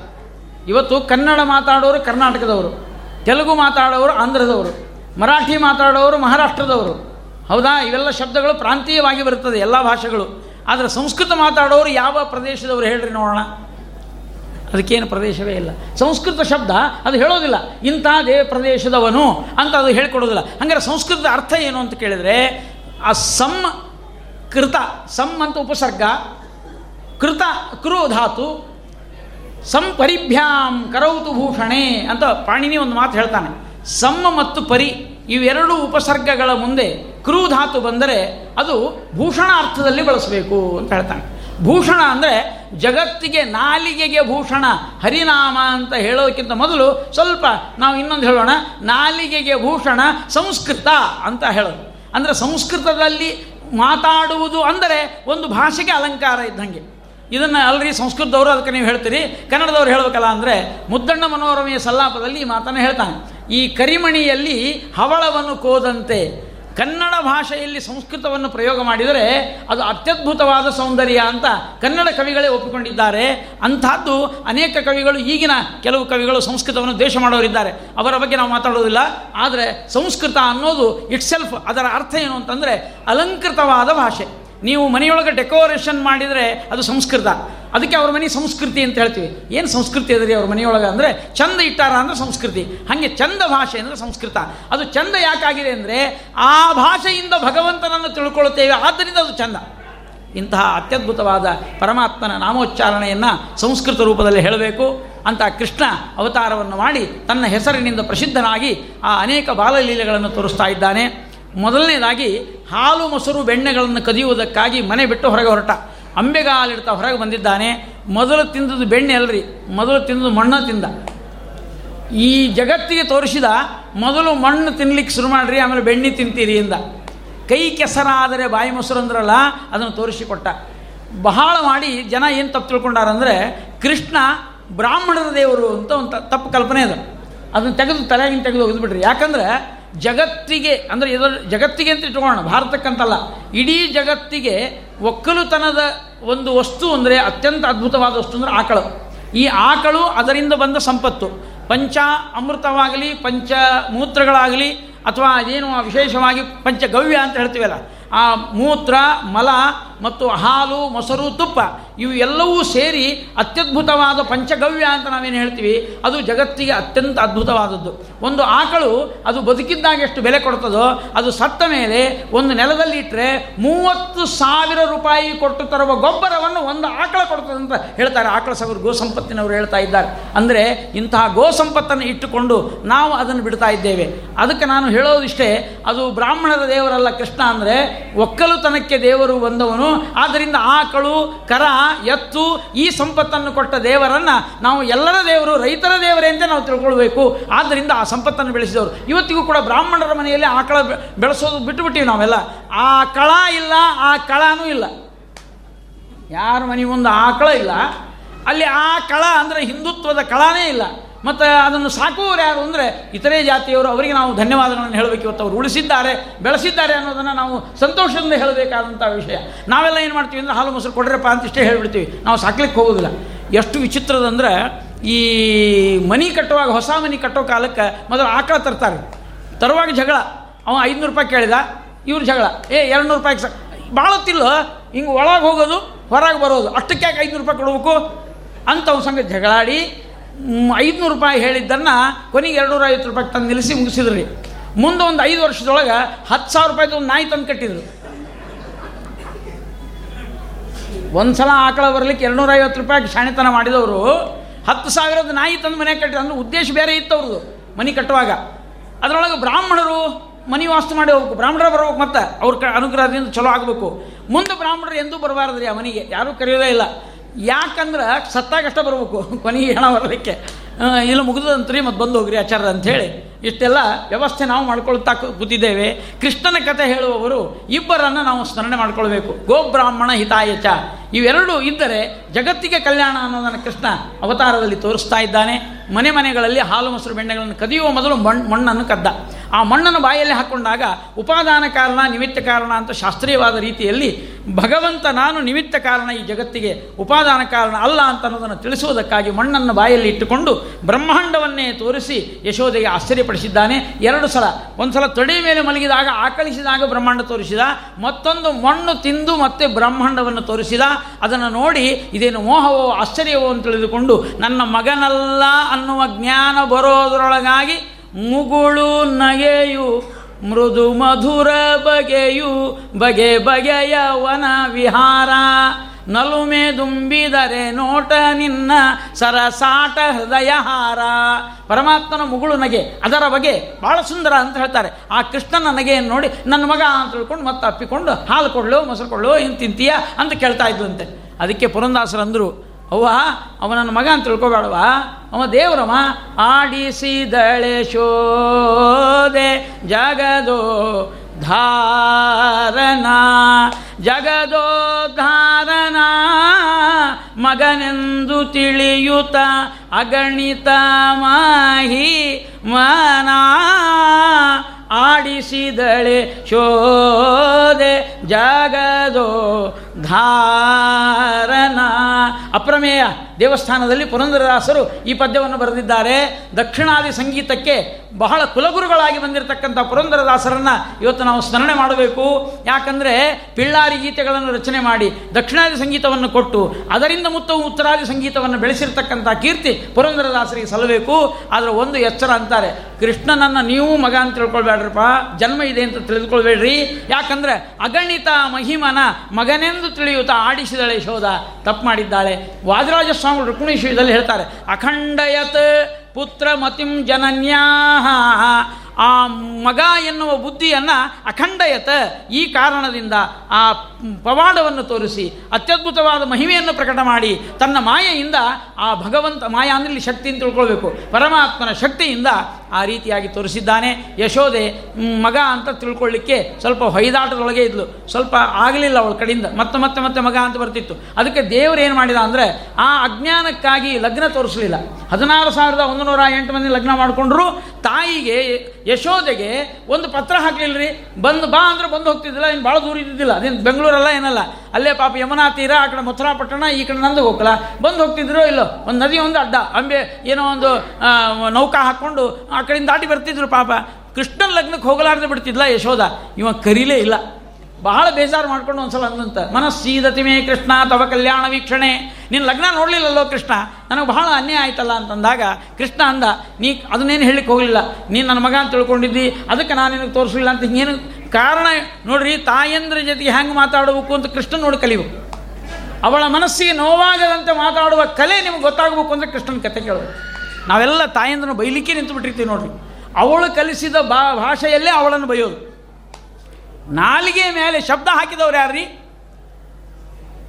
ಇವತ್ತು ಕನ್ನಡ ಮಾತಾಡೋರು ಕರ್ನಾಟಕದವರು, ತೆಲುಗು ಮಾತಾಡೋರು ಆಂಧ್ರದವರು, ಮರಾಠಿ ಮಾತಾಡೋರು ಮಹಾರಾಷ್ಟ್ರದವರು. ಹೌದಾ? ಇವೆಲ್ಲ ಶಬ್ದಗಳು ಪ್ರಾಂತೀಯವಾಗಿ ಬರುತ್ತದೆ ಎಲ್ಲ ಭಾಷೆಗಳು. ಆದರೆ ಸಂಸ್ಕೃತ ಮಾತಾಡೋರು ಯಾವ ಪ್ರದೇಶದವರು ಹೇಳ್ರಿ ನೋಡೋಣ. ಅದಕ್ಕೇನು ಪ್ರದೇಶವೇ ಇಲ್ಲ. ಸಂಸ್ಕೃತ ಶಬ್ದ ಅದು ಹೇಳೋದಿಲ್ಲ. ಇಂಥ ದೇ ಪ್ರದೇಶದವನು ಅಂತ ಅದು ಹೇಳ್ಕೊಡೋದಿಲ್ಲ. ಹಂಗಾರೆ ಸಂಸ್ಕೃತದ ಅರ್ಥ ಏನು ಅಂತ ಕೇಳಿದರೆ, ಆ ಸಮ್ ಕೃತ ಸಮ್ ಅಂತ ಉಪಸರ್ಗ, ಕೃತ, ಕೃ ಧಾತು ಸಂಪರಿಭ್ಯಾಂ ಕರೌತು ಭೂಷಣೆ ಅಂತ ಪಾಣಿನಿ ಒಂದು ಮಾತು ಹೇಳ್ತಾನೆ. ಸಮ ಮತ್ತು ಪರಿ ಇವೆರಡು ಉಪಸರ್ಗಗಳ ಮುಂದೆ ಕ್ರೂಧಾತು ಬಂದರೆ ಅದು ಭೂಷಣ ಅರ್ಥದಲ್ಲಿ ಬಳಸಬೇಕು ಅಂತ ಹೇಳ್ತಾನೆ. ಭೂಷಣ ಅಂದರೆ ಜಗತ್ತಿಗೆ ನಾಲಿಗೆಗೆ ಭೂಷಣ, ಹರಿನಾಮ ಅಂತ ಹೇಳೋದಕ್ಕಿಂತ ಮೊದಲು ಸ್ವಲ್ಪ ನಾವು ಇನ್ನೊಂದು ಹೇಳೋಣ. ನಾಲಿಗೆಗೆ ಭೂಷಣ ಸಂಸ್ಕೃತ ಅಂತ ಹೇಳೋದು. ಅಂದರೆ ಸಂಸ್ಕೃತದಲ್ಲಿ ಮಾತಾಡುವುದು ಅಂದರೆ ಒಂದು ಭಾಷೆಗೆ ಅಲಂಕಾರ ಇದ್ದಂಗೆ. ಇದನ್ನು ಅಲ್ರಿ ಸಂಸ್ಕೃತದವರು ಅದಕ್ಕೆ ನೀವು ಹೇಳ್ತೀರಿ. ಕನ್ನಡದವ್ರು ಹೇಳಬೇಕಲ್ಲ ಅಂದರೆ ಮುದ್ದಣ್ಣ ಮನೋರಮೆಯ ಸಲ್ಲಾಪದಲ್ಲಿ ಈ ಮಾತನ್ನು ಹೇಳ್ತಾನೆ. ಈ ಕರಿಮಣಿಯಲ್ಲಿ ಹವಳವನ್ನು ಕೋದಂತೆ ಕನ್ನಡ ಭಾಷೆಯಲ್ಲಿ ಸಂಸ್ಕೃತವನ್ನು ಪ್ರಯೋಗ ಮಾಡಿದರೆ ಅದು ಅತ್ಯದ್ಭುತವಾದ ಸೌಂದರ್ಯ ಅಂತ ಕನ್ನಡ ಕವಿಗಳೇ ಒಪ್ಪಿಕೊಂಡಿದ್ದಾರೆ. ಅಂಥದ್ದು ಅನೇಕ ಕವಿಗಳು ಈಗಿನ ಕೆಲವು ಕವಿಗಳು ಸಂಸ್ಕೃತವನ್ನು ದ್ವೇಷ ಮಾಡೋರಿದ್ದಾರೆ. ಅವರ ಬಗ್ಗೆ ನಾವು ಮಾತಾಡೋದಿಲ್ಲ. ಆದರೆ ಸಂಸ್ಕೃತ ಅನ್ನೋದು ಇಟ್ಸೆಲ್ಫ್ ಅದರ ಅರ್ಥ ಏನು ಅಂತಂದರೆ ಅಲಂಕೃತವಾದ ಭಾಷೆ. ನೀವು ಮನೆಯೊಳಗೆ ಡೆಕೋರೇಷನ್ ಮಾಡಿದರೆ ಅದು ಸಂಸ್ಕೃತ. ಅದಕ್ಕೆ ಅವ್ರ ಮನೆ ಸಂಸ್ಕೃತಿ ಅಂತ ಹೇಳ್ತೀವಿ. ಏನು ಸಂಸ್ಕೃತಿ ಅದರಿ ಅವ್ರ ಮನೆಯೊಳಗೆ ಅಂದರೆ ಚಂದ ಇಟ್ಟಾರ ಅಂದರೆ ಸಂಸ್ಕೃತಿ. ಹಾಗೆ ಚಂದ ಭಾಷೆ ಅಂದರೆ ಸಂಸ್ಕೃತ. ಅದು ಚಂದ ಯಾಕಾಗಿದೆ ಅಂದರೆ ಆ ಭಾಷೆಯಿಂದ ಭಗವಂತನನ್ನು ತಿಳ್ಕೊಳ್ಳುತ್ತೇವೆ ಆದ್ದರಿಂದ ಅದು ಚಂದ. ಇಂತಹ ಅತ್ಯದ್ಭುತವಾದ ಪರಮಾತ್ಮನ ನಾಮೋಚ್ಚಾರಣೆಯನ್ನು ಸಂಸ್ಕೃತ ರೂಪದಲ್ಲಿ ಹೇಳಬೇಕು ಅಂತ ಕೃಷ್ಣ ಅವತಾರವನ್ನು ಮಾಡಿ ತನ್ನ ಹೆಸರಿನಿಂದ ಪ್ರಸಿದ್ಧನಾಗಿ ಆ ಅನೇಕ ಬಾಲಲೀಲೆಗಳನ್ನು ತೋರಿಸ್ತಾ ಇದ್ದಾನೆ. ಮೊದಲನೇದಾಗಿ ಹಾಲು ಮೊಸರು ಬೆಣ್ಣೆಗಳನ್ನು ಕದಿಯುವುದಕ್ಕಾಗಿ ಮನೆ ಬಿಟ್ಟು ಹೊರಗೆ ಹೊರಟ. ಅಂಬೆಗಾಲಿಡ್ತಾ ಹೊರಗೆ ಬಂದಿದ್ದಾನೆ. ಮೊದಲು ತಿಂದದ್ದು ಬೆಣ್ಣೆ ಅಲ್ಲರಿ ಮೊದಲು ತಿಂದದ್ದು ಮಣ್ಣು ತಿಂದ. ಈ ಜಗತ್ತಿಗೆ ತೋರಿಸಿದ ಮೊದಲು ಮಣ್ಣು ತಿನ್ಲಿಕ್ಕೆ ಶುರು ಮಾಡ್ರಿ, ಆಮೇಲೆ ಬೆಣ್ಣೆ ತಿಂತೀರಿ ಇಂದ. ಕೈ ಕೆಸರಾದರೆ ಬಾಯಿ ಮೊಸರು ಅಂದ್ರಲ್ಲ, ಅದನ್ನು ತೋರಿಸಿಕೊಟ್ಟ. ಬಹಳ ಮಾಡಿ ಜನ ಏನು ತಪ್ಪು ತಿಳ್ಕೊಂಡಾರಂದರೆ, ಕೃಷ್ಣ ಬ್ರಾಹ್ಮಣರ ದೇವರು ಅಂತ ಒಂದು ತಪ್ಪು ಕಲ್ಪನೆ ಇದೆ. ಅದನ್ನು ತೆಗೆದು ತಲೆಗಿನ ತೆಗೆದು ಒಗೆದ್ಬಿಟ್ರಿ ಯಾಕಂದರೆ ಜಗತ್ತಿಗೆ, ಅಂದರೆ ಇದರ ಜಗತ್ತಿಗೆ ಅಂತ ಇಟ್ಕೊಳ್ಳೋಣ ಭಾರತಕ್ಕಂತಲ್ಲ, ಇಡೀ ಜಗತ್ತಿಗೆ ಒಕ್ಕಲುತನದ ಒಂದು ವಸ್ತು ಅಂದರೆ ಅತ್ಯಂತ ಅದ್ಭುತವಾದ ವಸ್ತು ಅಂದರೆ ಆಕಳು. ಈ ಆಕಳು ಅದರಿಂದ ಬಂದ ಸಂಪತ್ತು. ಪಂಚ ಅಮೃತವಾಗಲಿ, ಪಂಚ ಮೂತ್ರಗಳಾಗಲಿ, ಅಥವಾ ಏನು ವಿಶೇಷವಾಗಿ ಪಂಚಗವ್ಯ ಅಂತ ಹೇಳ್ತೀವಲ್ಲ, ಆ ಮೂತ್ರ, ಮಲ ಮತ್ತು ಹಾಲು ಮೊಸರು, ತುಪ್ಪ ಇವು ಎಲ್ಲವೂ ಸೇರಿ ಅತ್ಯದ್ಭುತವಾದ ಪಂಚಗವ್ಯ ಅಂತ ನಾವೇನು ಹೇಳ್ತೀವಿ? ಅದು ಜಗತ್ತಿಗೆ ಅತ್ಯಂತ ಅದ್ಭುತವಾದದ್ದು. ಒಂದು ಆಕಳು ಅದು ಬದುಕಿದ್ದಾಗ ಎಷ್ಟು ಬೆಲೆ ಕೊಡ್ತದೋ, ಅದು ಸತ್ತ ಮೇಲೆ ಒಂದು ನೆಲದಲ್ಲಿ ಇಟ್ಟರೆ ಮೂವತ್ತು ಸಾವಿರ ರೂಪಾಯಿ ಕೊಟ್ಟು ತರುವ ಗೊಬ್ಬರವನ್ನು ಒಂದು ಆಕಳ ಕೊಡ್ತದೆ ಅಂತ ಹೇಳ್ತಾರೆ ಆಕಳ ಸವರು ಗೋ ಸಂಪತ್ತಿನವರು ಹೇಳ್ತಾ ಇದ್ದಾರೆ. ಅಂದರೆ ಇಂತಹ ಗೋ ಸಂಪತ್ತನ್ನು ಇಟ್ಟುಕೊಂಡು ನಾವು ಅದನ್ನು ಬಿಡ್ತಾ ಇದ್ದೇವೆ. ಅದಕ್ಕೆ ನಾನು ಹೇಳೋದಿಷ್ಟೇ, ಅದು ಬ್ರಾಹ್ಮಣರ ದೇವರಲ್ಲ ಕೃಷ್ಣ ಅಂದರೆ ಒಕ್ಕಲುತನಕ್ಕೆ ದೇವರು ಬಂದವನು ಆದ್ದರಿಂದ ಆಕಳು, ಕರ, ಎತ್ತು ಈ ಸಂಪತ್ತನ್ನು ಕೊಟ್ಟ ದೇವರನ್ನು ನಾವು ಎಲ್ಲರ ದೇವರು, ರೈತರ ದೇವರೇ ಅಂತ ನಾವು ತಿಳ್ಕೊಳ್ಬೇಕು. ಆದ್ದರಿಂದ ಆ ಸಂಪತ್ತನ್ನು ಬೆಳೆಸಿದವರು. ಇವತ್ತಿಗೂ ಕೂಡ ಬ್ರಾಹ್ಮಣರ ಮನೆಯಲ್ಲಿ ಆಕಳ ಬೆಳೆಸೋದು ಬಿಟ್ಟುಬಿಟ್ಟಿವಿ ನಾವೆಲ್ಲ. ಆ ಕಳ ಇಲ್ಲ, ಆ ಕಳನೂ ಇಲ್ಲ. ಯಾರ ಮನೆ ಮುಂದೆ ಆಕಳ ಇಲ್ಲ. ಅಲ್ಲಿ ಆ ಕಳ ಅಂದರೆ ಹಿಂದುತ್ವದ ಕಳನೇ ಇಲ್ಲ. ಮತ್ತು ಅದನ್ನು ಸಾಕುವವರು ಯಾರು ಅಂದರೆ ಇತರೆ ಜಾತಿಯವರು, ಅವರಿಗೆ ನಾವು ಧನ್ಯವಾದಗಳನ್ನು ಹೇಳಬೇಕು ಇವತ್ತು ಅವರು ಉಳಿಸಿದ್ದಾರೆ, ಬೆಳೆಸಿದ್ದಾರೆ ಅನ್ನೋದನ್ನು ನಾವು ಸಂತೋಷದಿಂದ ಹೇಳಬೇಕಾದಂಥ ವಿಷಯ. ನಾವೆಲ್ಲ ಏನು ಮಾಡ್ತೀವಿ ಅಂದರೆ ಹಾಲು ಮೊಸರು ಕೊಡ್ರಪ್ಪ ಅಂತ ಇಷ್ಟೇ ಹೇಳಿಬಿಡ್ತೀವಿ. ನಾವು ಸಾಕ್ಲಿಕ್ಕೆ ಹೋಗೋದಿಲ್ಲ. ಎಷ್ಟು ವಿಚಿತ್ರದಂದ್ರೆ ಈ ಮನಿ ಕಟ್ಟುವಾಗ, ಹೊಸ ಮನಿ ಕಟ್ಟೋ ಕಾಲಕ್ಕೆ ಮೊದಲು ಆಕಳ ತರ್ತಾರೆ. ತರುವಾಗ ಜಗಳ. ಅವ ಐದುನೂರು ರೂಪಾಯಿ ಕೇಳಿದ, ಇವ್ರು ಜಗಳ. ಏ ಎರಡು ನೂರು ರೂಪಾಯಿಗೆ ಸಾಕು ಭಾಳ ಹಿಂಗೆ ಒಳಗೆ ಹೋಗೋದು, ಹೊರಗೆ ಬರೋದು. ಅಷ್ಟಕ್ಕೆ ಯಾಕೆ ಐದುನೂರು ರೂಪಾಯಿ ಕೊಡಬೇಕು? ಅಂತ ಅವ್ನ ಸಂಗ ಜಗಳಾಡಿ ಐದುನೂರು ರೂಪಾಯಿ ಹೇಳಿದ್ದನ್ನು ಕೊನೆಗೆ ಎರಡು ನೂರ ಐವತ್ತು ರೂಪಾಯಿ ತಂದು ನಿಲ್ಲಿಸಿ ಮುಗಿಸಿದ್ರಿ. ಮುಂದೆ ಒಂದು ಐದು ವರ್ಷದೊಳಗೆ ಹತ್ತು ಸಾವಿರ ರೂಪಾಯಿದು ಒಂದು ನಾಯಿ ತಂದು ಕಟ್ಟಿದ್ರು. ಒಂದು ಸಲ ಆಕಳ ಬರಲಿಕ್ಕೆ ಎರಡುನೂರ ಐವತ್ತು ರೂಪಾಯಿ ಶಾಣಿತನ ಮಾಡಿದವರು ಹತ್ತು ಸಾವಿರದ ನಾಯಿ ತಂದು ಮನೆ ಕಟ್ಟಿದ್ರು. ಅಂದ್ರೆ ಉದ್ದೇಶ ಬೇರೆ ಇತ್ತು ಅವ್ರದ್ದು, ಮನೆ ಕಟ್ಟುವಾಗ. ಅದರೊಳಗೆ ಬ್ರಾಹ್ಮಣರು ಮನೆ ವಾಸ್ತು ಮಾಡಿ ಹೋಗ್ಬೇಕು. ಬ್ರಾಹ್ಮಣರು ಬರಬೇಕು ಮತ್ತೆ. ಅವ್ರ ಅನುಗ್ರಹದಿಂದ ಚಲೋ ಆಗಬೇಕು. ಮುಂದೆ ಬ್ರಾಹ್ಮಣರು ಎಂದೂ ಬರಬಾರದು ರೀ ಆ ಮನೆಗೆ. ಯಾರೂ ಕರೆಯೋದೇ ಇಲ್ಲ. ಯಾಕಂದ್ರೆ ಸತ್ತಾಗಷ್ಟೇ ಬರಬೇಕು. ಕೊನೆಗೆ ಹಣ ಬರಲಿಕ್ಕೆ. ಇಲ್ಲ ಮುಗಿದಂತ್ರಿ ಮತ್ತು ಬಂದು ಹೋಗ್ರಿ ಆಚಾರ್ಯ ಅಂಥೇಳಿ ಇಷ್ಟೆಲ್ಲ ವ್ಯವಸ್ಥೆ ನಾವು ಮಾಡ್ಕೊಳ್ತಾ ಕೂತಿದ್ದೇವೆ. ಕೃಷ್ಣನ ಕಥೆ ಹೇಳುವವರು ಇಬ್ಬರನ್ನು ನಾವು ಸ್ಮರಣೆ ಮಾಡ್ಕೊಳ್ಬೇಕು. ಗೋಬ್ರಾಹ್ಮಣ ಹಿತಾಯಚ ಇವೆರಡೂ ಇದ್ದರೆ ಜಗತ್ತಿಗೆ ಕಲ್ಯಾಣ ಅನ್ನೋದನ್ನು ಕೃಷ್ಣ ಅವತಾರದಲ್ಲಿ ತೋರಿಸ್ತಾ ಇದ್ದಾನೆ. ಮನೆ ಮನೆಗಳಲ್ಲಿ ಹಾಲು, ಮೊಸರು, ಬೆಣ್ಣೆಗಳನ್ನು ಕದಿಯುವ ಮೊದಲು ಮಣ್ಣು ಮಣ್ಣನ್ನು ಕದ್ದ. ಆ ಮಣ್ಣನ್ನು ಬಾಯಲ್ಲಿ ಹಾಕ್ಕೊಂಡಾಗ ಉಪಾದಾನ ಕಾರಣ, ನಿಮಿತ್ತ ಕಾರಣ ಅಂತ ಶಾಸ್ತ್ರೀಯವಾದ ರೀತಿಯಲ್ಲಿ ಭಗವಂತ ನಾನು ನಿಮಿತ್ತ ಕಾರಣ ಈ ಜಗತ್ತಿಗೆ ಉಪಾದಾನ ಕಾರಣ ಅಲ್ಲ ಅಂತ ಅನ್ನೋದನ್ನು ತಿಳಿಸುವುದಕ್ಕಾಗಿ ಮಣ್ಣನ್ನು ಬಾಯಲ್ಲಿ ಇಟ್ಟುಕೊಂಡು ಬ್ರಹ್ಮಾಂಡವನ್ನೇ ತೋರಿಸಿ ಯಶೋಧೆಗೆ ಆಶ್ಚರ್ಯಪಡಿಸಿದ್ದಾನೆ. ಎರಡು ಸಲ ಒಂದು ಸಲ ತೊಡೆ ಮೇಲೆ ಮಲಗಿದಾಗ ಆಕಳಿಸಿದಾಗ ಬ್ರಹ್ಮಾಂಡ ತೋರಿಸಿದ, ಮತ್ತೊಂದು ಮಣ್ಣು ತಿಂದು ಮತ್ತೆ ಬ್ರಹ್ಮಾಂಡವನ್ನು ತೋರಿಸಿದ. ಅದನ್ನು ನೋಡಿ ಇದೇನು ಮೋಹವೋ ಆಶ್ಚರ್ಯವೋ ಅಂತ ತಿಳಿದುಕೊಂಡು ನನ್ನ ಮಗನಲ್ಲ ಅನ್ನುವ ಜ್ಞಾನ ಬರೋದರೊಳಗಾಗಿ ಮುಗುಳು ನಗೆಯು, ಮೃದು ಮಧುರ ಬಗೆಯು, ಬಗೆ ಬಗೆಯ ವನ ವಿಹಾರ. ನಲುಮೆ ದುಂಬಿದರೆ ನೋಟ ನಿನ್ನ ಸರಸಾಟ ಹೃದಯಹಾರ ಪರಮಾತ್ಮನ ಮುಗುಳು ನಗೆ, ಅದರ ಬಗೆ ಭಾಳ ಸುಂದರ ಅಂತ ಹೇಳ್ತಾರೆ. ಆ ಕೃಷ್ಣನ ನಗೆಯನ್ನು ನೋಡಿ, ನನ್ನ ಮಗ ಅಂತ ತಿಳ್ಕೊಂಡು ಮತ್ತೆ ಅಪ್ಪಿಕೊಂಡು ಹಾಲು ಕೊಡ್ಲೋ, ಮೊಸರು ಕೊಡ್ಲೋ ಏನು ತಿಂತೀಯ? ಅಂತ ಕೇಳ್ತಾ ಇದ್ದಂತೆ ಅದಕ್ಕೆ ಪುರಂದಾಸರಂದರು ಅವ್ವ ಅವ ನನ್ನ ಮಗ ಅಂತ ತಿಳ್ಕೊಬೇಡವ ಅವ ದೇವರವ. ಆಡಿಸಿದಳೆ ಶೋದೆ ಜಗದೋ ಧಾರಣ ಧಾರನ ಮಗನೆಂದು ತಿಳಿಯುತ ಅಗಣಿತ ಮಾಹಿ ಮನ ಆಡಿಸಿದಳೆ ಶೋದೆ ಜಗದೋ ಧಾರಣ ಅಪ್ರಮೇಯ ದೇವಸ್ಥಾನದಲ್ಲಿ ಪುರಂದರದಾಸರು ಈ ಪದ್ಯವನ್ನು ಬರೆದಿದ್ದಾರೆ. ದಕ್ಷಿಣಾದಿ ಸಂಗೀತಕ್ಕೆ ಬಹಳ ಕುಲಗುರುಗಳಾಗಿ ಬಂದಿರತಕ್ಕಂಥ ಪುರಂದರದಾಸರನ್ನು ಇವತ್ತು ನಾವು ಸ್ಮರಣೆ ಮಾಡಬೇಕು. ಯಾಕಂದರೆ ಪಿಳ್ಳಾರಿ ಗೀತೆಗಳನ್ನು ರಚನೆ ಮಾಡಿ ದಕ್ಷಿಣಾದಿ ಸಂಗೀತವನ್ನು ಕೊಟ್ಟು, ಅದರಿಂದ ಮುತ್ತ ಉತ್ತರಾದಿ ಸಂಗೀತವನ್ನು ಬೆಳೆಸಿರ್ತಕ್ಕಂಥ ಕೀರ್ತಿ ಪುರಂದರದಾಸರಿಗೆ ಸಲ್ಲಬೇಕು. ಆದರೆ ಒಂದು ಎಚ್ಚರ ಅಂತಾರೆ, ಕೃಷ್ಣನನ್ನು ನೀವು ಮಗ ಅಂತ ತಿಳ್ಕೊಳ್ಬೇಡ್ರಪ್ಪ, ಜನ್ಮ ಇದೆ ಅಂತ ತಿಳಿದುಕೊಳ್ಬೇಡ್ರಿ. ಯಾಕಂದರೆ ಅಗಣಿತ ಮಹಿಮನ ಮಗನೆಂದು ತಿಳಿಯುತ್ತಾ ಆಡಿಸಿದಳೆ ಶೋಧ, ತಪ್ಪು ಮಾಡಿದ್ದಾಳೆ. ವಾದಿರಾಜ ಸ್ವಾಮಿ ರುಕ್ಮಿಣೀಶ್ವರದಲ್ಲಿ ಹೇಳ್ತಾರೆ ಅಖಂಡಯತ್ ಪುತ್ರ ಮತಿಂ ಜನನ್ಯಾ ಆ ಮಗ ಎನ್ನುವ ಬುದ್ಧಿಯನ್ನು ಅಖಂಡಯತ ಈ ಕಾರಣದಿಂದ ಆ ಪವಾಡವನ್ನು ತೋರಿಸಿ, ಅತ್ಯದ್ಭುತವಾದ ಮಹಿಮೆಯನ್ನು ಪ್ರಕಟ ಮಾಡಿ, ತನ್ನ ಮಾಯೆಯಿಂದ ಆ ಭಗವಂತ ಮಾಯ ಅಂದ್ರೆ ಶಕ್ತಿ ಅಂತ ತಿಳ್ಕೊಳ್ಬೇಕು. ಪರಮಾತ್ಮನ ಶಕ್ತಿಯಿಂದ ಆ ರೀತಿಯಾಗಿ ತೋರಿಸಿದ್ದಾನೆ. ಯಶೋದೆ ಮಗ ಅಂತ ತಿಳ್ಕೊಳ್ಳಿಕ್ಕೆ ಸ್ವಲ್ಪ ಹೊಯ್ದಾಟದೊಳಗೆ ಇದ್ಲು. ಸ್ವಲ್ಪ ಆಗಲಿಲ್ಲ ಅವಳ ಕಡೆಯಿಂದ. ಮತ್ತೆ ಮತ್ತೆ ಮತ್ತೆ ಮಗ ಅಂತ ಬರ್ತಿತ್ತು. ಅದಕ್ಕೆ ದೇವರು ಏನು ಮಾಡಿದ ಅಂದರೆ, ಆ ಅಜ್ಞಾನಕ್ಕಾಗಿ ಲಗ್ನ ತೋರಿಸಲಿಲ್ಲ. ಹದಿನಾರು ಸಾವಿರದ ಒಂದು ನೂರ ಎಂಟು ಮಂದಿ ಲಗ್ನ ಮಾಡಿಕೊಂಡ್ರು. ತಾಯಿಗೆ ಯಶೋದೆಗೆ ಒಂದು ಪತ್ರ ಹಾಕ್ಲಿಲ್ಲ ರೀ ಬಂದು ಬಾ ಅಂದ್ರೆ ಬಂದು ಹೋಗ್ತಿದ್ದಿಲ್ಲ ಇನ್ನು ಭಾಳ ದೂರ ಇದ್ದಿದ್ದಿಲ್ಲ. ಅದೇನು ಬೆಂಗಳೂರಲ್ಲ ಏನಲ್ಲ. ಅಲ್ಲೇ ಪಾಪ ಯಮುನಾ ತೀರ, ಆ ಕಡೆ ಮಥುರಾಪಟ್ಟಣ, ಈ ಕಡೆ ನಂದು ಹೋಗಲ್ಲ ಬಂದು ಹೋಗ್ತಿದ್ರು, ಇಲ್ಲೋ, ಒಂದು ನದಿ, ಒಂದು ಅಡ್ಡ. ಅಂಬೆ ಏನೋ ಒಂದು ನೌಕಾ ಹಾಕ್ಕೊಂಡು ಆ ಕಡೆಯಿಂದ ದಾಟಿ ಬರ್ತಿದ್ರು ಪಾಪ. ಕೃಷ್ಣನ ಲಗ್ನಕ್ಕೆ ಹೋಗಲಾರ್ದೆ ಬಿಡ್ತಿದ್ಲ ಯಶೋದ. ಇವ ಕರೀಲೇ ಇಲ್ಲ. ಬಹಳ ಬೇಜಾರು ಮಾಡ್ಕೊಂಡು ಒಂದ್ಸಲ ಅಂದಂತ ಮನಸ್ಸೀದತಿ ಮೇ ಕೃಷ್ಣ, ತವ ಕಲ್ಯಾಣ ವೀಕ್ಷಣೆ. ನಿನ್ನ ಲಗ್ನ ನೋಡಲಿಲ್ಲಲ್ಲೋ ಕೃಷ್ಣ? ನನಗೆ ಬಹಳ ಅನ್ಯಾಯ ಆಯ್ತಲ್ಲ? ಅಂತಂದಾಗ, ಕೃಷ್ಣ ಅಂದ, ನೀ ಅದನ್ನೇನು ಹೇಳಲಿಕ್ಕೆ ಹೋಗಲಿಲ್ಲ. ನೀನು ನನ್ನ ಮಗ ಅಂತ ತಿಳ್ಕೊಂಡಿದ್ದಿ. ಅದಕ್ಕೆ ನಾನು ನಿನಗೆ ತೋರಿಸಲಿಲ್ಲ ಅಂತ ಏನು ಕಾರಣ ನೋಡ್ರಿ, ತಾಯಂದ್ರ ಜೊತೆಗೆ ಹೆಂಗೆ ಮಾತಾಡಬೇಕು ಅಂತ ಕೃಷ್ಣ ನೋಡಿ ಕಲಿಬೇಕು ಅವಳ ಮನಸ್ಸಿಗೆ ನೋವಾಗದಂತೆ ಮಾತಾಡುವ ಕಲೆ ನಿಮ್ಗೆ ಗೊತ್ತಾಗಬೇಕು ಅಂದರೆ ಕೃಷ್ಣನ ಕತೆ ಕೇಳೋದು. ನಾವೆಲ್ಲ ತಾಯಂದ್ರನ್ನ ಬೈಲಿಕ್ಕೆ ನಿಂತು ಬಿಟ್ಟಿರ್ತೀವಿ ನೋಡ್ರಿ. ಅವಳು ಕಲಿಸಿದ ಭಾಷೆಯಲ್ಲೇ ಅವಳನ್ನು ಬೈಯೋದು. ನಾಲಿಗೆ ಮೇಲೆ ಶಬ್ದ ಹಾಕಿದವ್ರು ಯಾರ್ರಿ?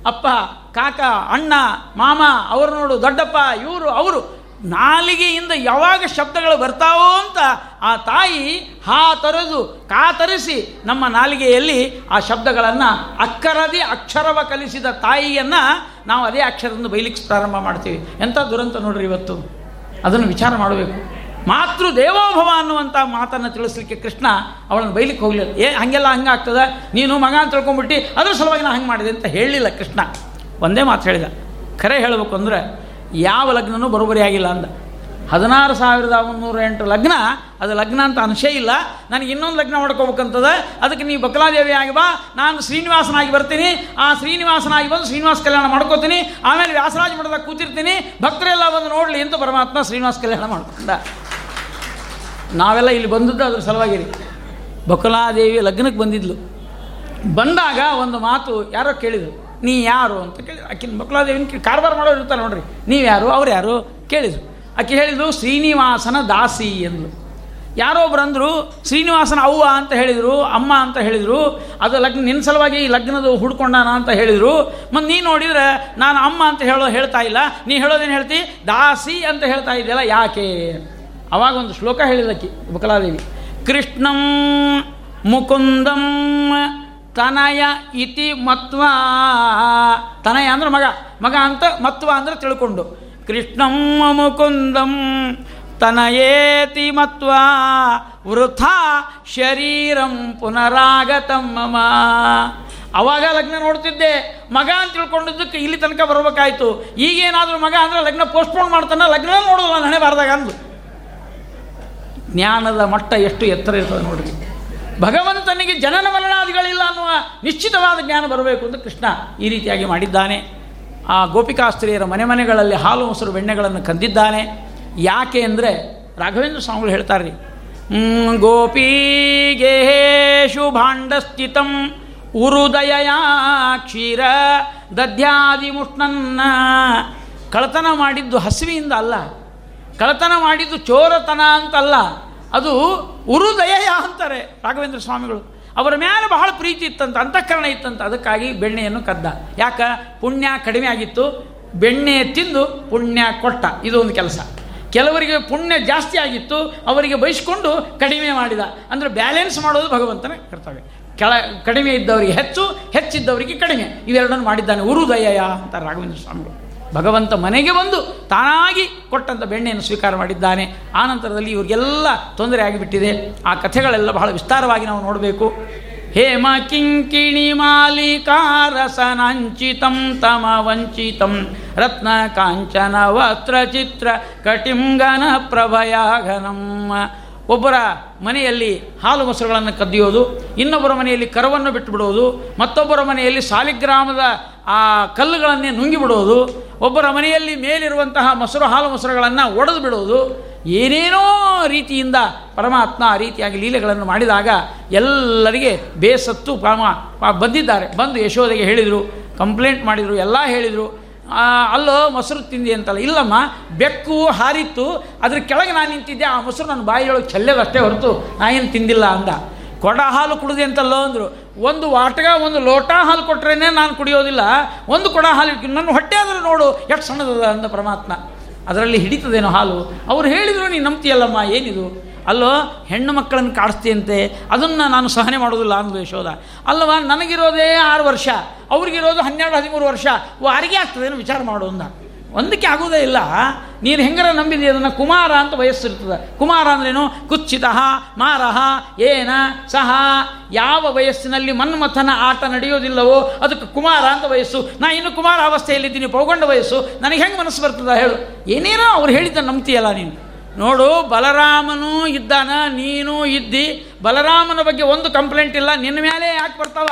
ಅಪ್ಪ, ಕಾಕ, ಅಣ್ಣ, ಮಾಮ, ಅವರು ನೋಡು, ದೊಡ್ಡಪ್ಪ, ಇವರು, ಅವರು. ನಾಲಿಗೆಯಿಂದ ಯಾವಾಗ ಶಬ್ದಗಳು ಬರ್ತಾವೋ ಅಂತ ಆ ತಾಯಿ ಹಾ ತರದು ಕಾತರಿಸಿ ನಮ್ಮ ನಾಲಿಗೆಯಲ್ಲಿ ಆ ಶಬ್ದಗಳನ್ನು ಅಕ್ಕರದೇ ಅಕ್ಷರವ ಕಲಿಸಿದ ತಾಯಿಯನ್ನು ನಾವು ಅದೇ ಅಕ್ಷರದಿಂದ ಬೈಲಿಕ್ಕೆ ಪ್ರಾರಂಭ ಮಾಡ್ತೀವಿ. ಎಂಥ ದುರಂತ ನೋಡ್ರಿ ಇವತ್ತು? ಅದನ್ನು ವಿಚಾರ ಮಾಡಬೇಕು. ಮಾತೃ ದೇವೋಭವ ಅನ್ನುವಂಥ ಮಾತನ್ನು ತಿಳಿಸ್ಲಿಕ್ಕೆ ಕೃಷ್ಣ ಅವಳನ್ನು ಬೈಲಿಕ್ಕೆ ಹೋಗಲಿಲ್ಲ ಏ, ಹಾಗೆಲ್ಲ ಹಂಗೆ ಆಗ್ತದೆ? ನೀನು ಮಗ ಅಂತ ತಿಳ್ಕೊಂಬಿಟ್ಟು ಅದ್ರ ಸಲುವಾಗಿ ನಾನು ಹಂಗೆ ಮಾಡಿದೆ ಅಂತ ಹೇಳಲಿಲ್ಲ ಕೃಷ್ಣ. ಒಂದೇ ಮಾತು ಹೇಳಿದ. ಖರೆ ಹೇಳಬೇಕು ಅಂದರೆ, ಯಾವ ಲಗ್ನನೂ ಬರೋಬರಿ ಆಗಿಲ್ಲ ಅಂದ. ಹದಿನಾರು ಸಾವಿರದ ಮುನ್ನೂರ ಎಂಟು ಲಗ್ನ, ಅದು ಲಗ್ನ ಅಂತ ಅನಿಸೇ ಇಲ್ಲ. ನನಗೆ ಇನ್ನೊಂದು ಲಗ್ನ ಮಾಡ್ಕೋಬೇಕಂತದ. ಅದಕ್ಕೆ ನೀವು ಬಕಲಾದೇವಿ ಆಗಿ ಬಾ. ನಾನು ಶ್ರೀನಿವಾಸನಾಗಿ ಬರ್ತೀನಿ. ಆ ಶ್ರೀನಿವಾಸನಾಗಿ ಬಂದು ಶ್ರೀನಿವಾಸ ಕಲ್ಯಾಣ ಮಾಡ್ಕೋತೀನಿ. ಆಮೇಲೆ ವ್ಯಾಸರಾಜ ಮಠದಾಗ ಕೂತಿರ್ತೀನಿ. ಭಕ್ತರೆಲ್ಲ ಬಂದು ನೋಡಲಿ ಅಂತ ಪರಮಾತ್ಮ ಶ್ರೀನಿವಾಸ ಕಲ್ಯಾಣ ಮಾಡ್ಕೊಂಡ. ನಾವೆಲ್ಲ ಇಲ್ಲಿ ಬಂದದ್ದು ಅದ್ರ ಸಲುವಾಗಿ ಬಕುಲಾದೇವಿ ಲಗ್ನಕ್ಕೆ ಬಂದಿದ್ಲು. ಬಂದಾಗ ಒಂದು ಮಾತು ಯಾರೋ ಕೇಳಿದರು. ನೀ ಯಾರು? ಅಂತ ಕೇಳಿ ಆಕಿನ ಬಕುಲಾದೇವಿನ ಕಾರ್ಬಾರ್ ಮಾಡೋರು ಇರ್ತಾರೆ ನೋಡ್ರಿ. ನೀವು ಯಾರು? ಅವ್ರು ಯಾರು? ಕೇಳಿದರು. ಆಕೆ ಹೇಳಿದರು ಶ್ರೀನಿವಾಸನ ದಾಸಿ ಎಂದರು ಯಾರೋ ಅಂದರು, ಶ್ರೀನಿವಾಸನ ಅವ್ವ ಅಂತ ಹೇಳಿದರು, ಅಮ್ಮ ಅಂತ ಹೇಳಿದರು. ಅದು ಲಗ್ನ ನಿನ್ನ ಸಲುವಾಗಿ ಈ ಲಗ್ನದ ಹುಡ್ಕೊಂಡಾನ ಅಂತ ಹೇಳಿದರು. ಮತ್ತು ನೀ ನೋಡಿದ್ರೆ ನಾನು ಅಮ್ಮ ಅಂತ ಹೇಳೋ ಹೇಳ್ತಾ ಇಲ್ಲ. ನೀ ಹೇಳೋದೇನು ಹೇಳ್ತಿ? ದಾಸಿ ಅಂತ ಹೇಳ್ತಾ ಇದೆಯಲ್ಲ, ಯಾಕೆ? ಅವಾಗ ಒಂದು ಶ್ಲೋಕ ಹೇಳಿದಕ್ಕೆ ಬಕಲಾದೇವಿ ಕೃಷ್ಣಂ ಮುಕುಂದಂ ತನಯ ಇತಿ ಮತ್ವ. ತನಯ ಅಂದ್ರೆ ಮಗ ಮಗ ಅಂತ ಮತ್ವ ಅಂದ್ರೆ ತಿಳ್ಕೊಂಡು. ಕೃಷ್ಣಂ ಮುಕುಂದಂ ತನಯೇತಿ ಮತ್ವ. ವೃಥ ಶರೀರಂ ಪುನರಾಗತಂ ಮಮ. ಅವಾಗ ಲಗ್ನ ನೋಡ್ತಿದ್ದೆ, ಮಗ ಅಂತ ತಿಳ್ಕೊಂಡಿದ್ದಕ್ಕೆ ಇಲ್ಲಿ ತನಕ ಬರ್ಬೇಕಾಯ್ತು. ಈಗೇನಾದರೂ ಮಗ ಅಂದ್ರೆ ಲಗ್ನ ಪೋಸ್ಟ್ಪೋನ್ ಮಾಡ್ತಾನೆ ಲಗ್ನ ನೋಡೋಲ್ಲ ನಾನು ಬಾರ್ದಾಗ ಜ್ಞಾನದ ಮಟ್ಟ ಎಷ್ಟು ಎತ್ತರ ಇರ್ತದೆ ನೋಡ್ರಿ. ಭಗವಂತನಿಗೆ ಜನನ ಮರಣಾದಿಗಳಿಲ್ಲ ಅನ್ನುವ ನಿಶ್ಚಿತವಾದ ಜ್ಞಾನ ಬರಬೇಕು ಅಂತ ಕೃಷ್ಣ ಈ ರೀತಿಯಾಗಿ ಮಾಡಿದ್ದಾನೆ. ಆ ಗೋಪಿಕಾಸ್ತ್ರೀಯರ ಮನೆ ಮನೆಗಳಲ್ಲಿ ಹಾಲು, ಮೊಸರು, ಬೆಣ್ಣೆಗಳನ್ನು ಕಂದಿದ್ದಾನೆ. ಯಾಕೆ ಅಂದರೆ ರಾಘವೇಂದ್ರ ಸ್ವಾಮಿಗಳು ಹೇಳ್ತಾರೆ ರೀ ಗೋಪೀಗೇಶು ಭಾಂಡಸ್ಥಿತಂ ಉರುದಯ ಕ್ಷೀರ ದಧ್ಯಾದಿ ಮುಷ್ಣನ್ನ ಕಳತನ ಮಾಡಿದ್ದು ಹಸಿವಿಯಿಂದ ಅಲ್ಲ ಕಳತನ ಮಾಡಿದ್ದು ಚೋರತನ ಅಂತಲ್ಲ, ಅದು ಉರುದಯ ಅಂತಾರೆ ರಾಘವೇಂದ್ರ ಸ್ವಾಮಿಗಳು. ಅವರ ಮೇಲೆ ಬಹಳ ಪ್ರೀತಿ ಇತ್ತಂತ, ಅಂತಃಕರಣ ಇತ್ತಂತ, ಅದಕ್ಕಾಗಿ ಬೆಣ್ಣೆಯನ್ನು ಕದ್ದ. ಯಾಕ? ಪುಣ್ಯ ಕಡಿಮೆ ಆಗಿತ್ತು, ಬೆಣ್ಣೆ ತಿಂದು ಪುಣ್ಯ ಕೊಟ್ಟ. ಇದು ಒಂದು ಕೆಲಸ. ಕೆಲವರಿಗೆ ಪುಣ್ಯ ಜಾಸ್ತಿ ಆಗಿತ್ತು, ಅವರಿಗೆ ಬಯಸ್ಕೊಂಡು ಕಡಿಮೆ ಮಾಡಿದ. ಅಂದರೆ ಬ್ಯಾಲೆನ್ಸ್ ಮಾಡೋದು ಭಗವಂತನ ಕರ್ತವ್ಯ. ಕೆಳ, ಕಡಿಮೆ ಇದ್ದವರಿಗೆ ಹೆಚ್ಚು, ಹೆಚ್ಚಿದ್ದವರಿಗೆ ಕಡಿಮೆ. ಇವೆರಡನ್ನು ಮಾಡಿದ್ದಾನೆ ಉರುದಯ ಅಂತ ರಾಘವೇಂದ್ರ ಸ್ವಾಮಿಗಳು. ಭಗವಂತ ಮನೆಗೆ ಬಂದು ತಾನಾಗಿ ಕೊಟ್ಟಂಥ ಬೆಣ್ಣೆಯನ್ನು ಸ್ವೀಕಾರ ಮಾಡಿದ್ದಾನೆ. ಆನಂತರದಲ್ಲಿ ಇವರಿಗೆಲ್ಲ ತೊಂದರೆ ಆಗಿಬಿಟ್ಟಿದೆ. ಆ ಕಥೆಗಳೆಲ್ಲ ಬಹಳ ವಿಸ್ತಾರವಾಗಿ ನಾವು ನೋಡಬೇಕು. ಹೇಮ ಕಿಂಕಿಣಿ ಮಾಲಿಕಾರಸನಾಂಚಿತಂ ತಮ ವಂಚಿತಂ ರತ್ನ ಕಾಂಚನ ವಸ್ತ್ರ ಚಿತ್ರ ಕಟಿಂಗನ ಪ್ರಭಯಾಘನಂ. ಒಬ್ಬರ ಮನೆಯಲ್ಲಿ ಹಾಲು ಮೊಸರುಗಳನ್ನು ಕದ್ದಿಯೋದು ಇನ್ನೊಬ್ಬರ ಮನೆಯಲ್ಲಿ ಕರವನ್ನು ಬಿಟ್ಟು ಬಿಡೋದು ಮತ್ತೊಬ್ಬರ ಮನೆಯಲ್ಲಿ ಸಾಲಿಗ್ರಾಮದ ಆ ಕಲ್ಲುಗಳನ್ನೇ ನುಂಗಿ ಬಿಡೋದು ಒಬ್ಬರ ಮನೆಯಲ್ಲಿ ಮೇಲಿರುವಂತಹ ಮೊಸರು, ಹಾಲು ಮೊಸರುಗಳನ್ನು ಒಡೆದು ಬಿಡೋದು ಏನೇನೋ ರೀತಿಯಿಂದ ಪರಮಾತ್ಮ ಆ ರೀತಿಯಾಗಿ ಲೀಲೆಗಳನ್ನು ಮಾಡಿದಾಗ ಎಲ್ಲರಿಗೆ ಬೇಸತ್ತು ಪರಮ ಬಂದಿದ್ದಾರೆ. ಬಂದು ಯಶೋಧೆಗೆ ಹೇಳಿದರು, ಕಂಪ್ಲೇಂಟ್ ಮಾಡಿದರು, ಎಲ್ಲ ಹೇಳಿದರು. ಅಲ್ಲೋ ಮೊಸರು ತಿಂದಿ ಅಂತಲ್ಲ, ಇಲ್ಲಮ್ಮ, ಬೆಕ್ಕು ಹಾರಿತ್ತು, ಅದ್ರ ಕೆಳಗೆ ನಾನು ನಿಂತಿದ್ದೆ, ಆ ಮೊಸರು ನನ್ನ ಬಾಯಿಯೊಳಗೆ ಚೆಲ್ಲದಷ್ಟೇ ಹೊರತು ನಾ ಏನು ತಿಂದಿಲ್ಲ ಅಂದ. ಕೊಡ ಹಾಲು ಕುಡಿದೆ ಅಂತಲ್ಲೋ ಅಂದರು. ಒಂದು ವಾಟಗ, ಒಂದು ಲೋಟ ಹಾಲು ಕೊಟ್ರೇನೆ ನಾನು ಕುಡಿಯೋದಿಲ್ಲ. ಒಂದು ಕೊಡ ಹಾಲು ನನ್ನ ಹೊಟ್ಟೆ ಆದರೂ ನೋಡು, ಎಷ್ಟು ಸಣ್ಣದದ ಅಂದ ಪರಮಾತ್ಮ. ಅದರಲ್ಲಿ ಹಿಡಿತದೇನೋ ಹಾಲು. ಅವ್ರು ಹೇಳಿದರು, ನೀನು ನಂಬ್ತೀಯಲ್ಲಮ್ಮ, ಏನಿದು? ಅಲ್ಲೋ, ಹೆಣ್ಣು ಮಕ್ಕಳನ್ನು ಕಾಡಿಸ್ತೀಯಂತೆ, ಅದನ್ನು ನಾನು ಸಹನೆ ಮಾಡೋದಿಲ್ಲ ಅಂದು ಯಶೋಧ. ಅಲ್ಲವ, ನನಗಿರೋದೇ ಆರು ವರ್ಷ, ಅವ್ರಿಗಿರೋದು ಹನ್ನೆರಡು, ಹದಿಮೂರು ವರ್ಷ, ವಾರಿಗೆ ಆಗ್ತದೇನು ವಿಚಾರ ಮಾಡು, ಅಂದ. ಒಂದಕ್ಕೆ ಆಗೋದೇ ಇಲ್ಲ. ನೀನು ಹೆಂಗರ ನಂಬಿದಿ ಅದನ್ನು ಕುಮಾರ ಅಂತ ವಯಸ್ಸಿರ್ತದೆ. ಕುಮಾರ ಅಂದ್ರೇನು? ಕುಚ್ಚಿತ ಮಾರಹ ಏನ, ಸಹ. ಯಾವ ವಯಸ್ಸಿನಲ್ಲಿ ಮನ್ಮಥನ ಆಟ ನಡೆಯೋದಿಲ್ಲವೋ ಅದಕ್ಕೆ ಕುಮಾರ ಅಂತ ವಯಸ್ಸು. ನಾ ಇನ್ನು ಕುಮಾರ ಅವಸ್ಥೆಯಲ್ಲಿದ್ದೀನಿ ಪೌಗಂಡ ವಯಸ್ಸು. ನನಗೆ ಹೆಂಗೆ ಮನಸ್ಸು ಬರ್ತದ ಹೇಳು. ಏನೇನೋ ಅವ್ರು ಹೇಳಿದ್ದ ನಂಬ್ತೀಯಲ್ಲ ನೀನು. ನೋಡು, ಬಲರಾಮನೂ ಇದ್ದಾನ, ನೀನು ಇದ್ದಿ. ಬಲರಾಮನ ಬಗ್ಗೆ ಒಂದು ಕಂಪ್ಲೇಂಟ್ ಇಲ್ಲ, ನಿನ್ನ ಮೇಲೆ ಯಾಕೆ ಬರ್ತಾವ?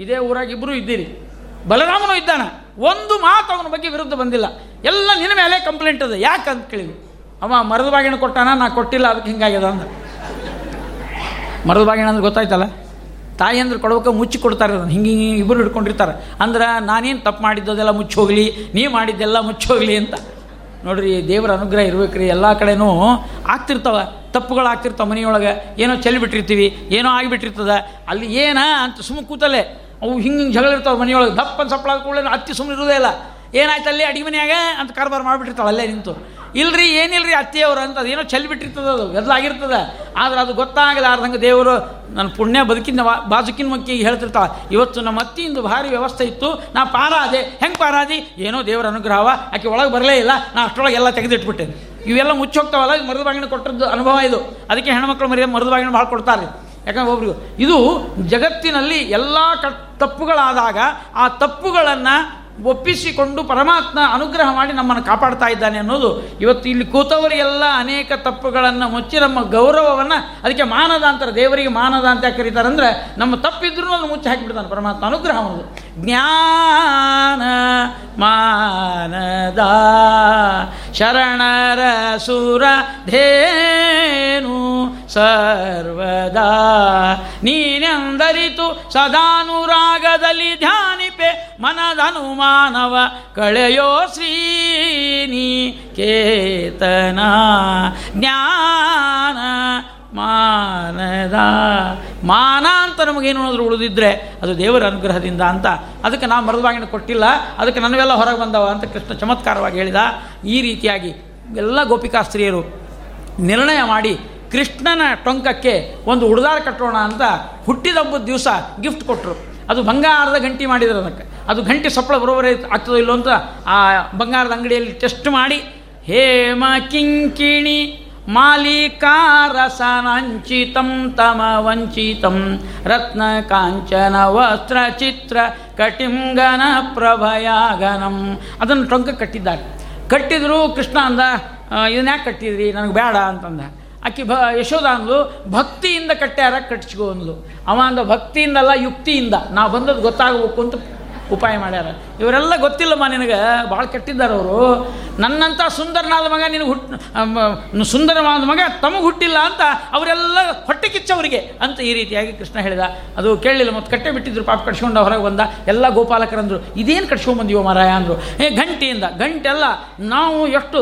ಇದೇ ಊರಾಗ ಇಬ್ಬರು ಇದ್ದೀರಿ. ಬಲರಾಮನು ಇದ್ದಾನ. ಒಂದು ಮಾತು ಅವನ ಬಗ್ಗೆ ವಿರುದ್ಧ ಬಂದಿಲ್ಲ. ಎಲ್ಲ ನಿನ್ನ ಮೇಲೆ ಕಂಪ್ಲೇಂಟ್ ಅದ ಯಾಕೆ ಅಂತ ಕೇಳಿದ್ವಿ ಅವ ಮರದ ಬಾಗಿಣ ಕೊಟ್ಟಾನ? ನಾ ಕೊಟ್ಟಿಲ್ಲ, ಅದಕ್ಕೆ ಹಿಂಗಾಗ್ಯದ ಅಂದ. ಮರದ ಬಾಗಿಣ ಅಂದ್ರೆ ಗೊತ್ತಾಯ್ತಲ್ಲ? ತಾಯಿ ಅಂದ್ರೆ ಕೊಡಬೇಕು ಮುಚ್ಚಿ ಕೊಡ್ತಾರೆ ಅದನ್ನು. ಹಿಂಗೆ ಹಿಂಗೆ ಇಬ್ಬರು ಹಿಡ್ಕೊಂಡಿರ್ತಾರೆ. ಅಂದ್ರೆ ನಾನೇನು ತಪ್ಪು ಮಾಡಿದ್ದದೆಲ್ಲ ಮುಚ್ಚಿ ಹೋಗಲಿ ನೀ ಮಾಡಿದ್ದೆಲ್ಲ ಮುಚ್ಚಿ ಹೋಗಲಿ ಅಂತ. ನೋಡ್ರಿ, ದೇವರ ಅನುಗ್ರಹ ಇರ್ಬೇಕ್ರಿ ಎಲ್ಲ ಕಡೆನೂ ಆಗ್ತಿರ್ತಾವ. ತಪ್ಪುಗಳು ಆಗ್ತಿರ್ತಾವ ಮನೆಯೊಳಗೆ. ಏನೋ ಚೆಲ್ಲಿಬಿಟ್ಟಿರ್ತೀವಿ ಏನೋ ಆಗಿಬಿಟ್ಟಿರ್ತದ. ಅಲ್ಲಿ ಏನ ಅಂತ ಸುಮ್ಮ ಕೂತಲ್ಲೇ. ಅವು ಹಿಂಗೆ ಹಿಂಗೆ ಜಗಳ ಇರ್ತಾವೆ ಮನೆಯೊಳಗೆ. ದಪ್ಪನ ಸಪ್ಪಳ ಕೂಡಲೇ ಅತ್ತಿ ಸುಮ್ಮನೆ ಇರೋದೇ ಇಲ್ಲ. ಏನಾಯ್ತು ಅಲ್ಲಿ ಅಡಿಗೆ ಮನೆಯಾಗ? ಅಂತ ಕಾರ್ಬಾರ್ ಮಾಡಿಬಿಟ್ಟಿರ್ತಾಳೆ ಅಲ್ಲೇ ನಿಂತು. ಇಲ್ರಿ, ಏನಿಲ್ರಿ ಅತ್ತೆಯವರು ಅಂತ ಅದೇನೋ ಚೆಲ್ಲಿ ಬಿಟ್ಟಿರ್ತದ ಅದು ಎದ್ಲಾಗಿರ್ತದ ಆದ್ರೆ ಅದು ಗೊತ್ತಾಗಲಾರ್ದಂಗೆ ದೇವರು ನನ್ನ ಪುಣ್ಯ ಬದುಕಿನ ಬಾಜುಕಿನ ಮಕ್ಕಿಗೆ ಹೇಳ್ತಿರ್ತಾಳೆ. ಇವತ್ತು ನಮ್ಮ ಅತ್ತಿಯಿಂದ ಭಾರಿ ವ್ಯವಸ್ಥೆ ಇತ್ತು. ನಾ ಪಾರಾದೆ. ಹೆಂಗೆ ಪಾರಾದಿ? ಏನೋ ದೇವರ ಅನುಗ್ರಹವ. ಆಕೆ ಒಳಗೆ ಬರಲೇ ಇಲ್ಲ. ನಾ ಅಷ್ಟೊಳಗೆ ಎಲ್ಲ ತೆಗೆದಿಟ್ಬಿಟ್ಟೆ. ಇವೆಲ್ಲ ಮುಚ್ಚೋಗ್ತಾವಲ್ಲ, ಮರದ ಬಾಗಿನ ಕೊಟ್ಟದ್ದು ಅನುಭವ ಇದು. ಅದಕ್ಕೆ ಹೆಣ್ಮಕ್ಳು ಮರಿ ಮರದ ಬಾಗಿನ ಭಾಳ ಕೊಡ್ತಾರೆ. ಯಾಕಂದ್ರೆ ಒಬ್ರಿಗೂ ಇದು ಜಗತ್ತಿನಲ್ಲಿ ಎಲ್ಲ ಕ ತಪ್ಪುಗಳಾದಾಗ ಆ ತಪ್ಪುಗಳನ್ನು ಒಪ್ಪಿಸಿಕೊಂಡು ಪರಮಾತ್ಮ ಅನುಗ್ರಹ ಮಾಡಿ ನಮ್ಮನ್ನು ಕಾಪಾಡ್ತಾ ಇದ್ದಾನೆ ಅನ್ನೋದು. ಇವತ್ತು ಇಲ್ಲಿ ಕೂತವರಿಗೆಲ್ಲ ಅನೇಕ ತಪ್ಪುಗಳನ್ನು ಮುಚ್ಚಿ ನಮ್ಮ ಗೌರವವನ್ನು ಅದಕ್ಕೆ ಮಾನದ ಅಂತಾರೆ ದೇವರಿಗೆ ಮಾನದ ಅಂತ ಕರೀತಾರೆ ಅಂದರೆ ನಮ್ಮ ತಪ್ಪಿದ್ರೂ ಅದನ್ನು ಮುಚ್ಚಿ ಹಾಕಿಬಿಡ್ತಾನೆ ಪರಮಾತ್ಮ ಅನುಗ್ರಹ ಜ್ಞಾನ ಮಾನದ ಶರಣರ ಸುರ ಧೇನು ಸರ್ವದಾ. ನೀನೆಂದರಿತು ಸದಾನುರಾಗದಲ್ಲಿ ಧ್ಯಾನಿಪೆ ಮನದನುಮಾನವ ಕಳೆಯೋ ಶ್ರೀನಿ ಕೇತನ ಜ್ಞಾನ ಮಾನದ ಮಾನ ಅಂತ ನಮಗೇನು ಅನ್ನೋದ್ರು ಉಳಿದಿದ್ರೆ ಅದು ದೇವರ ಅನುಗ್ರಹದಿಂದ ಅಂತ. ಅದಕ್ಕೆ ನಾವು ಮರದವಾಗಿನ ಕೊಟ್ಟಿಲ್ಲ, ಅದಕ್ಕೆ ನನವೆಲ್ಲ ಹೊರಗೆ ಬಂದವ ಅಂತ ಕೃಷ್ಣ ಚಮತ್ಕಾರವಾಗಿ ಹೇಳಿದ. ಈ ರೀತಿಯಾಗಿ ಎಲ್ಲ ಗೋಪಿಕಾಸ್ತ್ರೀಯರು ನಿರ್ಣಯ ಮಾಡಿ ಕೃಷ್ಣನ ಟೊಂಕಕ್ಕೆ ಒಂದು ಉಡದಾರ ಕಟ್ಟೋಣ ಅಂತ ಹುಟ್ಟಿದಬ್ಬದ ದಿವಸ ಗಿಫ್ಟ್ ಕೊಟ್ಟರು ಅದು ಬಂಗಾರದ ಗಂಟಿ ಮಾಡಿದ್ರು ಅದಕ್ಕೆ. ಅದು ಗಂಟೆ ಸಪ್ಪಳ ಬರೋಬರೇ ಆಗ್ತದೋ ಇಲ್ಲೋ ಅಂತ ಆ ಬಂಗಾರದ ಅಂಗಡಿಯಲ್ಲಿ ಟೆಸ್ಟ್ ಮಾಡಿ, ಹೇಮ ಕಿಂಕಿಣಿ ಮಾಲಿಕಾರಸನಂಚಿತಂ ತಮ ವಂಚಿತಂ ರತ್ನ ಕಾಂಚನ ವಸ್ತ್ರ ಚಿತ್ರ ಕಟಿಂಗನ ಪ್ರಭಯಾಗನಂ ಅದನ್ನು ಟೊಂಕ ಕಟ್ಟಿದ್ದಾರೆ. ಕಟ್ಟಿದ್ರು ಕೃಷ್ಣ ಅಂದ ಇದನ್ನ ಯಾಕೆ ಕಟ್ಟಿದ್ರಿ? ನನಗೆ ಬೇಡ ಅಂತಂದ. ಆಕೆ ಭ, ಯಶೋಧ ಅಂದ್ಲು, ಭಕ್ತಿಯಿಂದ ಕಟ್ಟ್ಯಾರ ಕಟ್ಸ್ಕೊ ಅಂದ್ಲು. ಅವ ಅಂದ, ಭಕ್ತಿಯಿಂದಲ್ಲ, ಯುಕ್ತಿಯಿಂದ. ನಾವು ಬಂದದ್ದು ಗೊತ್ತಾಗಬೇಕು ಅಂತ ಉಪಾಯ ಮಾಡ್ಯಾರ. ಇವರೆಲ್ಲ ಗೊತ್ತಿಲ್ಲಮ್ಮ ನಿನಗೆ ಭಾಳ ಕೆಟ್ಟಿದ್ದಾರೆ ಅವರು. ನನ್ನಂಥ ಸುಂದರನಾದ ಮಗ ನಿನಗೆ ಹುಟ್ಟ ಸುಂದರವಾದ ಮಗ ತಮಗೆ ಹುಟ್ಟಿಲ್ಲ ಅಂತ ಅವರೆಲ್ಲ ಹೊಟ್ಟೆ ಕಿಚ್ಚವರಿಗೆ ಅಂತ ಈ ರೀತಿಯಾಗಿ ಕೃಷ್ಣ ಹೇಳಿದ. ಅದು ಕೇಳಲಿಲ್ಲ ಮತ್ತು ಕಟ್ಟೆ ಬಿಟ್ಟಿದ್ರು, ಪಾಪ ಕಟ್ಸ್ಕೊಂಡು ಹೊರಗೆ ಬಂದ. ಎಲ್ಲ ಗೋಪಾಲಕರಂದರು, ಇದೇನು ಕಟ್ಸ್ಕೊಂಬಂದೀವೋ ಮಾರಾಯ? ಅಂದರು. ಏ, ಗಂಟೆಯಿಂದ, ಗಂಟೆಲ್ಲ ನಾವು ಎಷ್ಟು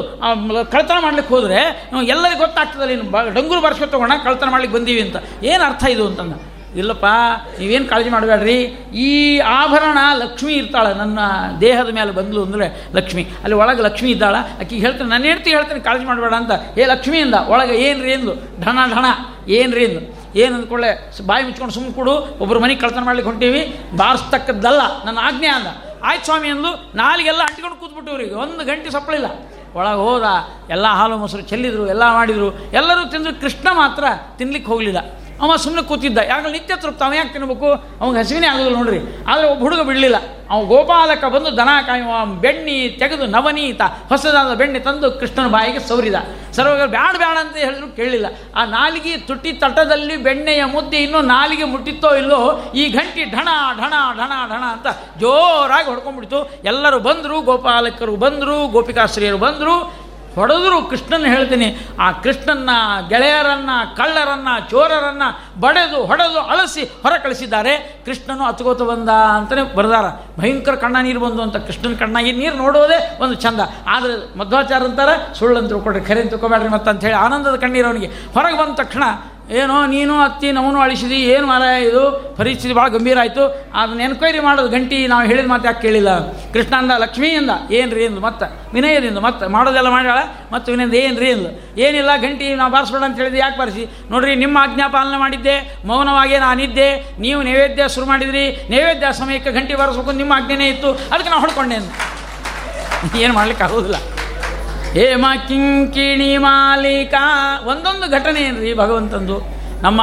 ಕಳ್ತನ ಮಾಡ್ಲಿಕ್ಕೆ ಹೋದರೆ ಎಲ್ಲರಿಗೂ ಗೊತ್ತಾಗ್ತದಲ್ಲ, ಇನ್ನು ಬ, ಡಂಗೂರು ಬರ್ಸ್ಕೊತ ತಗೋಣ ಕಳ್ತನ ಮಾಡ್ಲಿಕ್ಕೆ ಬಂದೀವಿ ಅಂತ. ಏನು ಅರ್ಥ ಇದು? ಅಂತಂದ. ಇಲ್ಲಪ್ಪ, ನೀವೇನು ಕಾಳಜಿ ಮಾಡಬೇಡ್ರಿ. ಈ ಆಭರಣ ಲಕ್ಷ್ಮಿ ಇರ್ತಾಳೆ, ನನ್ನ ದೇಹದ ಮೇಲೆ ಬಂದ್ಲು ಅಂದರೆ ಲಕ್ಷ್ಮಿ. ಅಲ್ಲಿ ಒಳಗೆ ಲಕ್ಷ್ಮಿ ಇದ್ದಾಳ, ಆಕೆಗೆ ಹೇಳ್ತೀನಿ, ನನ್ನ ಹೇಳ್ತೀನಿ ಹೇಳ್ತೀನಿ, ಕಾಳಜಿ ಮಾಡಬೇಡ ಅಂತ. ಏ ಲಕ್ಷ್ಮಿಯಿಂದ, ಒಳಗೆ ಏನು ರೀ ಅಂದ್ಲು? ಢಣ ಢಣ ಏನು ರೀ ಅಂದ್ಲು? ಏನು ಅಂದ್ಕೊಳ್ಳೆ ಬಾಯಿ ಮುಚ್ಕೊಂಡು ಸುಮ್ಮನೆ ಕೊಡು ಒಬ್ಬರು ಮನೆಗೆ ಕಳ್ತನ ಮಾಡ್ಲಿಕ್ಕೆ ಹೊಂಟೀವಿ, ಬಾರಿಸ್ತಕ್ಕದ್ದಲ್ಲ, ನನ್ನ ಆಜ್ಞೆ ಅಂದ. ಆಯ್ತು ಸ್ವಾಮಿ, ಅಂದ್ಲು. ನಾಲಿಗೆಲ್ಲ ಅಂಟಿಕೊಂಡು ಕೂತ್ಬಿಟ್ಟು ಇವರಿಗೆ ಒಂದು ಗಂಟೆ ಸಪ್ಪಳಿಲ್ಲ ಒಳಗೆ ಹೋದ, ಎಲ್ಲ ಹಾಲು ಮೊಸರು ಚೆಲ್ಲಿದ್ರು, ಎಲ್ಲ ಮಾಡಿದರು, ಎಲ್ಲರೂ ತಿಂದರು, ಕೃಷ್ಣ ಮಾತ್ರ ತಿನ್ಲಿಕ್ಕೆ ಹೋಗಲಿಲ್ಲ. ಅವ ಸುಮ್ಮನೆ ಕೂತಿದ್ದ. ಯಾಕಂದ್ರೆ ನಿತ್ಯ ತೃಪ್ತ. ಅವನು ಯಾಕೆ ತಿನ್ಬೇಕು? ಅವಂಗೆ ಹಸಿವಿನೇ ಆಗೋದಿಲ್ಲ ನೋಡ್ರಿ. ಆದರೆ ಒಬ್ಬ ಹುಡುಗ ಬಿಡಲಿಲ್ಲ. ಅವ ಗೋಪಾಲಕ ಬಂದು ದನ ಕಾಯುವ, ಬೆಣ್ಣಿ ತೆಗೆದು ನವನೀತ, ಹೊಸದಾದ ಬೆಣ್ಣೆ ತಂದು ಕೃಷ್ಣನ ಬಾಯಿಗೆ ಸೌರಿದ ಸರ್ವಾಗ ಬ್ಯಾಡ ಬ್ಯಾಡ ಅಂತ ಹೇಳಿದ್ರು ಕೇಳಲಿಲ್ಲ ಆ ನಾಲಿಗೆ ತುಟ್ಟಿ ತಟದಲ್ಲಿ ಬೆಣ್ಣೆಯ ಮುದ್ದೆ ಇನ್ನೂ ನಾಲಿಗೆ ಮುಟ್ಟಿತ್ತೋ ಇಲ್ಲೋ, ಈ ಗಂಟಿ ಢಣ ಢಣ ಢಣ ಢಣ ಅಂತ ಜೋರಾಗಿ ಹೊಡ್ಕೊಂಡ್ಬಿಡ್ತು. ಎಲ್ಲರೂ ಬಂದರು, ಗೋಪಾಲಕರು ಬಂದರು, ಗೋಪಿಕಾಶ್ರೀಯರು ಬಂದರು. ಹೊಡೆದ್ರು ಕೃಷ್ಣನ ಹೇಳ್ತೀನಿ. ಆ ಕೃಷ್ಣನ್ನ ಗೆಳೆಯರನ್ನ, ಕಳ್ಳರನ್ನ, ಚೋರರನ್ನ ಬಡೆದು, ಹೊಡೆದು ಅಳಸಿ ಹೊರ ಕಳಿಸಿದ್ದಾರೆ. ಕೃಷ್ಣನು ಅತ್ಕೋತ ಬಂದ ಅಂತಲೇ ಬರೆದಾರ. ಭಯಂಕರ ಕಣ್ಣ ನೀರು ಬಂದು ಅಂತ ಕೃಷ್ಣನ ಕಣ್ಣಾಗಿ ನೀರು ನೋಡೋದೇ ಒಂದು ಚಂದ. ಆದರೆ ಮಧ್ವಾಚಾರ ಅಂತಾರೆ ಸುಳ್ಳು ತಿಳ್ಕೊಡ್ರಿ ಖರೆ ಅಂತ ತಿಳ್ಕೊಬೇಡ್ರಿ ಮತ್ತೆ ಅಂತ ಹೇಳಿ ಆನಂದದ ಕಣ್ಣೀರು ಹೊರಗೆ ಬಂದ ತಕ್ಷಣ ಏನೋ ನೀನು ಅತ್ತಿ ನಮನು ಅಳಿಸಿದಿ, ಏನು ಮರ ಇದು? ಪರಿಸ್ಥಿತಿ ಭಾಳ ಗಂಭೀರ ಆಯಿತು. ಅದನ್ನ ಎನ್ಕ್ವೈರಿ ಮಾಡೋದು ಗಂಟಿ, ನಾವು ಹೇಳಿದ ಮಾತು ಯಾಕೆ ಕೇಳಿಲ್ಲ? ಕೃಷ್ಣ ಅಂದ ಲಕ್ಷ್ಮಿಯಿಂದ ಏನು ರೀ ಅಂದು ಮತ್ತೆ, ವಿನಯದಿಂದ ಮತ್ತೆ, ಮಾಡೋದೆಲ್ಲ ಮಾಡ್ಯಾಳ, ಮತ್ತು ವಿನಯದಿಂದ ಏನು ರೀ ಅಂದ್ಲು ಏನಿಲ್ಲ, ಗಂಟಿ, ನಾವು ಬಾರಿಸ್ಬೇಡ ಅಂತ ಹೇಳಿದ್ವಿ, ಯಾಕೆ ಬಾರಿಸಿ? ನೋಡ್ರಿ, ನಿಮ್ಮ ಆಜ್ಞಾ ಪಾಲನೆ ಮಾಡಿದ್ದೆ, ಮೌನವಾಗಿ ನಾನಿದ್ದೆ, ನೀವು ನೈವೇದ್ಯ ಶುರು ಮಾಡಿದ್ರಿ, ನೈವೇದ್ಯ ಸಮಯಕ್ಕೆ ಗಂಟಿ ಬಾರಿಸ್ಬೇಕು ನಿಮ್ಮ ಆಜ್ಞೆನೇ ಇತ್ತು. ಅದಕ್ಕೆ ನಾವು ಹೊಡ್ಕೊಂಡೆ ಅಂದು ಏನು ಮಾಡ್ಲಿಕ್ಕೆ ಆಗೋದಿಲ್ಲ ಹೇಮ ಕಿಂಕಿಣಿ ಮಾಲಿಕಾ. ಒಂದೊಂದು ಘಟನೆ ಏನ್ರಿ ಭಗವಂತಂದು? ನಮ್ಮ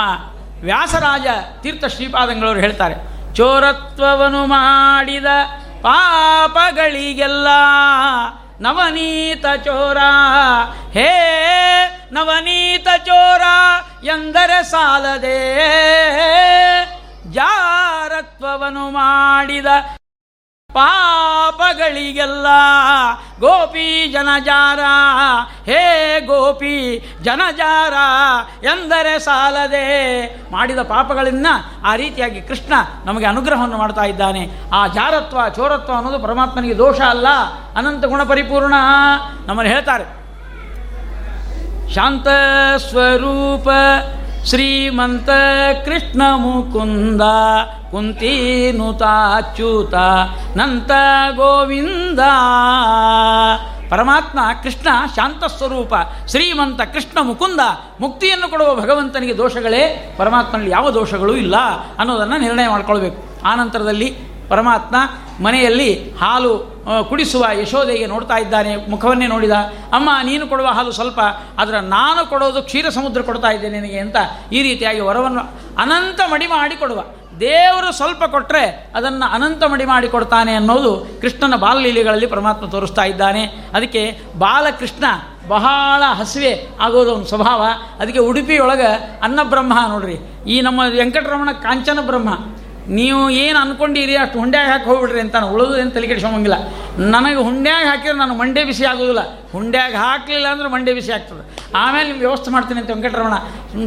ವ್ಯಾಸರಾಜ ತೀರ್ಥ ಶ್ರೀಪಾದಂಗಳವರು ಹೇಳ್ತಾರೆ ಚೋರತ್ವವನ್ನು ಮಾಡಿದ ಪಾಪಗಳಿಗೆಲ್ಲ ನವನೀತ ಚೋರ. ಹೇ ನವನೀತ ಚೋರ ಎಂದರೆ ಸಾಲದೆ. ಜಾರತ್ವವನ್ನು ಮಾಡಿದ ಪಾಪಗಳಿಗೆಲ್ಲ ಗೋಪಿ ಜನಜಾರ. ಹೇ ಗೋಪಿ ಜನಜಾರ ಎಂದರೆ ಸಾಲದೆ. ಮಾಡಿದ ಪಾಪಗಳಿಂದ ಆ ರೀತಿಯಾಗಿ ಕೃಷ್ಣ ನಮಗೆ ಅನುಗ್ರಹವನ್ನು ಮಾಡ್ತಾ ಇದ್ದಾನೆ. ಆ ಜಾರತ್ವ, ಚೋರತ್ವ ಅನ್ನೋದು ಪರಮಾತ್ಮನಿಗೆ ದೋಷ ಅಲ್ಲ, ಅನಂತ ಗುಣ ಪರಿಪೂರ್ಣ. ನಮ್ಮನ್ನು ಹೇಳ್ತಾರೆ, ಶಾಂತ ಸ್ವರೂಪ ಶ್ರೀಮಂತ ಕೃಷ್ಣ ಮುಕುಂದ ಕುಂತೀನುತಾಚ್ಯುತ ನಂತ ಗೋವಿಂದ. ಪರಮಾತ್ಮ ಕೃಷ್ಣ ಶಾಂತ ಸ್ವರೂಪ ಶ್ರೀಮಂತ ಕೃಷ್ಣ ಮುಕುಂದ ಮುಕ್ತಿಯನ್ನು ಕೊಡುವ ಭಗವಂತನಿಗೆ ದೋಷಗಳೇ. ಪರಮಾತ್ಮನಲ್ಲಿ ಯಾವ ದೋಷಗಳೂ ಇಲ್ಲ ಅನ್ನೋದನ್ನು ನಿರ್ಣಯ ಮಾಡ್ಕೊಳ್ಬೇಕು. ಆನಂತರದಲ್ಲಿ ಪರಮಾತ್ಮ ಮನೆಯಲ್ಲಿ ಹಾಲು ಕುಡಿಸುವ ಯಶೋದೆಗೆ ನೋಡ್ತಾ ಇದ್ದಾನೆ, ಮುಖವನ್ನೇ ನೋಡಿದ, ಅಮ್ಮ, ನೀನು ಕೊಡುವ ಹಾಲು ಸ್ವಲ್ಪ, ಆದರೆ ನಾನು ಕೊಡೋದು ಕ್ಷೀರ ಸಮುದ್ರ ಕೊಡ್ತಾ ಇದ್ದೆ ನಿನಗೆ ಅಂತ ಈ ರೀತಿಯಾಗಿ ವರವನ್ನು ಅನಂತ ಮಡಿ ಮಾಡಿ ಕೊಡುವ. ದೇವರು ಸ್ವಲ್ಪ ಕೊಟ್ಟರೆ ಅದನ್ನು ಅನಂತ ಮಡಿ ಮಾಡಿ ಕೊಡ್ತಾನೆ ಅನ್ನೋದು ಕೃಷ್ಣನ ಬಾಲಲೀಲೆಗಳಲ್ಲಿ ಪರಮಾತ್ಮ ತೋರಿಸ್ತಾ ಇದ್ದಾನೆ. ಅದಕ್ಕೆ ಬಾಲಕೃಷ್ಣ ಬಹಳ ಹಸಿವೆ ಆಗೋದು ಒಂದು ಸ್ವಭಾವ. ಅದಕ್ಕೆ ಉಡುಪಿಯೊಳಗೆ ಅನ್ನಬ್ರಹ್ಮ ನೋಡ್ರಿ. ಈ ನಮ್ಮ ವೆಂಕಟರಮಣ ಕಾಂಚನ ಬ್ರಹ್ಮ ನೀವು ಏನು ಅನ್ಕೊಂಡಿರಿ ಅಷ್ಟು ಹುಂಡ್ಯಾಗ ಹಾಕಿ ಹೋಗ್ಬಿಡ್ರಿ ಅಂತ ಉಳಿದು ಏನು ತಲೆ ಕೆಡಿಸ್ಕೊಂಬಂಗಿಲ್ಲ. ನನಗೆ ಹುಂಡ್ಯಾಗ ಹಾಕಿದ್ರೆ ನಾನು ಮಂಡೆ ಬಿಸಿ ಆಗೋದಿಲ್ಲ. ಹುಂಡ್ಯಾಗ ಹಾಕಲಿಲ್ಲ ಅಂದ್ರೆ ಮಂಡೆ ಬಿಸಿ ಆಗ್ತದೆ. ಆಮೇಲೆ ನಿಮ್ಗೆ ವ್ಯವಸ್ಥೆ ಮಾಡ್ತೀನಿ ಅಂತ ವೆಂಕಟರಮಣ.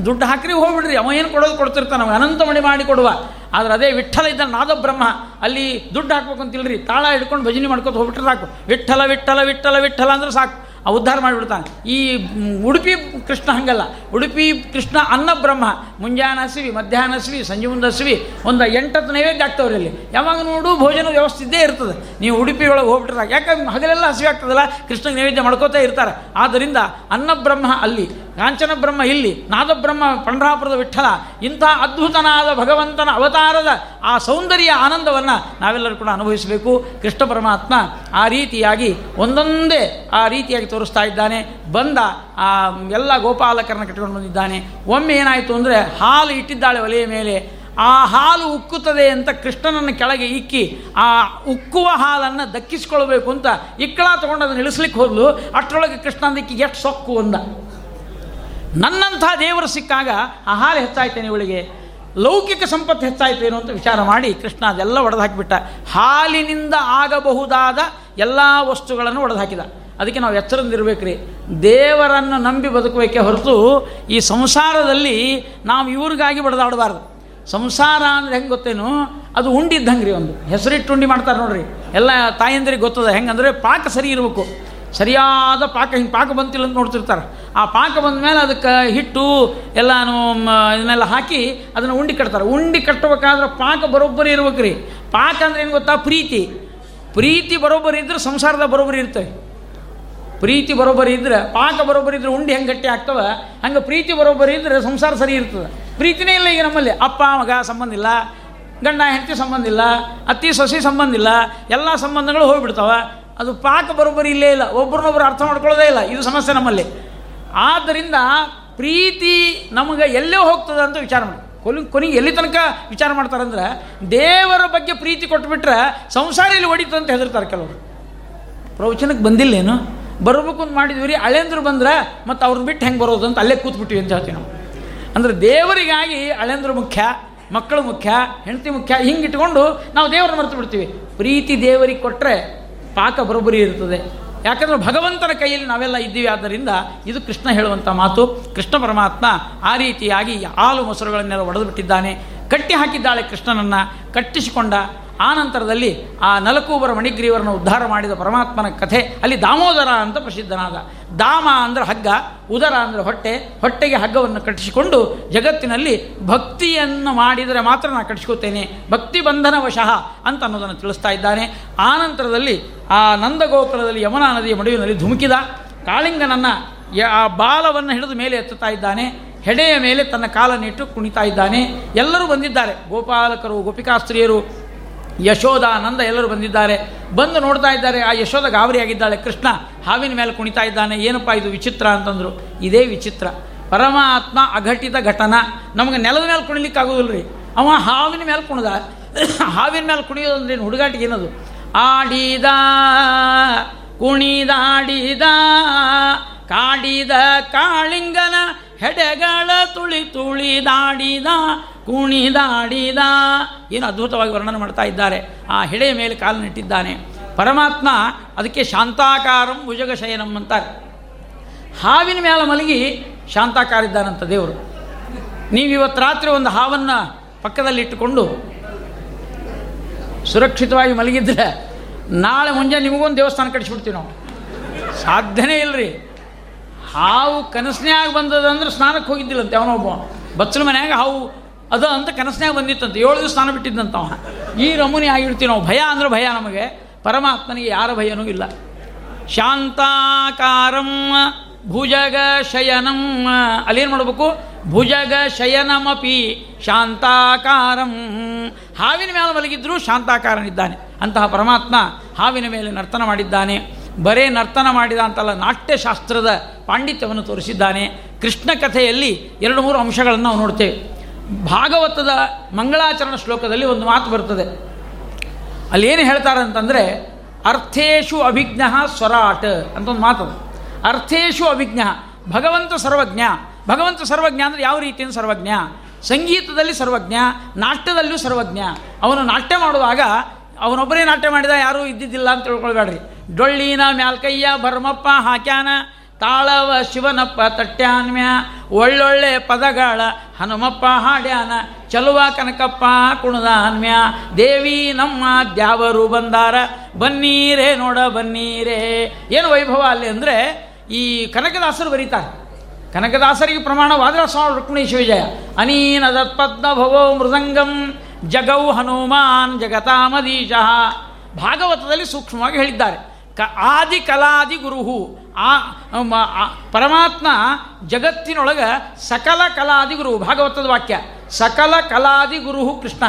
ದುಡ್ಡು ಹಾಕ್ರಿ, ಹೋಗ್ಬಿಡ್ರಿ. ಅವ ಏನು ಕೊಡೋದು ಕೊಡ್ತಿರ್ತಾನೆ ನಾವು ಅನಂತ ಮಣಿ ಮಾಡಿ ಕೊಡುವ. ಆದ್ರೆ ಅದೇ ವಿಠಲ ಇದ್ದ ನಾದ ಬ್ರಹ್ಮ. ಅಲ್ಲಿ ದುಡ್ಡು ಹಾಕ್ಬೇಕು ಅಂತಿಲ್ರಿ ತಾಳ ಹಿಡ್ಕೊಂಡು ಭಜನೆ ಮಾಡ್ಕೊತ ಹೋಗ್ಬಿಟ್ರೆ ಸಾಕು. ವಿಠಲ ವಿಠಲ ವಿಠಲ ವಿಠಲ ಅಂದ್ರೆ ಸಾಕು. ಆ ಉದ್ಧಾರ ಮಾಡಿಬಿಡ್ತಾನೆ. ಈ ಉಡುಪಿ ಕೃಷ್ಣ ಹಂಗಲ್ಲ. ಉಡುಪಿ ಕೃಷ್ಣ ಅನ್ನ ಬ್ರಹ್ಮ, ಮುಂಜಾನೆ ಹಸಿವಿ, ಮಧ್ಯಾಹ್ನ ಹಸಿವಿ, ಸಂಜೆ ಮುಂದೆ ಹಸಿವಿ, ಒಂದು ಎಂಟತ್ತು ನೈವೇದ್ಯ ಆಗ್ತವ್ರಿ ಅಲ್ಲಿ ಯಾವಾಗ ನೋಡು ಭೋಜನ ವ್ಯವಸ್ಥೆ ಇದ್ದೇ ಇರ್ತದೆ. ನೀವು ಉಡುಪಿ ಒಳಗೆ ಹೋಗ್ಬಿಟ್ರೆ ಸಾಕು. ಯಾಕಂದ್ರೆ ಹಗಲೆಲ್ಲ ಹಸಿವೆ ಆಗ್ತದಲ್ಲ? ಕೃಷ್ಣಗೆ ನೈವೇದ್ಯ ಮಾಡ್ಕೋತಾ ಇರ್ತಾರೆ. ಆದ್ದರಿಂದ ಅನ್ನಬ್ರಹ್ಮ ಅಲ್ಲಿ ಕಾಂಚನ ಬ್ರಹ್ಮ ಇಲ್ಲಿ ನಾದಬ್ರಹ್ಮ ಪಂಡ್ರಾಪುರದ ವಿಠಲ, ಇಂಥ ಅದ್ಭುತನಾದ ಭಗವಂತನ ಅವತಾರದ ಆ ಸೌಂದರ್ಯ ಆನಂದವನ್ನು ನಾವೆಲ್ಲರೂ ಕೂಡ ಅನುಭವಿಸಬೇಕು. ಕೃಷ್ಣ ಪರಮಾತ್ಮ ಆ ರೀತಿಯಾಗಿ ಒಂದೊಂದೇ ಆ ರೀತಿಯಾಗಿ ತೋರಿಸ್ತಾ ಇದ್ದಾನೆ. ಬಂದ ಆ ಎಲ್ಲ ಗೋಪಾಲಕರನ್ನ ಕಟ್ಟಿಕೊಂಡು ಬಂದಿದ್ದಾನೆ. ಒಮ್ಮೆ ಏನಾಯಿತು ಅಂದರೆ ಹಾಲು ಇಟ್ಟಿದ್ದಾಳೆ ಒಲೆಯ ಮೇಲೆ. ಆ ಹಾಲು ಉಕ್ಕುತ್ತದೆ ಅಂತ ಕೃಷ್ಣನನ್ನು ಕೆಳಗೆ ಇಕ್ಕಿ, ಆ ಉಕ್ಕುವ ಹಾಲನ್ನು ದಕ್ಕಿಸ್ಕೊಳ್ಬೇಕು ಅಂತ ಇಕ್ಕಳ ತೊಗೊಂಡು ಅದನ್ನು ಇಳಿಸ್ಲಿಕ್ಕೆ ಹೋದ್ಲು. ಅಷ್ಟರೊಳಗೆ ಕೃಷ್ಣ ಎಷ್ಟು ಸೊಕ್ಕು ಅಂದ. ನನ್ನಂಥ ದೇವರು ಸಿಕ್ಕಾಗ ಆ ಹಾಲು ಹೆಚ್ಚಾಯ್ತೇನೆ ಇವಳಿಗೆ. ಲೌಕಿಕ ಸಂಪತ್ತು ಹೆಚ್ಚಾಯ್ತೇನೋ ಅಂತ ವಿಚಾರ ಮಾಡಿ ಕೃಷ್ಣ ಅದೆಲ್ಲ ಒಡೆದು ಹಾಕಿಬಿಟ್ಟ ಹಾಲಿನಿಂದ ಆಗಬಹುದಾದ ಎಲ್ಲ ವಸ್ತುಗಳನ್ನು ಒಡೆದು ಹಾಕಿದ ಅದಕ್ಕೆ ನಾವು ಎಚ್ಚರದಿಂದಿರ್ಬೇಕ್ರಿ. ದೇವರನ್ನು ನಂಬಿ ಬದುಕಬೇಕೆ ಹೊರತು ಈ ಸಂಸಾರದಲ್ಲಿ ನಾವು ಇವ್ರಿಗಾಗಿ ಬಡದಾಡಬಾರ್ದು ಸಂಸಾರ ಅಂದ್ರೆ ಹೆಂಗೆ ಗೊತ್ತೇನು? ಅದು ಉಂಡಿದ್ದಂಗೆ ರೀ ಒಂದು. ಹೆಸರಿಟ್ಟು ಉಂಡಿ ಮಾಡ್ತಾರೆ ನೋಡ್ರಿ. ಎಲ್ಲ ತಾಯಂದಿರಿಗೆ ಗೊತ್ತದ ಹೆಂಗಂದ್ರೆ ಪಾಕ ಸರಿ ಇರಬೇಕು. ಸರಿಯಾದ ಪಾಕ ಹಿಂಗೆ ಪಾಕ ಬಂತಿಲ್ಲ ಅಂತ ನೋಡ್ತಿರ್ತಾರೆ. ಆ ಪಾಕ ಬಂದ ಮೇಲೆ ಅದಕ್ಕೆ ಹಿಟ್ಟು ಎಲ್ಲಾನು ಇದನ್ನೆಲ್ಲ ಹಾಕಿ ಅದನ್ನು ಉಂಡಿ ಕಟ್ತಾರೆ. ಉಂಡಿ ಕಟ್ಟಬೇಕಾದ್ರೆ ಪಾಕ ಬರೋಬ್ಬರಿ ಇರ್ಬೇಕು ರೀ ಪಾಕ ಅಂದ್ರೆ ಏನು ಗೊತ್ತಾ? ಪ್ರೀತಿ. ಪ್ರೀತಿ ಬರೋಬ್ಬರಿ ಇದ್ರೆ ಸಂಸಾರದ ಬರೋಬ್ಬರಿ ಇರ್ತವೆ ಪ್ರೀತಿ ಬರೋಬ್ಬರಿ ಇದ್ರೆ, ಪಾಕ ಬರೋಬ್ಬರಿ ಇದ್ರೆ ಉಂಡಿ ಹೆಂಗೆ ಗಟ್ಟಿ ಆಗ್ತವೆ? ಹಂಗೆ ಪ್ರೀತಿ ಬರೋಬ್ಬರಿ ಇದ್ರೆ ಸಂಸಾರ ಸರಿ ಇರ್ತದೆ. ಪ್ರೀತಿನೇ ಇಲ್ಲ ಈಗ ನಮ್ಮಲ್ಲಿ. ಅಪ್ಪ, ಮಗ ಸಂಬಂಧ ಇಲ್ಲ, ಗಂಡ, ಹೆಂಡತಿ ಸಂಬಂಧ ಇಲ್ಲ, ಅತ್ತಿ, ಸೊಸೆ ಸಂಬಂಧ ಇಲ್ಲ, ಎಲ್ಲ ಸಂಬಂಧಗಳು ಹೋಗ್ಬಿಡ್ತಾವ. ಅದು ಪಾಕ ಬರೋಬ್ಬರಿ ಇಲ್ಲೇ ಇಲ್ಲ. ಒಬ್ರನ್ನೊಬ್ರು ಅರ್ಥ ಮಾಡ್ಕೊಳ್ಳೋದೇ ಇಲ್ಲ. ಇದು ಸಮಸ್ಯೆ ನಮ್ಮಲ್ಲಿ. ಆದ್ದರಿಂದ ಪ್ರೀತಿ ನಮಗೆ ಎಲ್ಲೇ ಹೋಗ್ತದೆ ಅಂತ ವಿಚಾರ ಮಾಡಿ. ಕೊಲಿ ಕೊನೆಗೆ ಎಲ್ಲಿ ತನಕ ವಿಚಾರ ಮಾಡ್ತಾರಂದ್ರೆ, ದೇವರ ಬಗ್ಗೆ ಪ್ರೀತಿ ಕೊಟ್ಬಿಟ್ರೆ ಸಂಸಾರ ಇಲ್ಲಿ ಹೊಡಿತು ಅಂತ ಹೆದರ್ತಾರೆ ಕೆಲವರು. ಪ್ರವಚನಕ್ಕೆ ಬಂದಿಲ್ಲೇನು ಬರಬೇಕು ಅಂತ ಮಾಡಿದ್ವಿ ರೀ ಅಳೆಂದ್ರು ಬಂದ್ರೆ ಮತ್ತು ಅವ್ರನ್ನ ಬಿಟ್ಟು ಹೆಂಗೆ ಬರೋದು ಅಂತ ಅಲ್ಲೇ ಕೂತ್ಬಿಟ್ಟಿವಿ ಅಂತ ಹೇಳ್ತೀವಿ ನಾವು. ಅಂದರೆ ದೇವರಿಗಾಗಿ ಅಳೆಂದ್ರು ಮುಖ್ಯ, ಮಕ್ಕಳು ಮುಖ್ಯ, ಹೆಂಡತಿ ಮುಖ್ಯ ಹಿಂಗೆ ಇಟ್ಕೊಂಡು ನಾವು ದೇವರನ್ನ ಮರೆತು ಬಿಡ್ತೀವಿ. ಪ್ರೀತಿ ದೇವರಿಗೆ ಕೊಟ್ಟರೆ ಪಾಕ ಬರೋಬ್ಬರಿ ಇರ್ತದೆ ಯಾಕಂದ್ರೆ ಭಗವಂತನ ಕೈಯಲ್ಲಿ ನಾವೆಲ್ಲ ಇದ್ದೀವಿ, ಆದ್ದರಿಂದ ಇದು ಕೃಷ್ಣ ಹೇಳುವಂಥ ಮಾತು. ಕೃಷ್ಣ ಪರಮಾತ್ಮ ಆ ರೀತಿಯಾಗಿ ಹಾಲು ಮೊಸರುಗಳನ್ನೆಲ್ಲ ಒಡೆದು ಬಿಟ್ಟಿದ್ದಾನೆ ಕಟ್ಟಿ ಹಾಕಿದ್ದಾಳೆ ಕೃಷ್ಣನನ್ನು, ಕಟ್ಟಿಸಿಕೊಂಡ. ಆ ನಂತರದಲ್ಲಿ ಆ ನಲಕೂಬರ ಮಣಿಗ್ರೀವರನ್ನು ಉದ್ಧಾರ ಮಾಡಿದ ಪರಮಾತ್ಮನ ಕಥೆ, ಅಲ್ಲಿ ದಾಮೋದರ ಅಂತ ಪ್ರಸಿದ್ಧನಾದ. ದಾಮ ಅಂದರೆ ಹಗ್ಗ, ಉದರ ಅಂದರೆ ಹೊಟ್ಟೆ. ಹೊಟ್ಟೆಗೆ ಹಗ್ಗವನ್ನು ಕಟ್ಟಿಸಿಕೊಂಡು ಜಗತ್ತಿನಲ್ಲಿ ಭಕ್ತಿಯನ್ನು ಮಾಡಿದರೆ ಮಾತ್ರ ನಾನು ಕಟ್ಟಿಸ್ಕೋತೇನೆ. ಭಕ್ತಿ ಬಂಧನವಶಃ ಅಂತ ಅನ್ನೋದನ್ನು ತಿಳಿಸ್ತಾ ಇದ್ದಾನೆ. ಆ ನಂತರದಲ್ಲಿ ಆ ನಂದಗೋಕುಲದಲ್ಲಿ ಯಮುನಾ ನದಿಯ ಮಡುವಿನಲ್ಲಿ ಧುಮುಕಿದ. ಕಾಳಿಂಗನನ್ನು ಆ ಬಾಲವನ್ನು ಹಿಡಿದು ಮೇಲೆ ಎತ್ತುತ್ತಾ ಇದ್ದಾನೆ. ಹೆಡೆಯ ಮೇಲೆ ತನ್ನ ಕಾಲನ್ನಿಟ್ಟು ಕುಣಿತಾ ಇದ್ದಾನೆ. ಎಲ್ಲರೂ ಬಂದಿದ್ದಾರೆ. ಗೋಪಾಲಕರು, ಗೋಪಿಕಾಸ್ತ್ರೀಯರು ಯಶೋಧ ನಂದ ಎಲ್ಲರೂ ಬಂದಿದ್ದಾರೆ. ಬಂದು ನೋಡ್ತಾ ಇದ್ದಾರೆ, ಆ ಯಶೋಧ ಗಾಬರಿಯಾಗಿದ್ದಾಳೆ. ಕೃಷ್ಣ ಹಾವಿನ ಮೇಲೆ ಕುಣಿತಾ ಇದ್ದಾನೆ. ಏನಪ್ಪ ಇದು ವಿಚಿತ್ರ ಅಂತಂದರು. ಇದೇ ವಿಚಿತ್ರ. ಪರಮಾತ್ಮ ಅಘಟಿತ ಘಟನಾ. ನಮಗೆ ನೆಲದ ಮೇಲೆ ಕುಣಿಲಿಕ್ಕೆ ಆಗೋದಿಲ್ಲ ರೀ ಅವ ಹಾವಿನ ಮೇಲೆ ಕುಣಿದ. ಹಾವಿನ ಮೇಲೆ ಕುಣಿಯೋದಂದ್ರೆ ಹುಡುಗಾಟಿಗೆ ಏನದು? ಆಡಿದ, ಕುಣಿದಾಡಿದ, ಕಾಡಿದ ಕಾಳಿಂಗನ ಹೆಡೆಗಳ ತುಳಿ ತುಳಿದಾಡಿದ, ಕುಣಿದಾಡಿದ. ಏನು ಅದ್ಭುತವಾಗಿ ವರ್ಣನೆ ಮಾಡ್ತಾ ಇದ್ದಾರೆ. ಆ ಹೆಡೆಯ ಮೇಲೆ ಕಾಲು ನೆಟ್ಟಿದ್ದಾನೆ ಪರಮಾತ್ಮ ಅದಕ್ಕೆ ಶಾಂತಾಕಾರಂ ಭುಜಗಶಯನಂ ಅಂತಾರೆ. ಹಾವಿನ ಮೇಲೆ ಮಲಗಿ ಶಾಂತಾಕಾರ ಇದ್ದಾನಂತ ದೇವರು. ನೀವು ಇವತ್ತು ರಾತ್ರಿ ಒಂದು ಹಾವನ್ನು ಪಕ್ಕದಲ್ಲಿ ಇಟ್ಟುಕೊಂಡು ಸುರಕ್ಷಿತವಾಗಿ ಮಲಗಿದ್ರೆ ನಾಳೆ ಮುಂಜಾನೆ ನಿಮಗೊಂದು ದೇವಸ್ಥಾನ ಕಟ್ಟಿಸ್ಬಿಡ್ತೀವಿ ನಾವು. ಸಾಧ್ಯನೇ ಇಲ್ಲರಿ ಹಾವು ಕನಸನ್ಯಾಗ ಬಂದದಂದ್ರೆ ಸ್ನಾನಕ್ಕೆ ಹೋಗಿದ್ದಿಲ್ಲಂತೆ ಅವನೊಬ್ಬ ಬಚ್ಚಲ ಮನ್ಯಾಗ ಹಾವು ಅದು ಅಂತ ಕನಸನ್ಯಾಗ ಬಂದಿತ್ತಂತೆ. ಏಳು ದಿವಸ ಸ್ನಾನ ಬಿಟ್ಟಿದ್ದಂತ ಈ ರಮುನಿ ಆಗಿರ್ತೀವಿ ನಾವು. ಭಯ ಅಂದ್ರೆ ಭಯ ನಮಗೆ. ಪರಮಾತ್ಮನಿಗೆ ಯಾರ ಭಯನೂ ಇಲ್ಲ. ಶಾಂತಾಕಾರಂ ಭುಜಗ ಶಯನಂ ಅಲ್ಲೇನು ಮಾಡಬೇಕು? ಭುಜಗ ಶಯನಮಪಿ ಶಾಂತಾಕಾರಂ. ಹಾವಿನ ಮೇಲೆ ಮಲಗಿದ್ರು ಶಾಂತಾಕಾರನಿದ್ದಾನೆ. ಅಂತಹ ಪರಮಾತ್ಮ ಹಾವಿನ ಮೇಲೆ ನರ್ತನ ಮಾಡಿದ್ದಾನೆ. ಬರೇ ನರ್ತನ ಮಾಡಿದ ಅಂತಲ್ಲ ನಾಟ್ಯಶಾಸ್ತ್ರದ ಪಾಂಡಿತ್ಯವನ್ನು ತೋರಿಸಿದ್ದಾನೆ. ಕೃಷ್ಣ ಕಥೆಯಲ್ಲಿ ಎರಡು ಮೂರು ಅಂಶಗಳನ್ನು ನಾವು ನೋಡ್ತೇವೆ. ಭಾಗವತದ ಮಂಗಳಾಚರಣ ಶ್ಲೋಕದಲ್ಲಿ ಒಂದು ಮಾತು ಬರ್ತದೆ. ಅಲ್ಲಿ ಏನು ಹೇಳ್ತಾರೆ ಅಂತಂದರೆ, ಅರ್ಥೇಶು ಅಭಿಜ್ಞ ಸ್ವರಾಟ್ ಅಂತ ಒಂದು ಮಾತದು. ಅರ್ಥೇಶು ಅವಿಜ್ಞ. ಭಗವಂತ ಸರ್ವಜ್ಞ. ಭಗವಂತ ಸರ್ವಜ್ಞ ಅಂದರೆ ಯಾವ ರೀತಿಯಿಂದ ಸರ್ವಜ್ಞ? ಸಂಗೀತದಲ್ಲಿ ಸರ್ವಜ್ಞ, ನಾಟ್ಯದಲ್ಲೂ ಸರ್ವಜ್ಞ. ಅವನು ನಾಟ್ಯ ಮಾಡುವಾಗ ಅವನೊಬ್ಬರೇ ನಾಟ್ಯ ಮಾಡಿದ, ಯಾರೂ ಇದ್ದಿದ್ದಿಲ್ಲ ಅಂತ ತಿಳ್ಕೊಳ್ಬೇಡ್ರಿ. ಡೊಳ್ಳಿನ ಮ್ಯಾಲ್ಕಯ್ಯ ಭರ್ಮಪ್ಪ ಹಾಕ್ಯಾನ, ತಾಳವ ಶಿವನಪ್ಪ ತಟ್ಯಾನ್ಮ್ಯ. ಒಳ್ಳೊಳ್ಳೆ ಪದಗಳ ಹನುಮಪ್ಪ ಹಾಡ್ಯಾನ, ಚಲುವ ಕನಕಪ್ಪ ಕುಣದಾನ್ಮ್ಯ ದೇವಿ ನಮ್ಮ ದ್ಯಾವರು ಬಂದಾರ ಬನ್ನೀರೇ ನೋಡ ಬನ್ನೀರೇ. ಏನು ವೈಭವ ಅಲ್ಲಿ ಅಂದರೆ ಈ ಕನಕದಾಸರು ಬರೀತಾರೆ. ಕನಕದಾಸರಿಗೆ ಪ್ರಮಾಣವಾದರೆ ಸ್ವಾಮಿ ರುಕ್ಮಿಣೇಶ ವಿಜಯ ಅನೀನ ದತ್ಪದ್ಮ ಭವೋ ಮೃದಂಗಂ ಜಗೌ ಹನುಮಾನ್ ಜಗತಾಮದೀಶ ಭಾಗವತದಲ್ಲಿ ಸೂಕ್ಷ್ಮವಾಗಿ ಹೇಳಿದ್ದಾರೆ. ಕ ಆದಿ ಕಲಾದಿ ಗುರುಹು. ಆ ಪರಮಾತ್ಮ ಜಗತ್ತಿನೊಳಗೆ ಸಕಲ ಕಲಾದಿ ಗುರು ಭಾಗವತದ ವಾಕ್ಯ. ಸಕಲ ಕಲಾದಿ ಗುರುಹು ಕೃಷ್ಣ.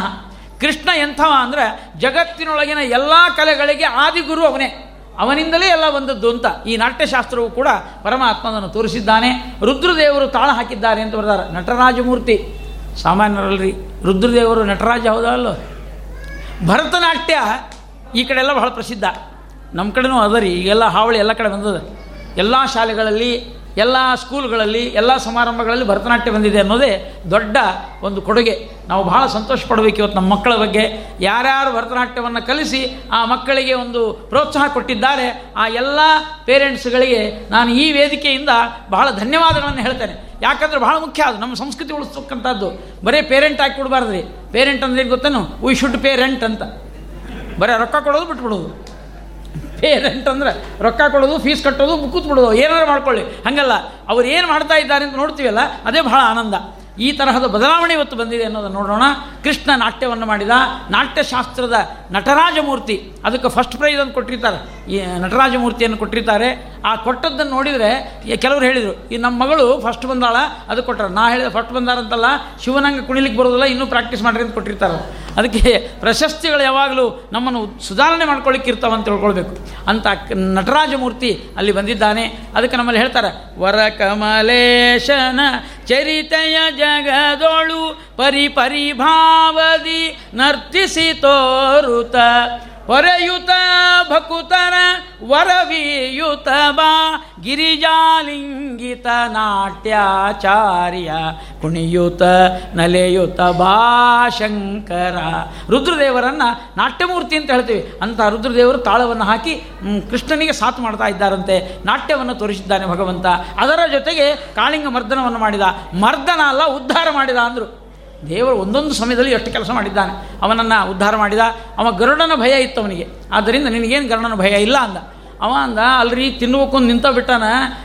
ಕೃಷ್ಣ ಎಂಥವ ಅಂದರೆ ಜಗತ್ತಿನೊಳಗಿನ ಎಲ್ಲ ಕಲೆಗಳಿಗೆ ಆದಿಗುರು ಅವನೇ. ಅವನಿಂದಲೇ ಎಲ್ಲ ಬಂದದ್ದು ಅಂತ ಈ ನಾಟ್ಯಶಾಸ್ತ್ರವು ಕೂಡ ಪರಮಾತ್ಮನನ್ನು ತೋರಿಸಿದ್ದಾನೆ. ರುದ್ರದೇವರು ತಾಳ ಹಾಕಿದ್ದಾರೆ ಅಂತ ಬರ್ತಾರೆ ನಟರಾಜಮೂರ್ತಿ. ಸಾಮಾನ್ಯರಲ್ರಿ, ರುದ್ರದೇವರು ನಟರಾಜ ಹೌದಲ್ಲೋ? ಭರತನಾಟ್ಯ ಈ ಕಡೆ ಎಲ್ಲ ಬಹಳ ಪ್ರಸಿದ್ಧ. ನಮ್ಮ ಕಡೆನೂ ಅದ ರೀ, ಈಗೆಲ್ಲ ಹಾವಳಿ ಎಲ್ಲ ಕಡೆ ಬಂದದ. ಎಲ್ಲ ಶಾಲೆಗಳಲ್ಲಿ ಎಲ್ಲ ಸ್ಕೂಲ್ಗಳಲ್ಲಿ, ಎಲ್ಲ ಸಮಾರಂಭಗಳಲ್ಲಿ ಭರತನಾಟ್ಯ ಬಂದಿದೆ ಅನ್ನೋದೇ ದೊಡ್ಡ ಒಂದು ಕೊಡುಗೆ. ನಾವು ಬಹಳ ಸಂತೋಷ ಪಡಬೇಕು ಇವತ್ತು ನಮ್ಮ ಮಕ್ಕಳ ಬಗ್ಗೆ. ಯಾರ್ಯಾರು ಭರತನಾಟ್ಯವನ್ನು ಕಲಿಸಿ ಆ ಮಕ್ಕಳಿಗೆ ಒಂದು ಪ್ರೋತ್ಸಾಹ ಕೊಟ್ಟಿದ್ದಾರೆ, ಆ ಎಲ್ಲ ಪೇರೆಂಟ್ಸ್ಗಳಿಗೆ ನಾನು ಈ ವೇದಿಕೆಯಿಂದ ಬಹಳ ಧನ್ಯವಾದಗಳನ್ನು ಹೇಳ್ತೇನೆ. ಯಾಕಂದರೆ ಬಹಳ ಮುಖ್ಯ ಅದು, ನಮ್ಮ ಸಂಸ್ಕೃತಿ ಉಳಿಸ್ತಕ್ಕಂಥದ್ದು. ಬರೀ ಪೇರೆಂಟ್ ಹಾಕಿ ಕೊಡಬಾರ್ದು ರೀ ಪೇರೆಂಟ್ ಅಂದ್ರೆ ಏನು ಗೊತ್ತೇನು? ವಿ ಶುಡ್ ಪೇರೆಂಟ್ ಅಂತ. ಬರೇ ರೊಕ್ಕ ಕೊಡೋದು ಬಿಟ್ಬಿಡೋದು. ಪೇರೆಂಟ್ ಅಂದರೆ ರೊಕ್ಕ ಕೊಡೋದು ಫೀಸ್ ಕಟ್ಟೋದು, ಕೂತ್ಬಿಡೋದು ಏನಾರು ಮಾಡ್ಕೊಳ್ಳಿ. ಹಾಗಲ್ಲ. ಅವ್ರು ಏನು ಮಾಡ್ತಾ ಇದ್ದಾರೆ ಅಂತ ನೋಡ್ತೀವಲ್ಲ, ಅದೇ ಬಹಳ ಆನಂದ. ಈ ತರಹದ ಬದಲಾವಣೆ ಇವತ್ತು ಬಂದಿದೆ ಅನ್ನೋದನ್ನು ನೋಡೋಣ. ಕೃಷ್ಣ ನಾಟ್ಯವನ್ನು ಮಾಡಿದ, ನಾಟ್ಯಶಾಸ್ತ್ರದ ನಟರಾಜಮೂರ್ತಿ, ಅದಕ್ಕೆ ಫಸ್ಟ್ ಪ್ರೈಸ್ ಅಂತ ಕೊಟ್ಟಿರ್ತಾರೆ. ಈ ನಟರಾಜಮೂರ್ತಿಯನ್ನು ಕೊಟ್ಟಿರ್ತಾರೆ. ಆ ಕೊಟ್ಟದ್ದನ್ನು ನೋಡಿದರೆ ಕೆಲವರು ಹೇಳಿದರು, ಈ ನಮ್ಮ ಮಗಳು ಫಸ್ಟ್ ಬಂದಾಳ, ಅದು ಕೊಟ್ಟರು ನಾ ಹೇಳಿದ ಫಸ್ಟ್ ಬಂದಾರಂತಲ್ಲ, ಶಿವನಂಗ ಕುಣಿಲಿಕ್ಕೆ ಬರೋದಿಲ್ಲ, ಇನ್ನೂ ಪ್ರಾಕ್ಟೀಸ್ ಮಾಡ್ರಿ ಅಂತ ಕೊಟ್ಟಿರ್ತಾರೆ. ಅದಕ್ಕೆ ಪ್ರಶಸ್ತಿಗಳು ಯಾವಾಗಲೂ ನಮ್ಮನ್ನು ಸುಧಾರಣೆ ಮಾಡ್ಕೊಳ್ಳಿಕ್ಕೆ ಇರ್ತಾವೆ ಅಂತ ತಿಳ್ಕೊಳ್ಬೇಕು. ಅಂತ ನಟರಾಜಮೂರ್ತಿ ಅಲ್ಲಿ ಬಂದಿದ್ದಾನೆ. ಅದಕ್ಕೆ ನಮ್ಮಲ್ಲಿ ಹೇಳ್ತಾರೆ ವರ ಕಮಲೇಶನ ಚರಿತೆಯ ಜಗದೊಳು ಪರಿಪರಿಭಾವದಿ ನರ್ತಿಸಿ ತೋರುತ ಹೊರೆಯುತ ಭಕುತರ ವರವಿಯುತ ಬಾ ಗಿರಿಜಾಲಿಂಗಿತ ನಾಟ್ಯಾಚಾರ್ಯ ಕುಣಿಯುತ ನಲೆಯುತ ಬಾ ಶಂಕರ. ರುದ್ರದೇವರನ್ನು ನಾಟ್ಯಮೂರ್ತಿ ಅಂತ ಹೇಳ್ತೀವಿ. ಅಂತ ರುದ್ರದೇವರು ತಾಳವನ್ನು ಹಾಕಿ ಕೃಷ್ಣನಿಗೆ ಸಾಥ್ ಮಾಡ್ತಾ ಇದ್ದಾರಂತೆ. ನಾಟ್ಯವನ್ನು ತೋರಿಸಿದ್ದಾನೆ ಭಗವಂತ. ಅದರ ಜೊತೆಗೆ ಕಾಳಿಂಗ ಮರ್ದನವನ್ನು ಮಾಡಿದ. ಮರ್ದನ ಅಲ್ಲ, ಉದ್ಧಾರ ಮಾಡಿದ ಅಂದರು. ದೇವರು ಒಂದೊಂದು ಸಮಯದಲ್ಲಿ ಎಷ್ಟು ಕೆಲಸ ಮಾಡಿದ್ದಾನೆ. ಅವನನ್ನು ಉದ್ಧಾರ ಮಾಡಿದ, ಅವ ಗರುಡನ ಭಯ ಇತ್ತು ಅವನಿಗೆ. ಆದ್ದರಿಂದ ನಿನಗೇನು ಗರುಡನ ಭಯ ಇಲ್ಲ ಅಂದ. ಅವ ಅಂದ, ಅಲ್ರಿ ತಿನ್ಬೇಕು ನಿಂತ ಬಿಟ್ಟಾನ,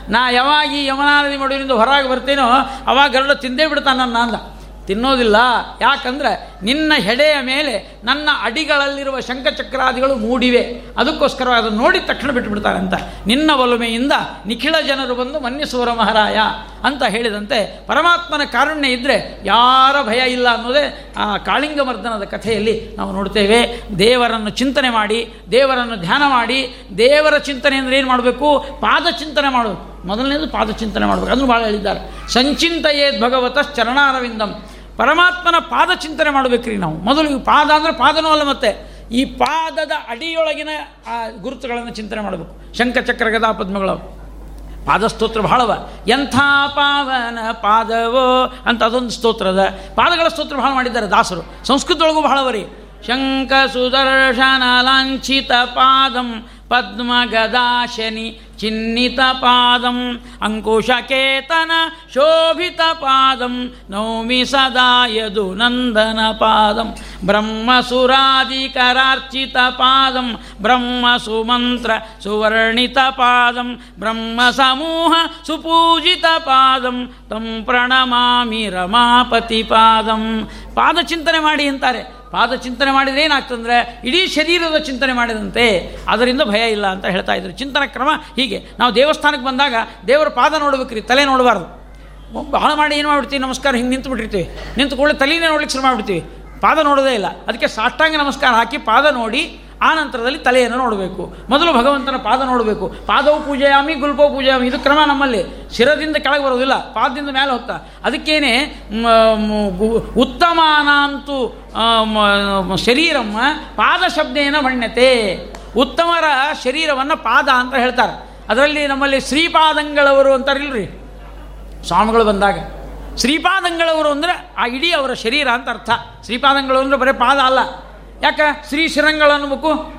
ನಾ ಯಾವಾಗ ಈ ಯಮನಾನದಿ ಮಡುವಿನಿಂದ ಹೊರಗೆ ಬರ್ತೇನೋ, ಅವಾಗ ಗರುಡ ತಿಂದೇ ಬಿಡ್ತಾನನ್ನ ಅಂದ. ತಿನ್ನೋದಿಲ್ಲ. ಯಾಕಂದರೆ ನಿನ್ನ ಹೆಡೆಯ ಮೇಲೆ ನನ್ನ ಅಡಿಗಳಲ್ಲಿರುವ ಶಂಖಚಕ್ರಾದಿಗಳು ಮೂಡಿವೆ. ಅದಕ್ಕೋಸ್ಕರ ಅದನ್ನು ನೋಡಿದ ತಕ್ಷಣ ಬಿಟ್ಟುಬಿಡ್ತಾರೆ ಅಂತ. ನಿನ್ನ ಒಲುಮೆಯಿಂದ ನಿಖಿಳ ಜನರು ಬಂದು ಮನ್ನಿಸುವರ ಮಹಾರಾಯ ಅಂತ ಹೇಳಿದಂತೆ ಪರಮಾತ್ಮನ ಕಾರುಣ್ಯ ಇದ್ದರೆ ಯಾರ ಭಯ ಇಲ್ಲ ಅನ್ನೋದೇ ಆ ಕಾಳಿಂಗಮರ್ದನದ ಕಥೆಯಲ್ಲಿ ನಾವು ನೋಡ್ತೇವೆ. ದೇವರನ್ನು ಚಿಂತನೆ ಮಾಡಿ, ದೇವರನ್ನು ಧ್ಯಾನ ಮಾಡಿ, ದೇವರ ಚಿಂತನೆ ಅಂದರೆ ಏನು ಮಾಡಬೇಕು? ಪಾದ ಚಿಂತನೆ ಮಾಡಬೇಕು. ಮೊದಲನೇದು ಪಾದ ಚಿಂತನೆ ಮಾಡಬೇಕು. ಅದನ್ನು ಭಾಳ ಹೇಳಿದ್ದಾರೆ. ಸಂಚಿಂತಯೇದ್ ಭಗವತ ಚರಣಾರವಿಂದಂ. ಪರಮಾತ್ಮನ ಪಾದ ಚಿಂತನೆ ಮಾಡಬೇಕ್ರಿ ನಾವು. ಮೊದಲು ಈ ಪಾದ ಅಂದರೆ ಪಾದನೂ ಅಲ್ಲ ಮತ್ತೆ ಈ ಪಾದದ ಅಡಿಯೊಳಗಿನ ಆ ಗುರುತುಗಳನ್ನು ಚಿಂತನೆ ಮಾಡಬೇಕು. ಶಂಖಚಕ್ರ ಗದಾ, ಪದ್ಮಗಳು ಪಾದಸ್ತೋತ್ರ ಬಹಳವ ಎಂಥ ಪಾವನ ಪಾದವೋ ಅಂತ ಅದೊಂದು ಸ್ತೋತ್ರದ ಪಾದಗಳ ಸ್ತೋತ್ರ ಬಹಳ ಮಾಡಿದ್ದಾರೆ ದಾಸರು. ಸಂಸ್ಕೃತದೊಳಗೂ ಬಹಳವರಿ ಶಂಖ, ಸುದರ್ಶನ, ಲಾಂಛಿತ ಪಾದಂ, ಪದ್ಮ ಗದಾಶನಿ चिह्नितपादम् अङ्कुशकेतन शोभितपादम्। नौमि सदा यदुनन्दनपादम्। ब्रह्मसुरादिकरार्चितपादम्। ब्रह्मसुमन्त्र सुवर्णितपादं ब्रह्मसमूह सुपूजितपादं तं प्रणमामि रमापतिपादम्। ಪಾದ ಚಿಂತನೆ ಮಾಡಿ ಅಂತಾರೆ. ಪಾದ ಚಿಂತನೆ ಮಾಡಿದರೆ ಏನಾಗ್ತಂದ್ರೆ ಇಡೀ ಶರೀರದ ಚಿಂತನೆ ಮಾಡಿದಂತೆ, ಅದರಿಂದ ಭಯ ಇಲ್ಲ ಅಂತ ಹೇಳ್ತಾ ಇದ್ರು. ಚಿಂತನ ಕ್ರಮ ಹೀಗೆ. ನಾವು ದೇವಸ್ಥಾನಕ್ಕೆ ಬಂದಾಗ ದೇವರ ಪಾದ ನೋಡ್ಬೇಕ್ರಿ, ತಲೆ ನೋಡಬಾರ್ದು. ಬಹಳ ಮಾಡಿ ಏನು ಮಾಡ್ಬಿಡ್ತೀವಿ? ನಮಸ್ಕಾರ, ಹಿಂಗೆ ನಿಂತು ಬಿಟ್ಟಿರ್ತೀವಿ. ನಿಂತು ಕೂಡಲೇ ತಲೆನೇ ನೋಡ್ಲಿಕ್ಕೆ ಶುರು ಮಾಡಿಬಿಡ್ತೀವಿ. ಪಾದ ನೋಡೋದೇ ಇಲ್ಲ. ಅದಕ್ಕೆ ಸಾಷ್ಟಾಂಗ ನಮಸ್ಕಾರ ಹಾಕಿ ಪಾದ ನೋಡಿ ಆ ನಂತರದಲ್ಲಿ ತಲೆಯನ್ನು ನೋಡಬೇಕು. ಮೊದಲು ಭಗವಂತನ ಪಾದ ನೋಡಬೇಕು. ಪಾದವು ಪೂಜೆಯಾಮಿ, ಗುಲ್ಪೋ ಪೂಜೆಯಾಮಿ. ಇದು ಕ್ರಮ ನಮ್ಮಲ್ಲಿ. ಶಿರದಿಂದ ಕೆಳಗೆ ಬರೋದಿಲ್ಲ ಪಾದದಿಂದ ಮೇಲೆ ಹೋಗ್ತಾ. ಅದಕ್ಕೇನೆ ಉತ್ತಮಾನಾಂತು ಶರೀರಮ್ಮ ಪಾದ ಶಬ್ದೇನ ಮಣ್ಯತೆ ಉತ್ತಮರ ಶರೀರವನ್ನು ಪಾದ ಅಂತ ಹೇಳ್ತಾರೆ. ಅದರಲ್ಲಿ ನಮ್ಮಲ್ಲಿ ಶ್ರೀಪಾದಂಗಳವರು ಅಂತಾರಿಲ್ರಿ? ಸ್ವಾಮಿಗಳು ಬಂದಾಗ. ಶ್ರೀಪಾದಂಗಳವರು ಅಂದರೆ ಆ ಇಡೀ ಅವರ ಶರೀರ ಅಂತ ಅರ್ಥ. ಶ್ರೀಪಾದಂಗಳು ಅಂದರೆ ಬರೀ ಪಾದ ಅಲ್ಲ. ಯಾಕೆ? ಶ್ರೀ ಶಿರಂಗಳು ಅನ್ಬೇಕು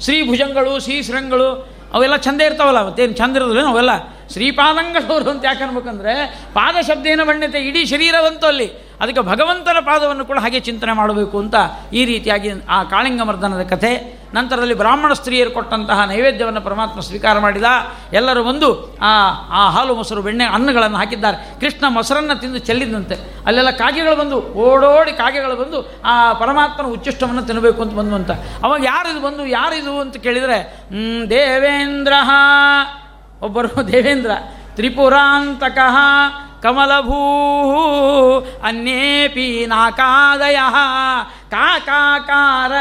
ಶ್ರೀ ಭುಜಂಗಳು, ಶ್ರೀ ಶಿರಂಗಳು, ಅವೆಲ್ಲ ಚಂದ ಇರ್ತಾವಲ್ಲ ಮತ್ತೇನು ಚಂದ ಇರೋದಿಲ್ಲ ಅವೆಲ್ಲ. ಶ್ರೀಪಾದಂಗಳವರು ಅಂತ ಯಾಕೆ ಅನ್ಬೇಕಂದ್ರೆ ಪಾದ ಶಬ್ದೇನ ಬಣ್ಯತೆ ಇಡೀ ಶರೀರವಂತೂ ಅಲ್ಲಿ. ಅದಕ್ಕೆ ಭಗವಂತನ ಪಾದವನ್ನು ಕೂಡ ಹಾಗೆ ಚಿಂತನೆ ಮಾಡಬೇಕು ಅಂತ ಈ ರೀತಿಯಾಗಿ ಆ ಕಾಳಿಂಗ ಮರ್ದನದ ಕಥೆ ನಂತರದಲ್ಲಿ ಬ್ರಾಹ್ಮಣ ಸ್ತ್ರೀಯರು ಕೊಟ್ಟಂತಹ ನೈವೇದ್ಯವನ್ನು ಪರಮಾತ್ಮ ಸ್ವೀಕಾರ ಮಾಡಿದ. ಎಲ್ಲರೂ ಬಂದು ಆ ಆ ಹಾಲು, ಮೊಸರು, ಬೆಣ್ಣೆ, ಅನ್ನಗಳನ್ನು ಹಾಕಿದ್ದಾರೆ. ಕೃಷ್ಣ ಮೊಸರನ್ನು ತಿಂದು ಚೆಲ್ಲಿದಂತೆ. ಅಲ್ಲೆಲ್ಲ ಕಾಗೆಗಳು ಬಂದು, ಓಡೋಡಿ ಕಾಗೆಗಳು ಬಂದು ಆ ಪರಮಾತ್ಮನ ಉಚ್ಚಿಷ್ಟವನ್ನು ತಿನ್ನಬೇಕು ಅಂತ ಬಂದು ಅಂತ. ಅವಾಗ ಯಾರಿದು ಬಂದು, ಯಾರಿದು ಅಂತ ಕೇಳಿದರೆ ದೇವೇಂದ್ರ. ಒಬ್ಬರು ದೇವೇಂದ್ರ. ತ್ರಿಪುರಾಂತಕಃ. ಕಮಲಭೂ ಅನ್ಯೇಪಿ ನಾಕಾದಯ. ಕಾಕಾಕಾರ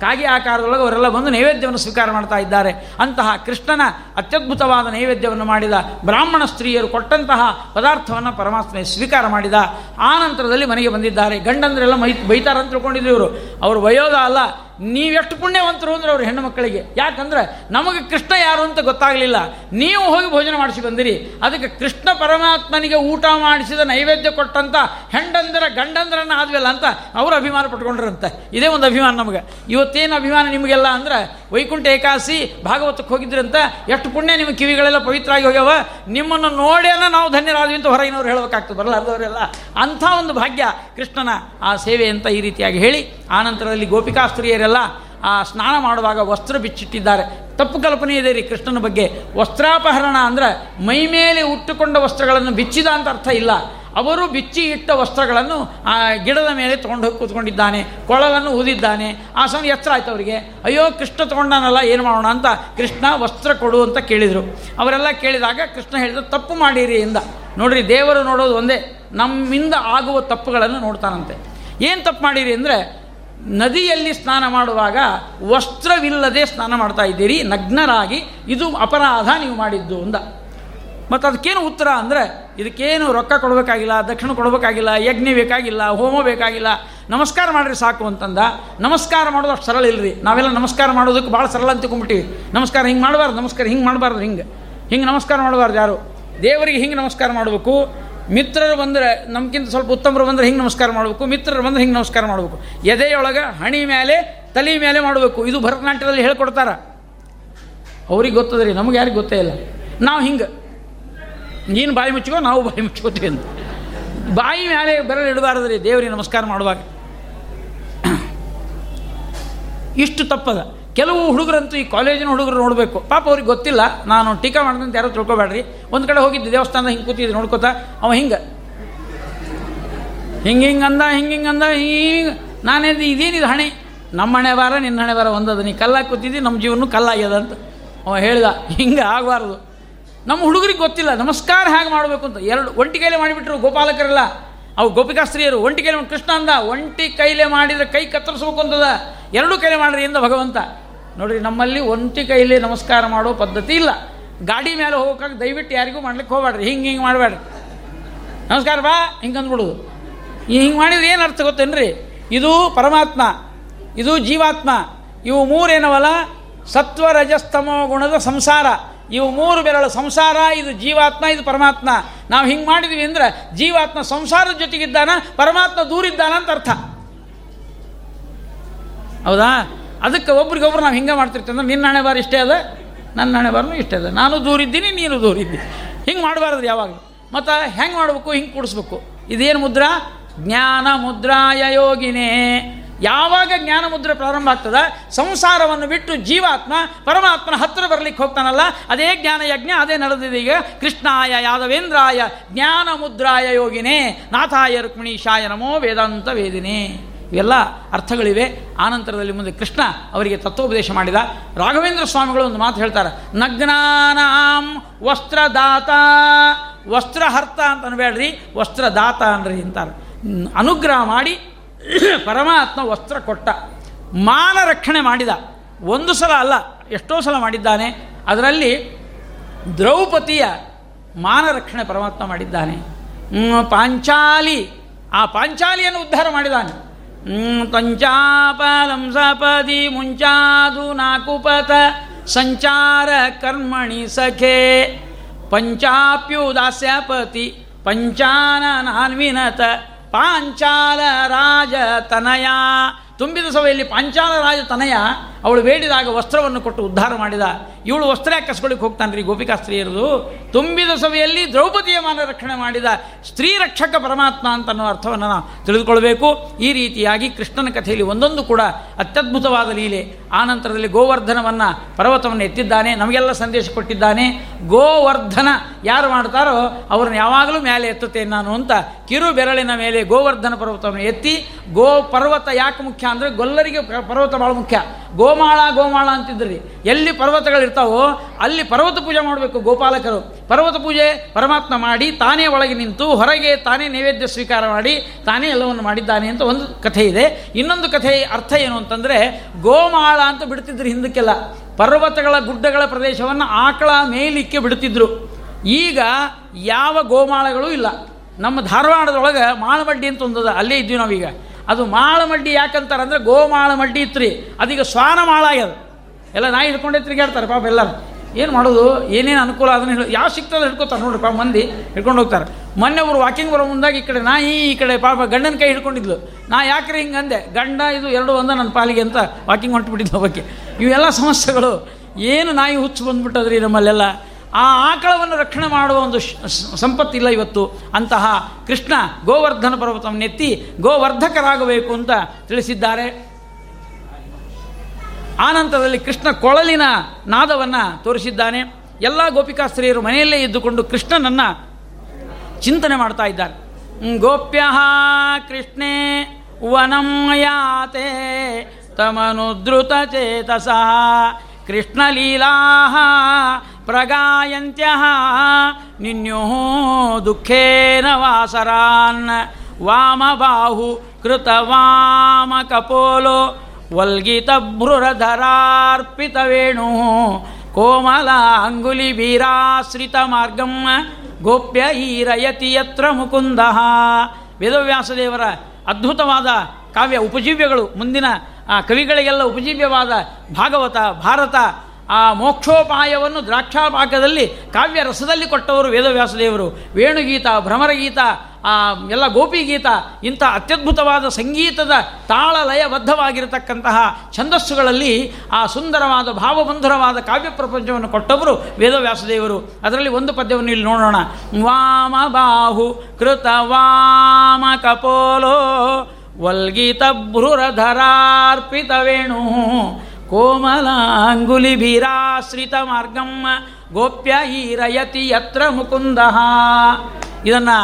ಕಾಗೆ ಆಕಾರದೊಳಗೆ ಅವರೆಲ್ಲ ಬಂದು ನೈವೇದ್ಯವನ್ನು ಸ್ವೀಕಾರ ಮಾಡ್ತಾ ಇದ್ದಾರೆ. ಅಂತಹ ಕೃಷ್ಣನ ಅತ್ಯದ್ಭುತವಾದ ನೈವೇದ್ಯವನ್ನು ಮಾಡಿದ ಬ್ರಾಹ್ಮಣ ಸ್ತ್ರೀಯರು ಕೊಟ್ಟಂತಹ ಪದಾರ್ಥವನ್ನು ಪರಮಾತ್ಮ ಸ್ವೀಕಾರ ಮಾಡಿದ. ಆ ನಂತರದಲ್ಲಿ ಮನೆಗೆ ಬಂದಿದ್ದಾರೆ. ಗಂಡಂದ್ರೆಲ್ಲ ಮೈ ಬೈತಾರಂತ ತಿಳ್ಕೊಂಡಿದ್ರು ಇವರು. ಅವರು ಬಯೋದ ಅಲ್ಲ. ನೀವೆಷ್ಟು ಪುಣ್ಯವಂತರು ಅಂದ್ರೆ ಅವ್ರ ಹೆಣ್ಣು ಮಕ್ಕಳಿಗೆ. ಯಾಕಂದ್ರೆ ನಮಗೆ ಕೃಷ್ಣ ಯಾರು ಅಂತ ಗೊತ್ತಾಗಲಿಲ್ಲ. ನೀವು ಹೋಗಿ ಭೋಜನ ಮಾಡಿಸಿ ಬಂದಿರಿ. ಅದಕ್ಕೆ ಕೃಷ್ಣ ಪರಮಾತ್ಮನಿಗೆ ಊಟ ಮಾಡಿಸಿದ ನೈವೇದ್ಯ ಕೊಟ್ಟಂತ ಹೆಂಡಂದ್ರ ಗಂಡಂದರನ್ನ ಆದ್ವಲ್ಲ ಅಂತ ಅವರು ಅಭಿಮಾನ ಪಟ್ಕೊಂಡ್ರಂತೆ. ಇದೇ ಒಂದು ಅಭಿಮಾನ ನಮಗೆ. ಇವತ್ತೇನು ಅಭಿಮಾನ ನಿಮಗೆಲ್ಲ ಅಂದ್ರೆ ವೈಕುಂಠ ಏಕಾಸಿ ಭಾಗವತಕ್ಕೆ ಹೋಗಿದ್ರಂತ ಎಷ್ಟು ಪುಣ್ಯ ನಿಮ್ಮ ಕಿವಿಗಳೆಲ್ಲ ಪವಿತ್ರ ಆಗಿ ಹೋಗ್ಯಾವ. ನಿಮ್ಮನ್ನು ನೋಡೇನ ನಾವು ಧನ್ಯರಾದ್ವಿ ಅಂತ ಹೊರಗಿನವ್ರು ಹೇಳಬೇಕಾಗ್ತದೆ. ಬರಲಾರ್ದವರೆಲ್ಲ. ಅಂಥ ಒಂದು ಭಾಗ್ಯ ಕೃಷ್ಣನ ಆ ಸೇವೆ ಅಂತ ಈ ರೀತಿಯಾಗಿ ಹೇಳಿ. ಆನಂತರದಲ್ಲಿ ಗೋಪಿಕಾ ಆ ಸ್ನಾನ ಮಾಡುವಾಗ ವಸ್ತ್ರ ಬಿಚ್ಚಿಟ್ಟಿದ್ದಾರೆ. ತಪ್ಪು ಕಲ್ಪನೆ ಇದೆ ರೀ ಕೃಷ್ಣನ ಬಗ್ಗೆ. ವಸ್ತ್ರಾಪಹರಣ ಅಂದ್ರೆ ಮೈ ಮೇಲೆ ಉಟ್ಟುಕೊಂಡ ವಸ್ತ್ರಗಳನ್ನು ಬಿಚ್ಚಿದ ಅಂತ ಅರ್ಥ ಇಲ್ಲ. ಅವರು ಬಿಚ್ಚಿ ಇಟ್ಟ ವಸ್ತ್ರಗಳನ್ನು ಆ ಗಿಡದ ಮೇಲೆ ತೊಗೊಂಡು ಹೋಗಿ ಕೂತ್ಕೊಂಡಿದ್ದಾನೆ. ಕೊಳಲನ್ನು ಊದಿದ್ದಾನೆ. ಆ ಸಮಯ ಎಚ್ಚರ ಆಯ್ತು ಅವರಿಗೆ. ಅಯ್ಯೋ, ಕೃಷ್ಣ ತೊಗೊಂಡಾನಲ್ಲ, ಏನು ಮಾಡೋಣ ಅಂತ ಕೃಷ್ಣ ವಸ್ತ್ರ ಕೊಡು ಅಂತ ಕೇಳಿದರು. ಅವರೆಲ್ಲ ಕೇಳಿದಾಗ ಕೃಷ್ಣ ಹೇಳಿದ ತಪ್ಪು ಮಾಡಿರಿ ಎಂದ. ನೋಡ್ರಿ, ದೇವರು ನೋಡೋದು ಒಂದೇ. ನಮ್ಮಿಂದ ಆಗುವ ತಪ್ಪುಗಳನ್ನು ನೋಡ್ತಾನಂತೆ. ಏನು ತಪ್ಪು ಮಾಡಿರಿ ಅಂದರೆ ನದಿಯಲ್ಲಿ ಸ್ನಾನ ಮಾಡುವಾಗ ವಸ್ತ್ರವಿಲ್ಲದೆ ಸ್ನಾನ ಮಾಡ್ತಾ ಇದ್ದೀರಿ, ನಗ್ನರಾಗಿ, ಇದು ಅಪರಾಧ ನೀವು ಮಾಡಿದ್ದು ಅಂದ. ಮತ್ತು ಅದಕ್ಕೇನು ಉತ್ತರ ಅಂದರೆ, ಇದಕ್ಕೇನು ರೊಕ್ಕ ಕೊಡಬೇಕಾಗಿಲ್ಲ, ದಕ್ಷಿಣ ಕೊಡಬೇಕಾಗಿಲ್ಲ, ಯಜ್ಞ ಬೇಕಾಗಿಲ್ಲ, ಹೋಮ ಬೇಕಾಗಿಲ್ಲ, ನಮಸ್ಕಾರ ಮಾಡಿರಿ ಸಾಕು ಅಂತಂದ. ನಮಸ್ಕಾರ ಮಾಡೋದು ಅಷ್ಟು ಸರಳ ಇಲ್ಲರಿ ನಾವೆಲ್ಲ ನಮಸ್ಕಾರ ಮಾಡೋದಕ್ಕೆ ಭಾಳ ಸರಳ ಅಂತ ತಿಳ್ಕೊಂಬಿಟ್ಟಿವಿ ನಮಸ್ಕಾರ ಹಿಂಗೆ ಮಾಡಬಾರ್ದು, ನಮಸ್ಕಾರ ಹಿಂಗೆ ಮಾಡಬಾರ್ದು ಹಿಂಗೆ. ಹಿಂಗೆ ನಮಸ್ಕಾರ ಮಾಡಬಾರ್ದು ಯಾರು? ದೇವರಿಗೆ ಹಿಂಗೆ ನಮಸ್ಕಾರ ಮಾಡಬೇಕು. ಮಿತ್ರರು ಬಂದರೆ ನಮ್ಗಿಂತ ಸ್ವಲ್ಪ ಉತ್ತಮರು ಬಂದರೆ ಹಿಂಗೆ ನಮಸ್ಕಾರ ಮಾಡಬೇಕು, ಮಿತ್ರರು ಬಂದರೆ ಹಿಂಗೆ ನಮಸ್ಕಾರ ಮಾಡಬೇಕು. ಎದೆಯೊಳಗೆ ಹಣಿ ಮೇಲೆ ತಲೆ ಮೇಲೆ ಮಾಡಬೇಕು. ಇದು ಭರತನಾಟ್ಯದಲ್ಲಿ ಹೇಳ್ಕೊಡ್ತಾರ. ಅವ್ರಿಗೆ ಗೊತ್ತದ ರೀ ನಮಗೆ ಯಾರಿಗೆ ಗೊತ್ತೇ ಇಲ್ಲ. ನಾವು ಹಿಂಗೆ. ನೀನು ಬಾಯಿ ಮುಚ್ಕೋ, ನಾವು ಬಾಯಿ ಮುಚ್ಕೋತೀವಿ ಅಂತ. ಬಾಯಿ ಮೇಲೆ ಬೆರಳು ಇಡಬಾರ್ದು ರೀ ದೇವರಿಗೆ ನಮಸ್ಕಾರ ಮಾಡುವಾಗ. ಇಷ್ಟು ತಪ್ಪದ. ಕೆಲವು ಹುಡುಗರಂತೂ ಈ ಕಾಲೇಜಿನ ಹುಡುಗರು ನೋಡಬೇಕು. ಪಾಪ ಅವ್ರಿಗೆ ಗೊತ್ತಿಲ್ಲ. ನಾನು ಟೀಕಾ ಮಾಡಿದಂತ ಯಾರೋ ತಿಳ್ಕೊಬೇಡ್ರಿ. ಒಂದು ಕಡೆ ಹೋಗಿದ್ದು ದೇವಸ್ಥಾನ ಹಿಂಗೆ ಕೂತಿದ್ದು, ನೋಡ್ಕೋತಾ? ಅವ ಹಿಂಗೆ. ಹಿಂಗೆ ಹಿಂಗೆ ಅಂದ, ಹಿಂಗೆ ಹಿಂಗೆ ಅಂದ, ಹಿಂಗೆ ನಾನೇನು ಇದೇನಿದು ಹಣೆ? ನಮ್ಮ ಹಣೆ ಬಾರ ನಿನ್ನ ಹಣೆ ಬಾರ ಒಂದದ. ನೀ ಕಲ್ಲಾಗಿ ಕೂತಿದ್ದಿ ನಮ್ಮ ಜೀವನ ಕಲ್ಲಾಗ್ಯದ ಅಂತ. ಅವ ಹೇಳ್ದ, ಹಿಂಗೆ ಆಗಬಾರ್ದು. ನಮ್ಮ ಹುಡುಗರಿಗೆ ಗೊತ್ತಿಲ್ಲ. ನಮಸ್ಕಾರ ಹೇಗೆ ಮಾಡಬೇಕು ಅಂತ. ಎರಡು ಒಂಟಿ ಕೈಲೇ ಮಾಡಿಬಿಟ್ರು ಗೋಪಾಲಕರೆಲ್ಲ. ಅವು ಗೋಪಿಕಾಸ್ತ್ರೀಯರು. ಒಂಟಿ ಕೈಲಿ ಕೃಷ್ಣ ಅಂದ. ಒಂಟಿ ಕೈಲೇ ಮಾಡಿದರೆ ಕೈ ಕತ್ತರಿಸ್ಬೇಕು ಅಂತದ. ಎರಡೂ ಕೈಲೇ ಮಾಡ್ರಿ ಎಂದ ಭಗವಂತ. ನೋಡ್ರಿ, ನಮ್ಮಲ್ಲಿ ಒಂಟಿ ಕೈಲಿ ನಮಸ್ಕಾರ ಮಾಡೋ ಪದ್ಧತಿ ಇಲ್ಲ. ಗಾಡಿ ಮೇಲೆ ಹೋಗೋಕ್ಕಾಗ ದಯವಿಟ್ಟು ಯಾರಿಗೂ ಮಾಡ್ಲಿಕ್ಕೆ ಹೋಗ್ಬೇಡ್ರಿ ಹಿಂಗೆ ಹಿಂಗೆ ಮಾಡಬೇಡ್ರಿ ನಮಸ್ಕಾರ ಬಾ, ಹಿಂಗೆ ಅಂದ್ಬಿಡೋದು. ಈ ಹಿಂಗೆ ಮಾಡಿದ್ರೆ ಏನು ಅರ್ಥ ಗೊತ್ತೇನ್ರಿ? ಇದು ಪರಮಾತ್ಮ, ಇದು ಜೀವಾತ್ಮ. ಇವು ಮೂರೇನವಲ್ಲ ಸತ್ವ ರಜಸ್ತಮೋ ಗುಣದ ಸಂಸಾರ. ಇವು ಮೂರು ಬೆರಳು ಸಂಸಾರ, ಇದು ಜೀವಾತ್ಮ, ಇದು ಪರಮಾತ್ಮ. ನಾವು ಹಿಂಗೆ ಮಾಡಿದ್ವಿ ಅಂದ್ರೆ ಜೀವಾತ್ಮ ಸಂಸಾರದ ಜೊತೆಗಿದ್ದಾನ, ಪರಮಾತ್ಮ ದೂರಿದ್ದಾನ ಅಂತ ಅರ್ಥ. ಹೌದಾ? ಅದಕ್ಕೆ ಒಬ್ರಿಗೊಬ್ರು ನಾವು ಹಿಂಗೆ ಮಾಡ್ತಿರ್ತೀವಿ ಅಂದ್ರೆ ನಿನ್ನ ಹಣೆ ಬಾರ ಇಷ್ಟೇ ಅದ, ನನ್ನ ಹಣೆ ಬಾರನು ಇಷ್ಟೇ ಅದ. ನಾನು ದೂರಿದ್ದೀನಿ, ನೀನು ದೂರಿದ್ದೀನಿ. ಹಿಂಗೆ ಮಾಡಬಾರ್ದು ಯಾವಾಗ ಮತ್ತು ಹೆಂಗೆ ಮಾಡಬೇಕು, ಹಿಂಗೆ ಕೂಡಿಸ್ಬೇಕು. ಇದೇನು ಮುದ್ರಾ? ಜ್ಞಾನ ಮುದ್ರಾಯ ಯೋಗಿನೇ ಯಾವಾಗ ಜ್ಞಾನ ಮುದ್ರೆ ಪ್ರಾರಂಭ ಆಗ್ತದ? ಸಂಸಾರವನ್ನು ಬಿಟ್ಟು ಜೀವಾತ್ಮ, ಪರಮಾತ್ಮನ ಹತ್ತಿರ ಬರಲಿಕ್ಕೆ ಹೋಗ್ತಾನಲ್ಲ, ಅದೇ ಜ್ಞಾನ ಯಜ್ಞ, ಅದೇ ನಡೆದಿದೆ ಈಗ. ಕೃಷ್ಣಾಯ ಯಾದವೇಂದ್ರಾಯ, ಜ್ಞಾನ ಮುದ್ರಾಯ ಯೋಗಿನೇ ನಾಥಾಯ ರುಕ್ಮಿಣೀಶಾಯ ನಮೋ ವೇದಾಂತ ವೇದಿನೇ. ಇವೆಲ್ಲ ಅರ್ಥಗಳಿವೆ. ಆನಂತರದಲ್ಲಿ ಮುಂದೆ ಕೃಷ್ಣ ಅವರಿಗೆ ತತ್ವೋಪದೇಶ ಮಾಡಿದ. ರಾಘವೇಂದ್ರ ಸ್ವಾಮಿಗಳು ಒಂದು ಮಾತು ಹೇಳ್ತಾರೆ. ನಗ್ನಾನಾಂ ವಸ್ತ್ರದಾತ, ವಸ್ತ್ರಹರ್ತ ಅಂತ ಅನ್ಬೇಡ್ರಿ ವಸ್ತ್ರದಾತ ಅನ್ರಿ ಅಂತಾರೆ. ಅನುಗ್ರಹ ಮಾಡಿ ಪರಮಾತ್ಮ ವಸ್ತ್ರ ಕೊಟ್ಟ. ಮಾನ ರಕ್ಷಣೆ ಮಾಡಿದ. ಒಂದು ಸಲ ಅಲ್ಲ, ಎಷ್ಟೋ ಸಲ ಮಾಡಿದ್ದಾನೆ. ಅದರಲ್ಲಿ ದ್ರೌಪದಿಯ ಮಾನ ರಕ್ಷಣೆ ಪರಮಾತ್ಮ ಮಾಡಿದ್ದಾನೆ. ಪಾಂಚಾಲಿ. ಆ ಪಾಂಚಾಲಿಯನ್ನು ಉದ್ಧಾರ ಮಾಡಿದ್ದಾನೆ ಹ್ಮ್, ಪಂಚಾಪಲಂ ಸಪದಿ ಮುಂಚಾದು ನಾಕುಪಥ ಸಂಚಾರ ಕರ್ಮಣಿ ಸಖೆ ಪಂಚಾಪ್ಯುದಾಸ್ಯಪತಿ ಪಂಚಾನನ್ವಿನತ ಪಾಂಚಾಲ ರಾಜ ತನಯ ತುಂಬಿದ ಸಭೆಯಲ್ಲಿ ಪಾಂಚಾಲ ರಾಜ ತನಯ ಅವಳು ಬೇಡಿದಾಗ ವಸ್ತ್ರವನ್ನು ಕೊಟ್ಟು ಉದ್ಧಾರ ಮಾಡಿದ. ಇವಳು ವಸ್ತ್ರ ಕಸ್ಕೊಳ್ಳಿಕ್ಕೆ ಹೋಗ್ತಾನೆ ರೀ ಗೋಪಿಕಾ ಸ್ತ್ರೀಯರದು. ತುಂಬಿದ ಸಭೆಯಲ್ಲಿ ದ್ರೌಪದಿಯ ಮಾನ ರಕ್ಷಣೆ ಮಾಡಿದ ಸ್ತ್ರೀ ರಕ್ಷಕ ಪರಮಾತ್ಮ ಅಂತ ಅನ್ನೋ ಅರ್ಥವನ್ನು ನಾವು ತಿಳಿದುಕೊಳ್ಬೇಕು. ಈ ರೀತಿಯಾಗಿ ಕೃಷ್ಣನ ಕಥೆಯಲ್ಲಿ ಒಂದೊಂದು ಕೂಡ ಅತ್ಯದ್ಭುತವಾದ ಲೀಲೆ. ಆನಂತರದಲ್ಲಿ ಗೋವರ್ಧನವನ್ನು ಪರ್ವತವನ್ನು ಎತ್ತಿದ್ದಾನೆ, ನಮಗೆಲ್ಲ ಸಂದೇಶ ಕೊಟ್ಟಿದ್ದಾನೆ. ಗೋವರ್ಧನ ಯಾರು ಮಾಡ್ತಾರೋ ಅವ್ರನ್ನ ಯಾವಾಗಲೂ ಮೇಲೆ ಎತ್ತುತ್ತೇನೆ ನಾನು ಅಂತ ಕಿರು ಬೆರಳಿನ ಮೇಲೆ ಗೋವರ್ಧನ ಪರ್ವತವನ್ನು ಎತ್ತಿ, ಗೋ ಪರ್ವತ ಯಾಕೆ ಮುಖ್ಯ ಅಂದರೆ ಗೊಲ್ಲರಿಗೆ ಪರ್ವತ ಭಾಳ ಮುಖ್ಯ. ಗೋಮಾಳ ಗೋಮಾಳ ಅಂತಿದ್ರಿ. ಎಲ್ಲಿ ಪರ್ವತಗಳಿರ್ತಾವೋ ಅಲ್ಲಿ ಪರ್ವತ ಪೂಜೆ ಮಾಡಬೇಕು ಗೋಪಾಲಕರು. ಪರ್ವತ ಪೂಜೆ ಪರಮಾತ್ಮ ಮಾಡಿ ತಾನೇ ಒಳಗೆ ನಿಂತು ಹೊರಗೆ ತಾನೇ ನೈವೇದ್ಯ ಸ್ವೀಕಾರ ಮಾಡಿ ತಾನೇ ಎಲ್ಲವನ್ನು ಮಾಡಿದ್ದಾನೆ ಅಂತ ಒಂದು ಕಥೆ ಇದೆ. ಇನ್ನೊಂದು ಕಥೆ ಅರ್ಥ ಏನು ಅಂತಂದರೆ ಗೋಮಾಳ ಅಂತ ಬಿಡ್ತಿದ್ರು ಹಿಂದಕ್ಕೆಲ್ಲ. ಪರ್ವತಗಳ ಗುಡ್ಡಗಳ ಪ್ರದೇಶವನ್ನು ಆಕಳ ಮೇಲಿಕ್ಕೆ ಬಿಡ್ತಿದ್ರು. ಈಗ ಯಾವ ಗೋಮಾಳಗಳು ಇಲ್ಲ. ನಮ್ಮ ಧಾರವಾಡದೊಳಗೆ ಮಾಳಬಡ್ಡಿ ಅಂತ ಒಂದದ, ಅಲ್ಲೇ ಇದ್ವಿ ನಾವೀಗ. ಅದು ಮಾಳ ಮಾಳಮಡ್ಡಿ ಯಾಕಂತಾರೆ ಅಂದರೆ ಗೋಮಾಳಮಡ್ಡಿ ಇತ್ತು ರೀ ಅದೀಗ ಶ್ವಾನ ಮಾಳ ಆಗ್ಯದ. ಎಲ್ಲ ನಾಯಿ ಹಿಡ್ಕೊಂಡೇ ತಿರುಗಾಡ್ತಾರೆ ಪಾಪ ಎಲ್ಲರೂ. ಏನು ಮಾಡೋದು? ಏನೇನು ಅನುಕೂಲ ಅದನ್ನು ಹೇಳಿ. ಯಾವ ಸಿಕ್ತದೆ ಹಿಡ್ಕೊತಾರೆ ನೋಡ್ರಿ ಪಾಪ ಮಂದಿ ಹಿಡ್ಕೊಂಡು ಹೋಗ್ತಾರೆ. ಮೊನ್ನೆ ಒಬ್ಬರು ವಾಕಿಂಗ್ ಬರೋ ಮುಂದಾಗ ಈ ಕಡೆ ನಾಯಿ, ಈ ಕಡೆ ಪಾಪ ಗಂಡನ ಕೈ ಹಿಡ್ಕೊಂಡಿದ್ಲು. ನಾ ಯಾಕ್ರಿ ಹಿಂಗೆ ಅಂದೆ? ಗಂಡ, ಇದು ಎರಡು ಒಂದ ನನ್ನ ಪಾಲಿಗೆ ಅಂತ ವಾಕಿಂಗ್ ಹೊಂಟ್ಬಿಟ್ಟಿದ್ಲು ಬಗ್ಗೆ ಇವೆಲ್ಲ ಸಮಸ್ಯೆಗಳು. ಏನು ನಾಯಿ ಹುಚ್ಚು ಬಂದ್ಬಿಟ್ಟದ್ರಿ ನಮ್ಮಲ್ಲೆಲ್ಲ? ಆ ಆಕಳವನ್ನು ರಕ್ಷಣೆ ಮಾಡುವ ಒಂದು ಸಂಪತ್ತಿಲ್ಲ ಇವತ್ತು. ಅಂತಹ ಕೃಷ್ಣ ಗೋವರ್ಧನ ಪರ್ವತವನ್ನು ಎತ್ತಿ ಗೋವರ್ಧಕರಾಗಬೇಕು ಅಂತ ತಿಳಿಸಿದ್ದಾರೆ. ಆನಂತರದಲ್ಲಿ ಕೃಷ್ಣ ಕೊಳಲಿನ ನಾದವನ್ನು ತೋರಿಸಿದ್ದಾನೆ. ಎಲ್ಲ ಗೋಪಿಕಾಸ್ತ್ರೀಯರು ಮನೆಯಲ್ಲೇ ಇದ್ದುಕೊಂಡು ಕೃಷ್ಣನನ್ನು ಚಿಂತನೆ ಮಾಡ್ತಾ ಇದ್ದಾರೆ. ಗೋಪ್ಯ ಕೃಷ್ಣೇ ವನಂ ಯಾತೆ ತಮನುದ್ರುತ ಚೇತಸ ಕೃಷ್ಣಲೀಲಾ ಪ್ರಗಾಯಂತ್ಯ ನಿನ್ಯೋ ದುಃಖೇನ ವಾಸರಾನ್ ವಾಮಬಾಹು ಕೃತ ವಾಮ ಕಪೋಲೋ ವಲ್ಗಿತಭ್ರುರಧರಾರ್ಪಿತವೇಣು ಕೋಮಲ ಅಂಗುಲಿ ವೀರಾಶ್ರಿತ ಮಾರ್ಗಂ ಗೋಪ್ಯ ಈರಯತಿ ಯತ್ರ ಮುಕುಂದ ವೇದವ್ಯಾಸದೇವರ ಅದ್ಭುತವಾದ ಕಾವ್ಯ ಉಪಜೀವ್ಯಗಳು ಮುಂದಿನ ಆ, ಕವಿಗಳಿಗೆಲ್ಲ ಉಪಜೀವ್ಯವಾದ ಭಾಗವತ ಭಾರತ ಆ ಮೋಕ್ಷೋಪಾಯವನ್ನು ದ್ರಾಕ್ಷಾಪಾಕದಲ್ಲಿ ಕಾವ್ಯ ರಸದಲ್ಲಿ ಕೊಟ್ಟವರು ವೇದವ್ಯಾಸದೇವರು. ವೇಣುಗೀತ ಭ್ರಮರಗೀತ ಆ ಎಲ್ಲ ಗೋಪಿಗೀತ ಇಂಥ ಅತ್ಯದ್ಭುತವಾದ ಸಂಗೀತದ ತಾಳ ಲಯಬದ್ಧವಾಗಿರತಕ್ಕಂತಹ ಛಂದಸ್ಸುಗಳಲ್ಲಿ ಆ ಸುಂದರವಾದ ಭಾವಬಂಧುರವಾದ ಕಾವ್ಯ ಪ್ರಪಂಚವನ್ನು ಕೊಟ್ಟವರು ವೇದವ್ಯಾಸದೇವರು. ಅದರಲ್ಲಿ ಒಂದು ಪದ್ಯವನ್ನು ಇಲ್ಲಿ ನೋಡೋಣ. ವಾಮ ಬಾಹು ಕೃತ ವಾಮ ಕಪೋಲೋ ವಲ್ಗೀತ ಭ್ರುರಧರಾರ್ಪಿತ ವೇಣು ಭೀರಾಶ್ರಿತ ಮಾರ್ಗಮ್ಮ ಗೋಪ್ಯ ಈರಯತಿ ಯತ್ರ ಮುಕುಂದ ಇದನ್ನು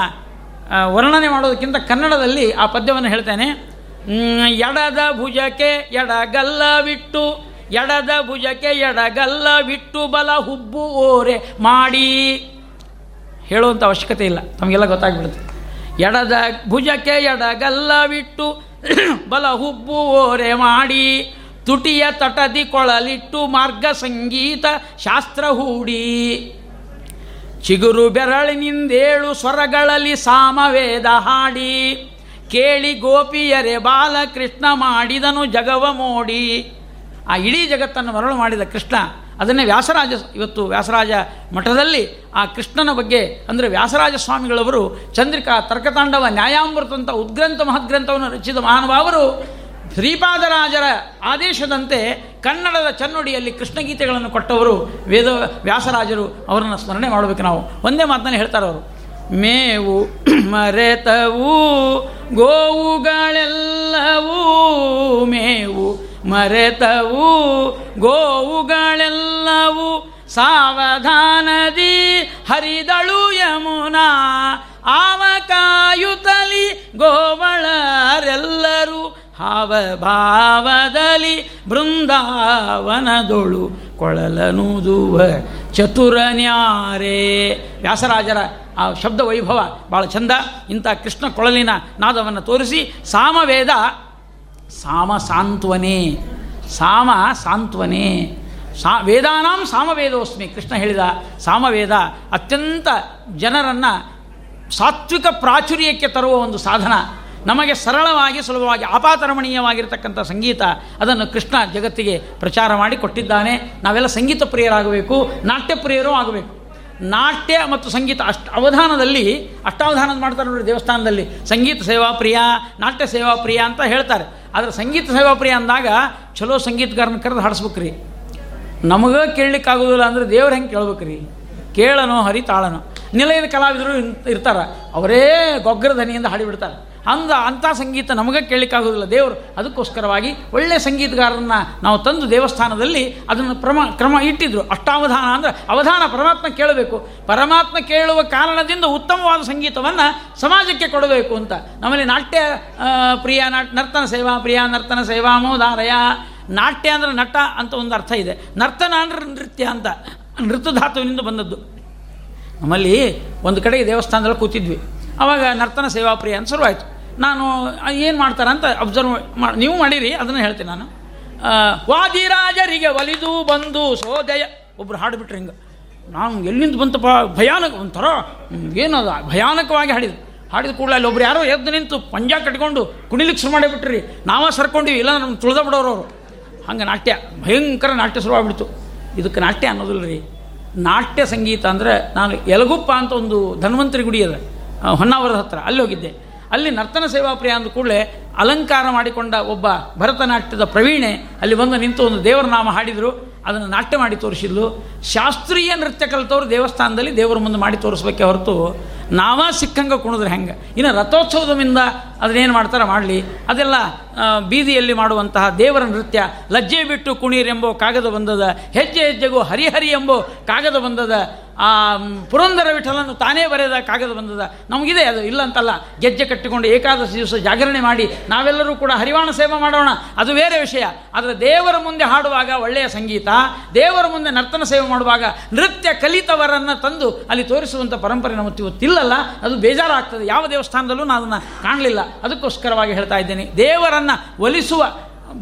ವರ್ಣನೆ ಮಾಡೋದಕ್ಕಿಂತ ಕನ್ನಡದಲ್ಲಿ ಆ ಪದ್ಯವನ್ನು ಹೇಳ್ತೇನೆ. ಎಡದ ಭುಜಕ್ಕೆ ಎಡಗಲ್ಲವಿಟ್ಟು ಎಡದ ಭುಜಕ್ಕೆ ಎಡಗಲ್ಲವಿಟ್ಟು ಬಲ ಹುಬ್ಬು ಓರೆ ಮಾಡಿ. ಹೇಳುವಂಥ ಅವಶ್ಯಕತೆ ಇಲ್ಲ. ತಮಗೆಲ್ಲ ಗೊತ್ತಾಗ್ಬಿಡುತ್ತೆ. ಎಡದ ಭುಜಕ್ಕೆ ಎಡಗಲ್ಲವಿಟ್ಟು ಬಲ ಹುಬ್ಬು ಓರೆ ಮಾಡಿ ತುಟಿಯ ತಟದಿ ಕೊಳಲಿಟ್ಟು ಮಾರ್ಗ ಸಂಗೀತ ಶಾಸ್ತ್ರ ಹೂಡಿ. ಚಿಗುರು ಬೆರಳಿನಿಂದೇಳು ಸ್ವರಗಳಲ್ಲಿ ಸಾಮವೇದ ಹಾಡಿ. ಕೇಳಿ ಗೋಪಿಯರೆ ಬಾಲಕೃಷ್ಣ ಮಾಡಿದನು ಜಗವ ಮೋಡಿ. ಆ ಇಡೀ ಜಗತ್ತನ್ನು ಮರಳು ಮಾಡಿದ ಕೃಷ್ಣ ಅದನ್ನೇ ವ್ಯಾಸರಾಜ, ಇವತ್ತು ವ್ಯಾಸರಾಜ ಮಠದಲ್ಲಿ ಆ ಕೃಷ್ಣನ ಬಗ್ಗೆ, ಅಂದರೆ ವ್ಯಾಸರಾಜ ಸ್ವಾಮಿಗಳವರು ಚಂದ್ರಿಕಾ ತರ್ಕತಾಂಡವ ನ್ಯಾಯಾಮೃತ ಅಂತ ಉದ್ಗ್ರಂಥ ಮಹದ್ಗ್ರಂಥವನ್ನು ರಚಿಸಿದ ಮಹಾನುಭಾವರು ಶ್ರೀಪಾದರಾಜರ ಆದೇಶದಂತೆ ಕನ್ನಡದ ಚನ್ನುಡಿಯಲ್ಲಿ ಕೃಷ್ಣಗೀತೆಗಳನ್ನು ಕೊಟ್ಟವರು ವೇದ ವ್ಯಾಸರಾಜರು. ಅವರನ್ನು ಸ್ಮರಣೆ ಮಾಡಬೇಕು ನಾವು. ಒಂದೇ ಮಾತನ್ನು ಹೇಳ್ತಾರೆ ಅವರು. ಮೇವು ಮರೆತವು ಗೋವುಗಳೆಲ್ಲವೂ ಮೇವು ಮರೆತವು ಗೋವುಗಳೆಲ್ಲವೂ ಸಾವಧಾನದಿ ಹರಿದಳು ಯಮುನಾ. ಆವಕಾಯುತಲಿ ಗೋವಳರೆಲ್ಲರೂ ಹಾವ ಭಾವದಲ್ಲಿ ಬೃಂದಾವನದೊಳು ಕೊಳಲನುದುವ ಚತುರನ್ಯಾರೇ. ವ್ಯಾಸರಾಜರ ಆ ಶಬ್ದ ವೈಭವ ಭಾಳ ಚಂದ. ಇಂಥ ಕೃಷ್ಣ ಕೊಳಲಿನ ನಾದವನ್ನು ತೋರಿಸಿ ಸಾಮವೇದ. ಸಾಮ ಸಾಂತ್ವನೇ. ಸಾಮ ಸಾಂತ್ವನೇ. ಸಾ ವೇದಾನಾಂ ಸಾಮವೇದೋಸ್ಮಿ. ಕೃಷ್ಣ ಹೇಳಿದ ಸಾಮವೇದ ಅತ್ಯಂತ ಜನರನ್ನು ಸಾತ್ವಿಕ ಪ್ರಾಚುರ್ಯಕ್ಕೆ ತರುವ ಒಂದು ಸಾಧನ. ನಮಗೆ ಸರಳವಾಗಿ, ಸುಲಭವಾಗಿ, ಆಪಾತರಮಣೀಯವಾಗಿರ್ತಕ್ಕಂಥ ಸಂಗೀತ ಅದನ್ನು ಕೃಷ್ಣ ಜಗತ್ತಿಗೆ ಪ್ರಚಾರ ಮಾಡಿ ಕೊಟ್ಟಿದ್ದಾನೆ. ನಾವೆಲ್ಲ ಸಂಗೀತ ಪ್ರಿಯರಾಗಬೇಕು, ನಾಟ್ಯ ಪ್ರಿಯರೂ ಆಗಬೇಕು. ನಾಟ್ಯ ಮತ್ತು ಸಂಗೀತ ಅಷ್ಟು ಅವಧಾನದಲ್ಲಿ, ಅಷ್ಟಾವಧಾನದ ಮಾಡ್ತಾರೆ ನೋಡಿ ದೇವಸ್ಥಾನದಲ್ಲಿ. ಸಂಗೀತ ಸೇವಾ ಪ್ರಿಯ, ನಾಟ್ಯ ಸೇವಾ ಪ್ರಿಯ ಅಂತ ಹೇಳ್ತಾರೆ. ಆದರೆ ಸಂಗೀತ ಸೇವಾ ಪ್ರಿಯ ಅಂದಾಗ ಚಲೋ ಸಂಗೀತಗಾರನ ಕರೆದು ಹಾಡಿಸ್ಬೇಕ್ರಿ. ನಮಗೆ ಕೇಳಲಿಕ್ಕಾಗೋದಿಲ್ಲ ಅಂದರೆ ದೇವ್ರು ಹೆಂಗೆ ಕೇಳ್ಬೇಕ್ರಿ? ಕೇಳನೋ ಹರಿ ತಾಳನೋ ನಿಲಯದ ಕಲಾವಿದರು ಇರ್ತಾರೆ. ಅವರೇ ಗೊಗ್ಗರ ಧ್ವನಿಯಿಂದ ಹಾಡಿಬಿಡ್ತಾರೆ ಅಂದ ಅಂಥ ಸಂಗೀತ ನಮಗೆ ಕೇಳಲಿಕ್ಕಾಗೋದಿಲ್ಲ. ದೇವರು ಅದಕ್ಕೋಸ್ಕರವಾಗಿ ಒಳ್ಳೆಯ ಸಂಗೀತಗಾರರನ್ನು ನಾವು ತಂದು ದೇವಸ್ಥಾನದಲ್ಲಿ ಅದನ್ನು ಪ್ರಮ, ಕ್ರಮ ಇಟ್ಟಿದ್ರು. ಅಷ್ಟಾವಧಾನ ಅಂದರೆ ಅವಧಾನ ಪರಮಾತ್ಮ ಕೇಳಬೇಕು. ಪರಮಾತ್ಮ ಕೇಳುವ ಕಾರಣದಿಂದ ಉತ್ತಮವಾದ ಸಂಗೀತವನ್ನು ಸಮಾಜಕ್ಕೆ ಕೊಡಬೇಕು ಅಂತ. ನಮ್ಮಲ್ಲಿ ನಾಟ್ಯ ಪ್ರಿಯ ನಾಟ್, ನರ್ತನ ಸೇವಾ, ಪ್ರಿಯ ನರ್ತನ ಸೇವಾ ಮೋದಾರಯ. ನಾಟ್ಯ ಅಂದರೆ ನಟ ಅಂತ ಒಂದು ಅರ್ಥ ಇದೆ. ನರ್ತನ ಅಂದ್ರೆ ನೃತ್ಯ ಅಂತ. ನೃತ್ಯಧಾತುವಿನಿಂದ ಬಂದದ್ದು. ನಮ್ಮಲ್ಲಿ ಒಂದು ಕಡೆಗೆ ದೇವಸ್ಥಾನದಲ್ಲಿ ಕೂತಿದ್ವಿ. ಆವಾಗ ನರ್ತನ ಸೇವಾ ಪ್ರಿಯ ಅಂತ ಶುರುವಾಯಿತು. ನಾನು ಏನು ಮಾಡ್ತಾರಂತ ಅಬ್ಸರ್ವ್ ಮಾ, ನೀವು ಮಾಡಿರಿ, ಅದನ್ನು ಹೇಳ್ತೀನಿ ನಾನು. ವಾದಿರಾಜರಿಗೆ ಒಲಿದು ಬಂದು ಸೋದಯ ಒಬ್ಬರು ಹಾಡಿಬಿಟ್ರೆ ಹಿಂಗೆ. ನಾನು ಎಲ್ಲಿಂದ ಬಂತಪ್ಪ, ಭಯಾನಕ, ಒಂಥರ ಏನು ಏನದ ಭಯಾನಕವಾಗಿ ಹಾಡಿದ್ರು. ಹಾಡಿದ ಕೂಡಲೇ ಅಲ್ಲಿ ಒಬ್ರು ಯಾರೋ ಎದ್ದು ನಿಂತು ಪಂಜ ಕಟ್ಕೊಂಡು ಕುಣಿಲಿಕ್ಕೆ ಶುರು ಮಾಡಿಬಿಟ್ರಿ. ನಾವೇ ಸರ್ಕೊಂಡಿವಿ, ಇಲ್ಲ ನಮ್ಮ ತುಳಿದ ಬಿಡೋರು ಅವರು. ಹಂಗೆ ನಾಟ್ಯ, ಭಯಂಕರ ನಾಟ್ಯ ಶುರುವಾಗ್ಬಿಡ್ತು ಇದಕ್ಕೆ ನಾಟ್ಯ ಅನ್ನೋದಿಲ್ಲ ರೀ ನಾಟ್ಯ ಸಂಗೀತ ಅಂದರೆ ನಾನು ಎಲಗುಪ್ಪ ಅಂತ ಒಂದು ಧನ್ವಂತರಿ ಗುಡಿ ಅದ ಹೊನ್ನಾವರದ ಹತ್ರ, ಅಲ್ಲಿ ಹೋಗಿದ್ದೆ. ಅಲ್ಲಿ ನರ್ತನ ಸೇವಾ ಪ್ರಿಯ ಅಂದ ಕೂಡಲೇ ಅಲಂಕಾರ ಮಾಡಿಕೊಂಡ ಒಬ್ಬ ಭರತನಾಟ್ಯದ ಪ್ರವೀಣೆ ಅಲ್ಲಿ ಬಂದು ನಿಂತು ಒಂದು ದೇವರ ನಾಮ ಹಾಡಿದರು. ಅದನ್ನು ನಾಟ್ಯ ಮಾಡಿ ತೋರಿಸಿದ್ಲು. ಶಾಸ್ತ್ರೀಯ ನೃತ್ಯ ಕಲಿತವ್ರು ದೇವಸ್ಥಾನದಲ್ಲಿ ದೇವರ ಮುಂದೆ ಮಾಡಿ ತೋರಿಸ್ಬೇಕೆ ಹೊರತು ನಾವ ಸಿಕ್ಕಂಗೆ ಕುಣಿದ್ರೆ ಹೆಂಗೆ? ಇನ್ನು ರಥೋತ್ಸವದಿಂದ ಅದನ್ನೇನು ಮಾಡ್ತಾರೆ ಮಾಡಲಿ. ಅದೆಲ್ಲ ಬೀದಿಯಲ್ಲಿ ಮಾಡುವಂತಹ ದೇವರ ನೃತ್ಯ, ಲಜ್ಜೆ ಬಿಟ್ಟು ಕುಣೀರೆಂಬೋ ಕಾಗದ ಬಂದದ, ಹೆಜ್ಜೆ ಹೆಜ್ಜೆಗೂ ಹರಿಹರಿ ಎಂಬೋ ಕಾಗದ ಬಂದದ, ಆ ಪುರಂದರ ವಿಠಲನ್ನು ತಾನೇ ಬರೆದ ಕಾಗದ ಬಂದದ. ನಮಗಿದೆ ಅದು, ಇಲ್ಲ ಅಂತಲ್ಲ. ಗೆಜ್ಜೆ ಕಟ್ಟಿಕೊಂಡು ಏಕಾದಶಿ ದಿವಸ ಜಾಗರಣೆ ಮಾಡಿ, ನಾವೆಲ್ಲರೂ ಕೂಡ ಹರಿವಾಣ ಸೇವೆ ಮಾಡೋಣ. ಅದು ಬೇರೆ ವಿಷಯ. ಆದರೆ ದೇವರ ಮುಂದೆ ಹಾಡುವಾಗ ಒಳ್ಳೆಯ ಸಂಗೀತ, ದೇವರ ಮುಂದೆ ನರ್ತನ ಸೇವೆ ಮಾಡುವಾಗ ನೃತ್ಯ ಕಲಿತವರನ್ನು ತಂದು ಅಲ್ಲಿ ತೋರಿಸುವಂಥ ಪರಂಪರೆ ನಮ್ಮ ಇವತ್ತಿಲ್ಲಲ್ಲ ಅದು ಬೇಜಾರಾಗ್ತದೆ. ಯಾವ ದೇವಸ್ಥಾನದಲ್ಲೂ ನಾನು ಅದನ್ನು ಕಾಣಲಿಲ್ಲ. ಅದಕ್ಕೋಸ್ಕರವಾಗಿ ಹೇಳ್ತಾ ಇದ್ದೇನೆ. ದೇವರನ್ನು ಒಲಿಸುವ,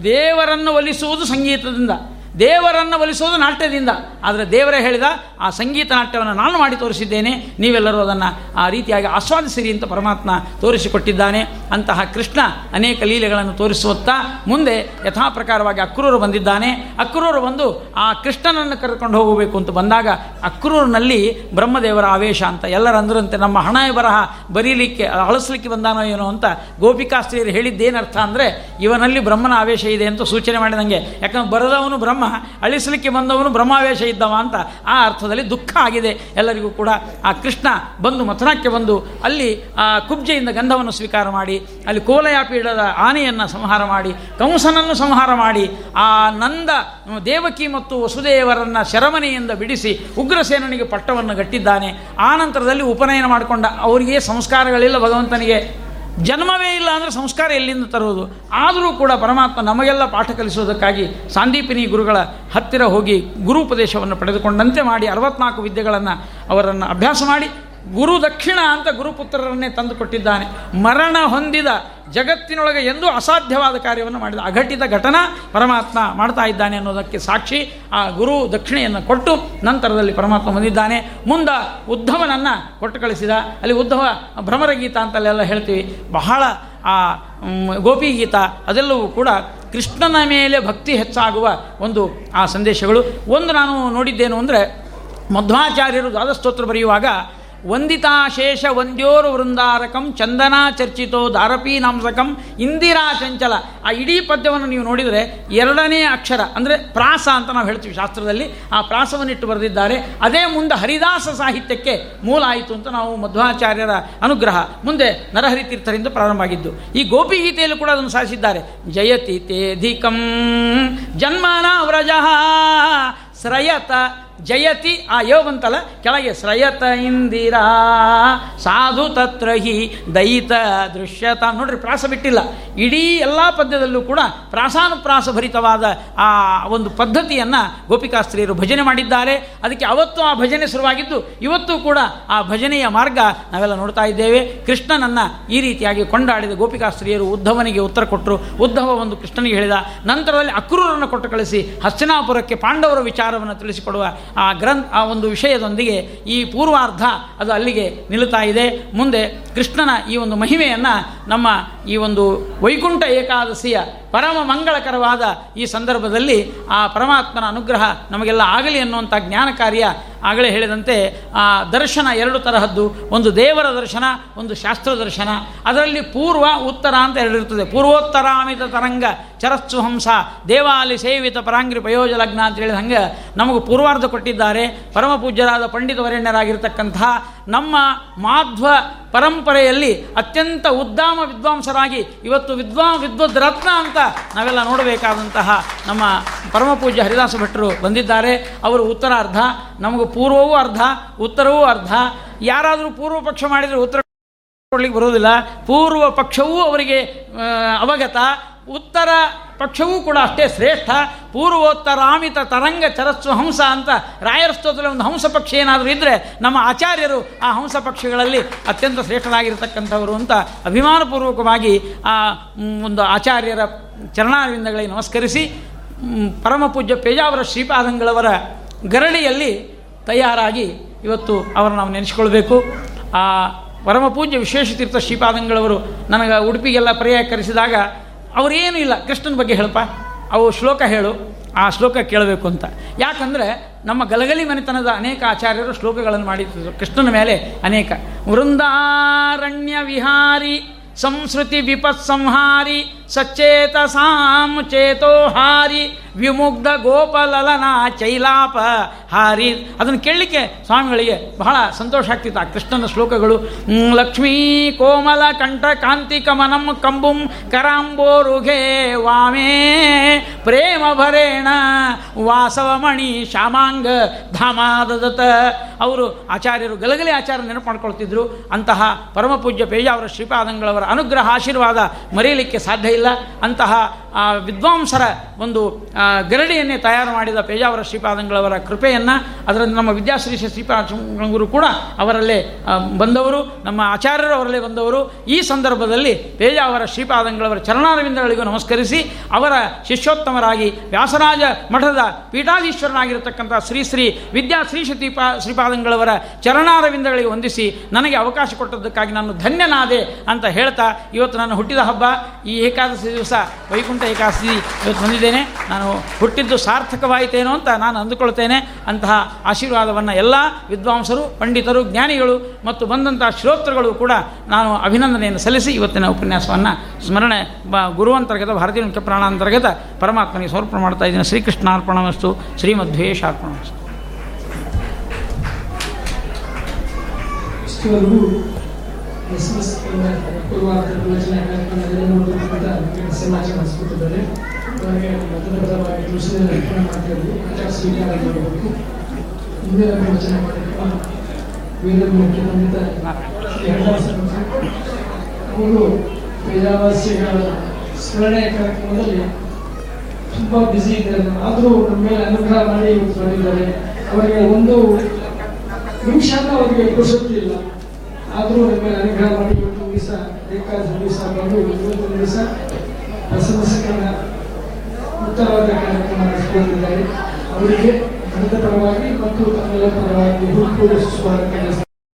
ದೇವರನ್ನು ಒಲಿಸುವುದು ಸಂಗೀತದಿಂದ. ದೇವರನ್ನು ಒಲಿಸೋದು ನಾಟ್ಯದಿಂದ. ಆದರೆ ದೇವರೇ ಹೇಳಿದ, ಆ ಸಂಗೀತ ನಾಟ್ಯವನ್ನು ನಾನು ಮಾಡಿ ತೋರಿಸಿದ್ದೇನೆ, ನೀವೆಲ್ಲರೂ ಅದನ್ನು ಆ ರೀತಿಯಾಗಿ ಆಸ್ವಾದಿಸಿರಿ ಅಂತ ಪರಮಾತ್ಮ ತೋರಿಸಿಕೊಟ್ಟಿದ್ದಾನೆ. ಅಂತಹ ಕೃಷ್ಣ ಅನೇಕ ಲೀಲೆಗಳನ್ನು ತೋರಿಸುತ್ತಾ ಮುಂದೆ ಯಥಾಪ್ರಕಾರವಾಗಿ ಅಕ್ರೂರು ಬಂದಿದ್ದಾನೆ. ಅಕ್ರೂರು ಬಂದು ಆ ಕೃಷ್ಣನನ್ನು ಕರ್ಕೊಂಡು ಹೋಗಬೇಕು ಅಂತ ಬಂದಾಗ ಅಕ್ರೂರಿನಲ್ಲಿ ಬ್ರಹ್ಮದೇವರ ಆವೇಶ ಅಂತ ಎಲ್ಲರಂದ್ರಂತೆ ನಮ್ಮ ಹಣ ಬರಹ ಬರೀಲಿಕ್ಕೆ, ಅಳಿಸ್ಲಿಕ್ಕೆ ಬಂದಾನೋ ಏನೋ ಅಂತ ಗೋಪಿಕಾಸ್ತ್ರೀಯರು ಹೇಳಿದ್ದೇನರ್ಥ ಅಂದರೆ, ಇವನಲ್ಲಿ ಬ್ರಹ್ಮನ ಆವೇಶ ಇದೆ ಅಂತ ಸೂಚನೆ ಮಾಡಿದಂಗೆ. ಯಾಕಂದ್ರೆ ಬರದವನು ಬ್ರಹ್ಮ ಅಳಿಸಲಿಕ್ಕೆ ಬಂದವನು ಬ್ರಹ್ಮಾವೇಶ ಇದ್ದವ ಅಂತ ಆ ಅರ್ಥದಲ್ಲಿ ದುಃಖ ಆಗಿದೆ. ಎಲ್ಲರಿಗೂ ಕೂಡ ಆ ಕೃಷ್ಣ ಬಂದು ಮಥುರಾಕ್ಕೆ ಬಂದು ಅಲ್ಲಿ ಆ ಕುಬ್ಜೆಯಿಂದ ಗಂಧವನ್ನು ಸ್ವೀಕಾರ ಮಾಡಿ, ಅಲ್ಲಿ ಕೋಲಯಾಪೀಡದ ಆನೆಯನ್ನು ಸಂಹಾರ ಮಾಡಿ, ಕಂಸನನ್ನು ಸಂಹಾರ ಮಾಡಿ, ಆ ನಂದ ದೇವಕಿ ಮತ್ತು ವಸುದೇವರನ್ನು ಶರಮನೆಯಿಂದ ಬಿಡಿಸಿ ಉಗ್ರಸೇನನಿಗೆ ಪಟ್ಟವನ್ನು ಗಟ್ಟಿದ್ದಾನೆ ಆ ನಂತರದಲ್ಲಿ ಉಪನಯನ ಮಾಡಿಕೊಂಡ ಅವರಿಗೆ ಸಂಸ್ಕಾರಗಳಿಲ್ಲ ಭಗವಂತನಿಗೆ. ಜನ್ಮವೇ ಇಲ್ಲ ಅಂದರೆ ಸಂಸ್ಕಾರ ಎಲ್ಲಿಂದ ತರುವುದು ಆದರೂ ಕೂಡ ಪರಮಾತ್ಮ ನಮಗೆಲ್ಲ ಪಾಠ ಕಲಿಸುವುದಕ್ಕಾಗಿ ಸಾಂದೀಪಿನಿ ಗುರುಗಳ ಹತ್ತಿರ ಹೋಗಿ ಗುರುಪದೇಶವನ್ನು ಪಡೆದುಕೊಂಡಂತೆ ಮಾಡಿ ಅರವತ್ನಾಲ್ಕು ವಿದ್ಯೆಗಳನ್ನು ಅವರನ್ನು ಅಭ್ಯಾಸ ಮಾಡಿ ಗುರು ದಕ್ಷಿಣ ಅಂತ ಗುರುಪುತ್ರರನ್ನೇ ತಂದು ಕೊಟ್ಟಿದ್ದಾನೆ. ಮರಣ ಹೊಂದಿದ ಜಗತ್ತಿನೊಳಗೆ ಎಂದೂ ಅಸಾಧ್ಯವಾದ ಕಾರ್ಯವನ್ನು ಮಾಡಿದ ಅಘಟಿತ ಘಟನಾ ಪರಮಾತ್ಮ ಮಾಡ್ತಾ ಇದ್ದಾನೆ ಅನ್ನೋದಕ್ಕೆ ಸಾಕ್ಷಿ ಆ ಗುರು ದಕ್ಷಿಣೆಯನ್ನು ಕೊಟ್ಟು ನಂತರದಲ್ಲಿ ಪರಮಾತ್ಮ ಬಂದಿದ್ದಾನೆ ಮುಂದ ಉದ್ಧವನನ್ನು ಕೊಟ್ಟು ಕಳಿಸಿದ. ಅಲ್ಲಿ ಉದ್ಧವ ಭ್ರಮರಗೀತ ಅಂತಲ್ಲೆಲ್ಲ ಹೇಳ್ತೀವಿ. ಬಹಳ ಆ ಗೋಪಿಗೀತ ಅದೆಲ್ಲವೂ ಕೂಡ ಕೃಷ್ಣನ ಮೇಲೆ ಭಕ್ತಿ ಹೆಚ್ಚಾಗುವ ಒಂದು ಆ ಸಂದೇಶಗಳು. ಒಂದು ನಾನು ನೋಡಿದ್ದೇನು ಅಂದರೆ ಮಧ್ವಾಚಾರ್ಯರು ದ್ವಾದಸ್ತೋತ್ರ ಬರೆಯುವಾಗ ವಂದಿತಾಶೇಷ ವಂದ್ಯೋರು ವೃಂದಾರಕಂ ಚಂದನಾ ಚರ್ಚಿತೋ ದಾರಪಿ ನಾಂಸಕಂ ಇಂದಿರಾ ಚಂಚಲ. ಆ ಇಡೀ ಪದ್ಯವನ್ನು ನೀವು ನೋಡಿದರೆ ಎರಡನೇ ಅಕ್ಷರ, ಅಂದರೆ ಪ್ರಾಸ ಅಂತ ನಾವು ಹೇಳ್ತೀವಿ ಶಾಸ್ತ್ರದಲ್ಲಿ, ಆ ಪ್ರಾಸವನ್ನಿಟ್ಟು ಬರೆದಿದ್ದಾರೆ. ಅದೇ ಮುಂದೆ ಹರಿದಾಸ ಸಾಹಿತ್ಯಕ್ಕೆ ಮೂಲ ಆಯಿತು ಅಂತ ನಾವು ಮಧ್ವಾಚಾರ್ಯರ ಅನುಗ್ರಹ, ಮುಂದೆ ನರಹರಿ ತೀರ್ಥರಿಂದ ಪ್ರಾರಂಭ ಆಗಿದ್ದು. ಈ ಗೋಪಿಗೀತೆಯಲ್ಲೂ ಕೂಡ ಅದನ್ನು ಸಾಧಿಸಿದ್ದಾರೆ ಜಯತಿ ತೇಧಿಕಂ ಜನ್ಮನ ವ್ರಜ ಸ್ರಯತ ಜಯತಿ ಆ ಯೋ ಬಂತಲ್ಲ, ಕೆಳಗೆ ಶ್ರಯತ ಇಂದಿರಾ, ಸಾಧು ತತ್ರ ಹಿ ದಯಿತ ದೃಶ್ಯತ. ನೋಡ್ರಿ, ಪ್ರಾಸ ಬಿಟ್ಟಿಲ್ಲ. ಇಡೀ ಎಲ್ಲ ಪದ್ಯದಲ್ಲೂ ಕೂಡ ಪ್ರಾಸಾನುಪ್ರಾಸ ಭರಿತವಾದ ಆ ಒಂದು ಪದ್ಧತಿಯನ್ನು ಗೋಪಿಕಾಸ್ತ್ರೀಯರು ಭಜನೆ ಮಾಡಿದ್ದಾರೆ. ಅದಕ್ಕೆ ಅವತ್ತು ಆ ಭಜನೆ ಶುರುವಾಗಿದ್ದು, ಇವತ್ತು ಕೂಡ ಆ ಭಜನೆಯ ಮಾರ್ಗ ನಾವೆಲ್ಲ ನೋಡ್ತಾ ಇದ್ದೇವೆ. ಕೃಷ್ಣನನ್ನು ಈ ರೀತಿಯಾಗಿ ಕೊಂಡಾಡಿದ ಗೋಪಿಕಾಸ್ತ್ರೀಯರು ಉದ್ಧವನಿಗೆ ಉತ್ತರ ಕೊಟ್ಟರು ಉದ್ಧವ ಒಂದು ಕೃಷ್ಣನಿಗೆ ಹೇಳಿದ, ನಂತರದಲ್ಲಿ ಅಕ್ರೂರನ್ನು ಕೊಟ್ಟು ಕಳಿಸಿ, ಹಸ್ತಿನಾಪುರಕ್ಕೆ ಪಾಂಡವರ ವಿಚಾರವನ್ನು ತಿಳಿಸಿಕೊಡುವ ಆ ಗ್ರಂಥ, ಆ ಒಂದು ವಿಷಯದೊಂದಿಗೆ ಈ ಪೂರ್ವಾರ್ಧ ಅದು ಅಲ್ಲಿಗೆ ನಿಲ್ಲುತ್ತಾ ಇದೆ. ಮುಂದೆ ಕೃಷ್ಣನ ಈ ಒಂದು ಮಹಿಮೆಯನ್ನು ನಮ್ಮ ಈ ಒಂದು ವೈಕುಂಠ ಏಕಾದಶಿಯ ಪರಮ ಮಂಗಳಕರವಾದ ಈ ಸಂದರ್ಭದಲ್ಲಿ ಆ ಪರಮಾತ್ಮನ ಅನುಗ್ರಹ ನಮಗೆಲ್ಲ ಆಗಲಿ ಅನ್ನುವಂಥ ಜ್ಞಾನ ಕಾರ್ಯ ಆಗಲೇ ಹೇಳಿದಂತೆ ಆ ದರ್ಶನ ಎರಡು ತರಹದ್ದು. ಒಂದು ದೇವರ ದರ್ಶನ, ಒಂದು ಶಾಸ್ತ್ರ ದರ್ಶನ. ಅದರಲ್ಲಿ ಪೂರ್ವ, ಉತ್ತರ ಅಂತ ಹೇಳಿರ್ತದೆ ಪೂರ್ವೋತ್ತರಾಮಿತ ತರಂಗ, ಚರಸ್ಸು ಹಂಸ, ದೇವಾಲಿ ಸೇವಿತ ಪರಾಂಗ್ರಿ ಪಯೋಜ ಅಂತ ಹೇಳಿದ ಹಂಗೆ ನಮಗೆ ಪೂರ್ವಾರ್ಧ ಕೊಟ್ಟಿದ್ದಾರೆ. ಪರಮ ಪೂಜ್ಯರಾದ ಪಂಡಿತ ವರೇಣ್ಯರಾಗಿರ್ತಕ್ಕಂತಹ ನಮ್ಮ ಮಾಧ್ವ ಪರಂಪರೆಯಲ್ಲಿ ಅತ್ಯಂತ ಉದ್ದಾಮ ವಿದ್ವಾಂಸರಾಗಿ ಇವತ್ತು ವಿದ್ವಾ ವಿದ್ವದ್ ರತ್ನ ಅಂತ ನಾವೆಲ್ಲ ನೋಡಬೇಕಾದಂತಹ ನಮ್ಮ ಪರಮಪೂಜ್ಯ ಹರಿದಾಸ ಭಟ್ರು ಬಂದಿದ್ದಾರೆ. ಅವರು ಉತ್ತರ ಅರ್ಧ ನಮಗೆ ಪೂರ್ವವೂ ಅರ್ಧ, ಉತ್ತರವೂ ಅರ್ಧ. ಯಾರಾದರೂ ಪೂರ್ವ ಪಕ್ಷ ಮಾಡಿದರೆ ಉತ್ತರ ಕೊಡ್ಲಿಕ್ಕೆ ಬರೋದಿಲ್ಲ ಪೂರ್ವ ಪಕ್ಷವೂ ಅವರಿಗೆ ಅವಗತ. ಉತ್ತರ ಪಕ್ಷವೂ ಕೂಡ ಅಷ್ಟೇ ಶ್ರೇಷ್ಠ ಪೂರ್ವೋತ್ತರಾಮಿತ ತರಂಗ ಚರಸ್ವ ಹಂಸ ಅಂತ ರಾಯರ ಸ್ತೋತ್ರದಲ್ಲಿ ಒಂದು ಹಂಸ ಪಕ್ಷ ಏನಾದರೂ ಇದ್ದರೆ ನಮ್ಮ ಆಚಾರ್ಯರು ಆ ಹಂಸ ಪಕ್ಷಗಳಲ್ಲಿ ಅತ್ಯಂತ ಶ್ರೇಷ್ಠರಾಗಿರ್ತಕ್ಕಂಥವರು ಅಂತ ಅಭಿಮಾನಪೂರ್ವಕವಾಗಿ ಆ ಒಂದು ಆಚಾರ್ಯರ ಚರಣಾರವಿಂದಗಳಿಗೆ ನಮಸ್ಕರಿಸಿ ಪರಮ ಪೂಜ್ಯ ಪೇಜಾವರ ಶ್ರೀಪಾದಂಗಳವರ ಗರಳಿಯಲ್ಲಿ ತಯಾರಾಗಿ ಇವತ್ತು ಅವರನ್ನು ನಾವು ನೆನೆಸ್ಕೊಳ್ಬೇಕು. ಆ ಪರಮಪೂಜ್ಯ ವಿಶ್ವೇಶತೀರ್ಥ ಶ್ರೀಪಾದಂಗಳವರು ನನಗೆ ಉಡುಪಿಗೆಲ್ಲ ಪರ್ಯಾಯ ಅವರೇನೂ ಇಲ್ಲ, ಕೃಷ್ಣನ ಬಗ್ಗೆ ಹೇಳಪ್ಪ. ಅವು ಶ್ಲೋಕ ಹೇಳು, ಆ ಶ್ಲೋಕ ಕೇಳಬೇಕು ಅಂತ. ಯಾಕಂದರೆ ನಮ್ಮ ಗಲಗಲಿ ಮನೆತನದ ಅನೇಕ ಆಚಾರ್ಯರು ಶ್ಲೋಕಗಳನ್ನು ಮಾಡಿದ್ದರು ಕೃಷ್ಣನ ಮೇಲೆ ಅನೇಕ. ವೃಂದಾರಣ್ಯ ವಿಹಾರಿ, ಸಂಸ್ಕೃತಿ ವಿಪತ್ ಸಂಹಾರಿ ಸಚೇತ ಸಾಮ್ ಚೇತೋಹಾರಿ ವಿಮುಗ್ಧ ಗೋಪಲಲನ ಚೈಲಾಪ ಹಾರಿ. ಅದನ್ನು ಕೇಳಲಿಕ್ಕೆ ಸ್ವಾಮಿಗಳಿಗೆ ಬಹಳ ಸಂತೋಷ ಆಗ್ತಿತ್ತು. ಆ ಕೃಷ್ಣನ ಶ್ಲೋಕಗಳು ಲಕ್ಷ್ಮೀ ಕೋಮಲ ಕಂಠ ಕಾಂತಿ ಕಮನಂ ಕಂಬುಂ ಕರಾಂಬೋರುಘೆ ವಾಮೇ ಪ್ರೇಮ ಭರೇಣ ವಾಸವಮಣಿ ಶ್ಯಾಮಾಂಗ ಧಾಮಾದದತ ಅವರು ಆಚಾರ್ಯರು ಗಲಗಲಿ ಆಚಾರ ನೆನಪು ಮಾಡ್ಕೊಳ್ತಿದ್ರು ಅಂತಹ ಪರಮ ಪೂಜ್ಯ ಪೇಜಾವರ ಶ್ರೀಪಾದಂಗಳವರ ಅನುಗ್ರಹ ಆಶೀರ್ವಾದ ಮರೆಯಲಿಕ್ಕೆ ಸಾಧ್ಯ ಇಲ್ಲ. ಅಂತಹ ವಿದ್ವಾಂಸರ ಒಂದು ಗರಡಿಯನ್ನೇ ತಯಾರು ಮಾಡಿದ ಪೇಜಾವರ ಶ್ರೀಪಾದಂಗಳವರ ಕೃಪೆಯನ್ನು ಅದರಲ್ಲಿ ನಮ್ಮ ವಿದ್ಯಾಶ್ರೀ ಶ್ರೀಪಾದಂಗರು ಕೂಡ ಅವರಲ್ಲೇ ಬಂದವರು. ನಮ್ಮ ಆಚಾರ್ಯರು ಅವರಲ್ಲೇ ಬಂದವರು. ಈ ಸಂದರ್ಭದಲ್ಲಿ ಪೇಜಾವರ ಶ್ರೀಪಾದಂಗಳವರ ಚರಣಾರವಿಂದಗಳಿಗೂ ನಮಸ್ಕರಿಸಿ ಅವರ ಶಿಷ್ಯೋತ್ತಮರಾಗಿ ವ್ಯಾಸರಾಜ ಮಠದ ಪೀಠಾಧೀಶ್ವರನಾಗಿರತಕ್ಕಂಥ ಶ್ರೀ ಶ್ರೀ ವಿದ್ಯಾಶ್ರೀ ಶ್ರೀಪಾ ಶ್ರೀಪ ಶ್ರೀಪಾದಂಗಳವರ ಚರಣಾರವಿಂದಗಳಿಗೆ ವಂದಿಸಿ ನನಗೆ ಅವಕಾಶ ಕೊಟ್ಟದ್ದಕ್ಕಾಗಿ ನಾನು ಧನ್ಯನಾದೆ ಅಂತ ಹೇಳ್ತಾ ಇವತ್ತು ನಾನು ಹುಟ್ಟಿದ ಹಬ್ಬ. ಈ ಏಕಾದಶಿ ದಿವಸ, ವೈಕುಂಠ ಏಕಾದಶಿ ಇವತ್ತು ಬಂದಿದ್ದೇನೆ. ನಾನು ಹುಟ್ಟಿದ್ದು ಸಾರ್ಥಕವಾಯಿತೇನೋ ಅಂತ ನಾನು ಅಂದುಕೊಳ್ತೇನೆ. ಅಂತಹ ಆಶೀರ್ವಾದವನ್ನು ಎಲ್ಲ ವಿದ್ವಾಂಸರು, ಪಂಡಿತರು, ಜ್ಞಾನಿಗಳು ಮತ್ತು ಬಂದಂಥ ಶ್ರೋತೃಗಳು ಕೂಡ ನಾನು ಅಭಿನಂದನೆಯನ್ನು ಸಲ್ಲಿಸಿ ಇವತ್ತಿನ ಉಪನ್ಯಾಸವನ್ನು ಸ್ಮರಣೆ ಬ ಗುರುವಂತರ್ಗತ, ಭಾರತೀಯ ಮುಖ್ಯ ಪ್ರಾಣಾಂತರ್ಗತ ಪರಮಾತ್ಮನಿಗೆ ಸಮರ್ಪಣೆ ಮಾಡ್ತಾ ಇದ್ದೀನಿ. ಶ್ರೀಕೃಷ್ಣಾರ್ಪಣಮಸ್ತು. ಶ್ರೀಮಧ್ವೇಶಾರ್ಪಣಮಸ್ತು ಎಸ್ ಪೂರ್ವಾರ್ಧ ಪ್ರವಚನ ಕಾರ್ಯಕ್ರಮದಲ್ಲಿ ನೋಡಿರ್ತಕ್ಕಂಥ ಸಮಾಜ ಅವರಿಗೆ ಮೊದಲವಾಗಿ ತುಳಸಿಯನ್ನು ಅರ್ಪಣೆ ಮಾಡ್ತಿದ್ರು ಆಚಾರ ಸ್ವೀಕಾರ ಮಾಡಬೇಕು. ಮುಂದಿನ ಪ್ರವಚನ ಕಾರ್ಯಕ್ರಮ ವೇದ ಮುಖ್ಯಮಂತ್ರಿ ಅವರು. ವೇದಾವಾಸಿಗಳ ಸ್ಮರಣೆ ಕಾರ್ಯಕ್ರಮದಲ್ಲಿ ತುಂಬ ಬ್ಯುಸಿ ಇದ್ದಾರೆ. ಆದರೂ ನಮ್ಮ ಮೇಲೆ ಅನುಗ್ರಹ ಮಾಡಿ ಬಂದಿದ್ದಾರೆ. ಅವರಿಗೆ ಒಂದು ನಿಮಿಷನೂ ಅವರಿಗೆ ಇಲ್ಲ. ಆದರೂ ನಮ್ಮ ಮೇಲೆ ಅನುಗ್ರಹ ಮಾಡಿ ಇವತ್ತು ದಿವಸ ಬೇಕಾದ ದಿವಸ ಬಂದು ಇವತ್ತು ದಿವಸ ಬಸವಸಕನ ಉತ್ತರವಾದ ಕಾರ್ಯಕ್ರಮ ನಡೆಸಿಕೊಂಡಿದ್ದಾರೆ ಅವರಿಗೆ ಗಣಿತ ಪರವಾಗಿ ಮತ್ತು ತಮ್ಮೆಲ್ಲ ಪರವಾಗಿ ಹುಟ್ಟುಪೂರ್ವ ಸ್ವಾಗತ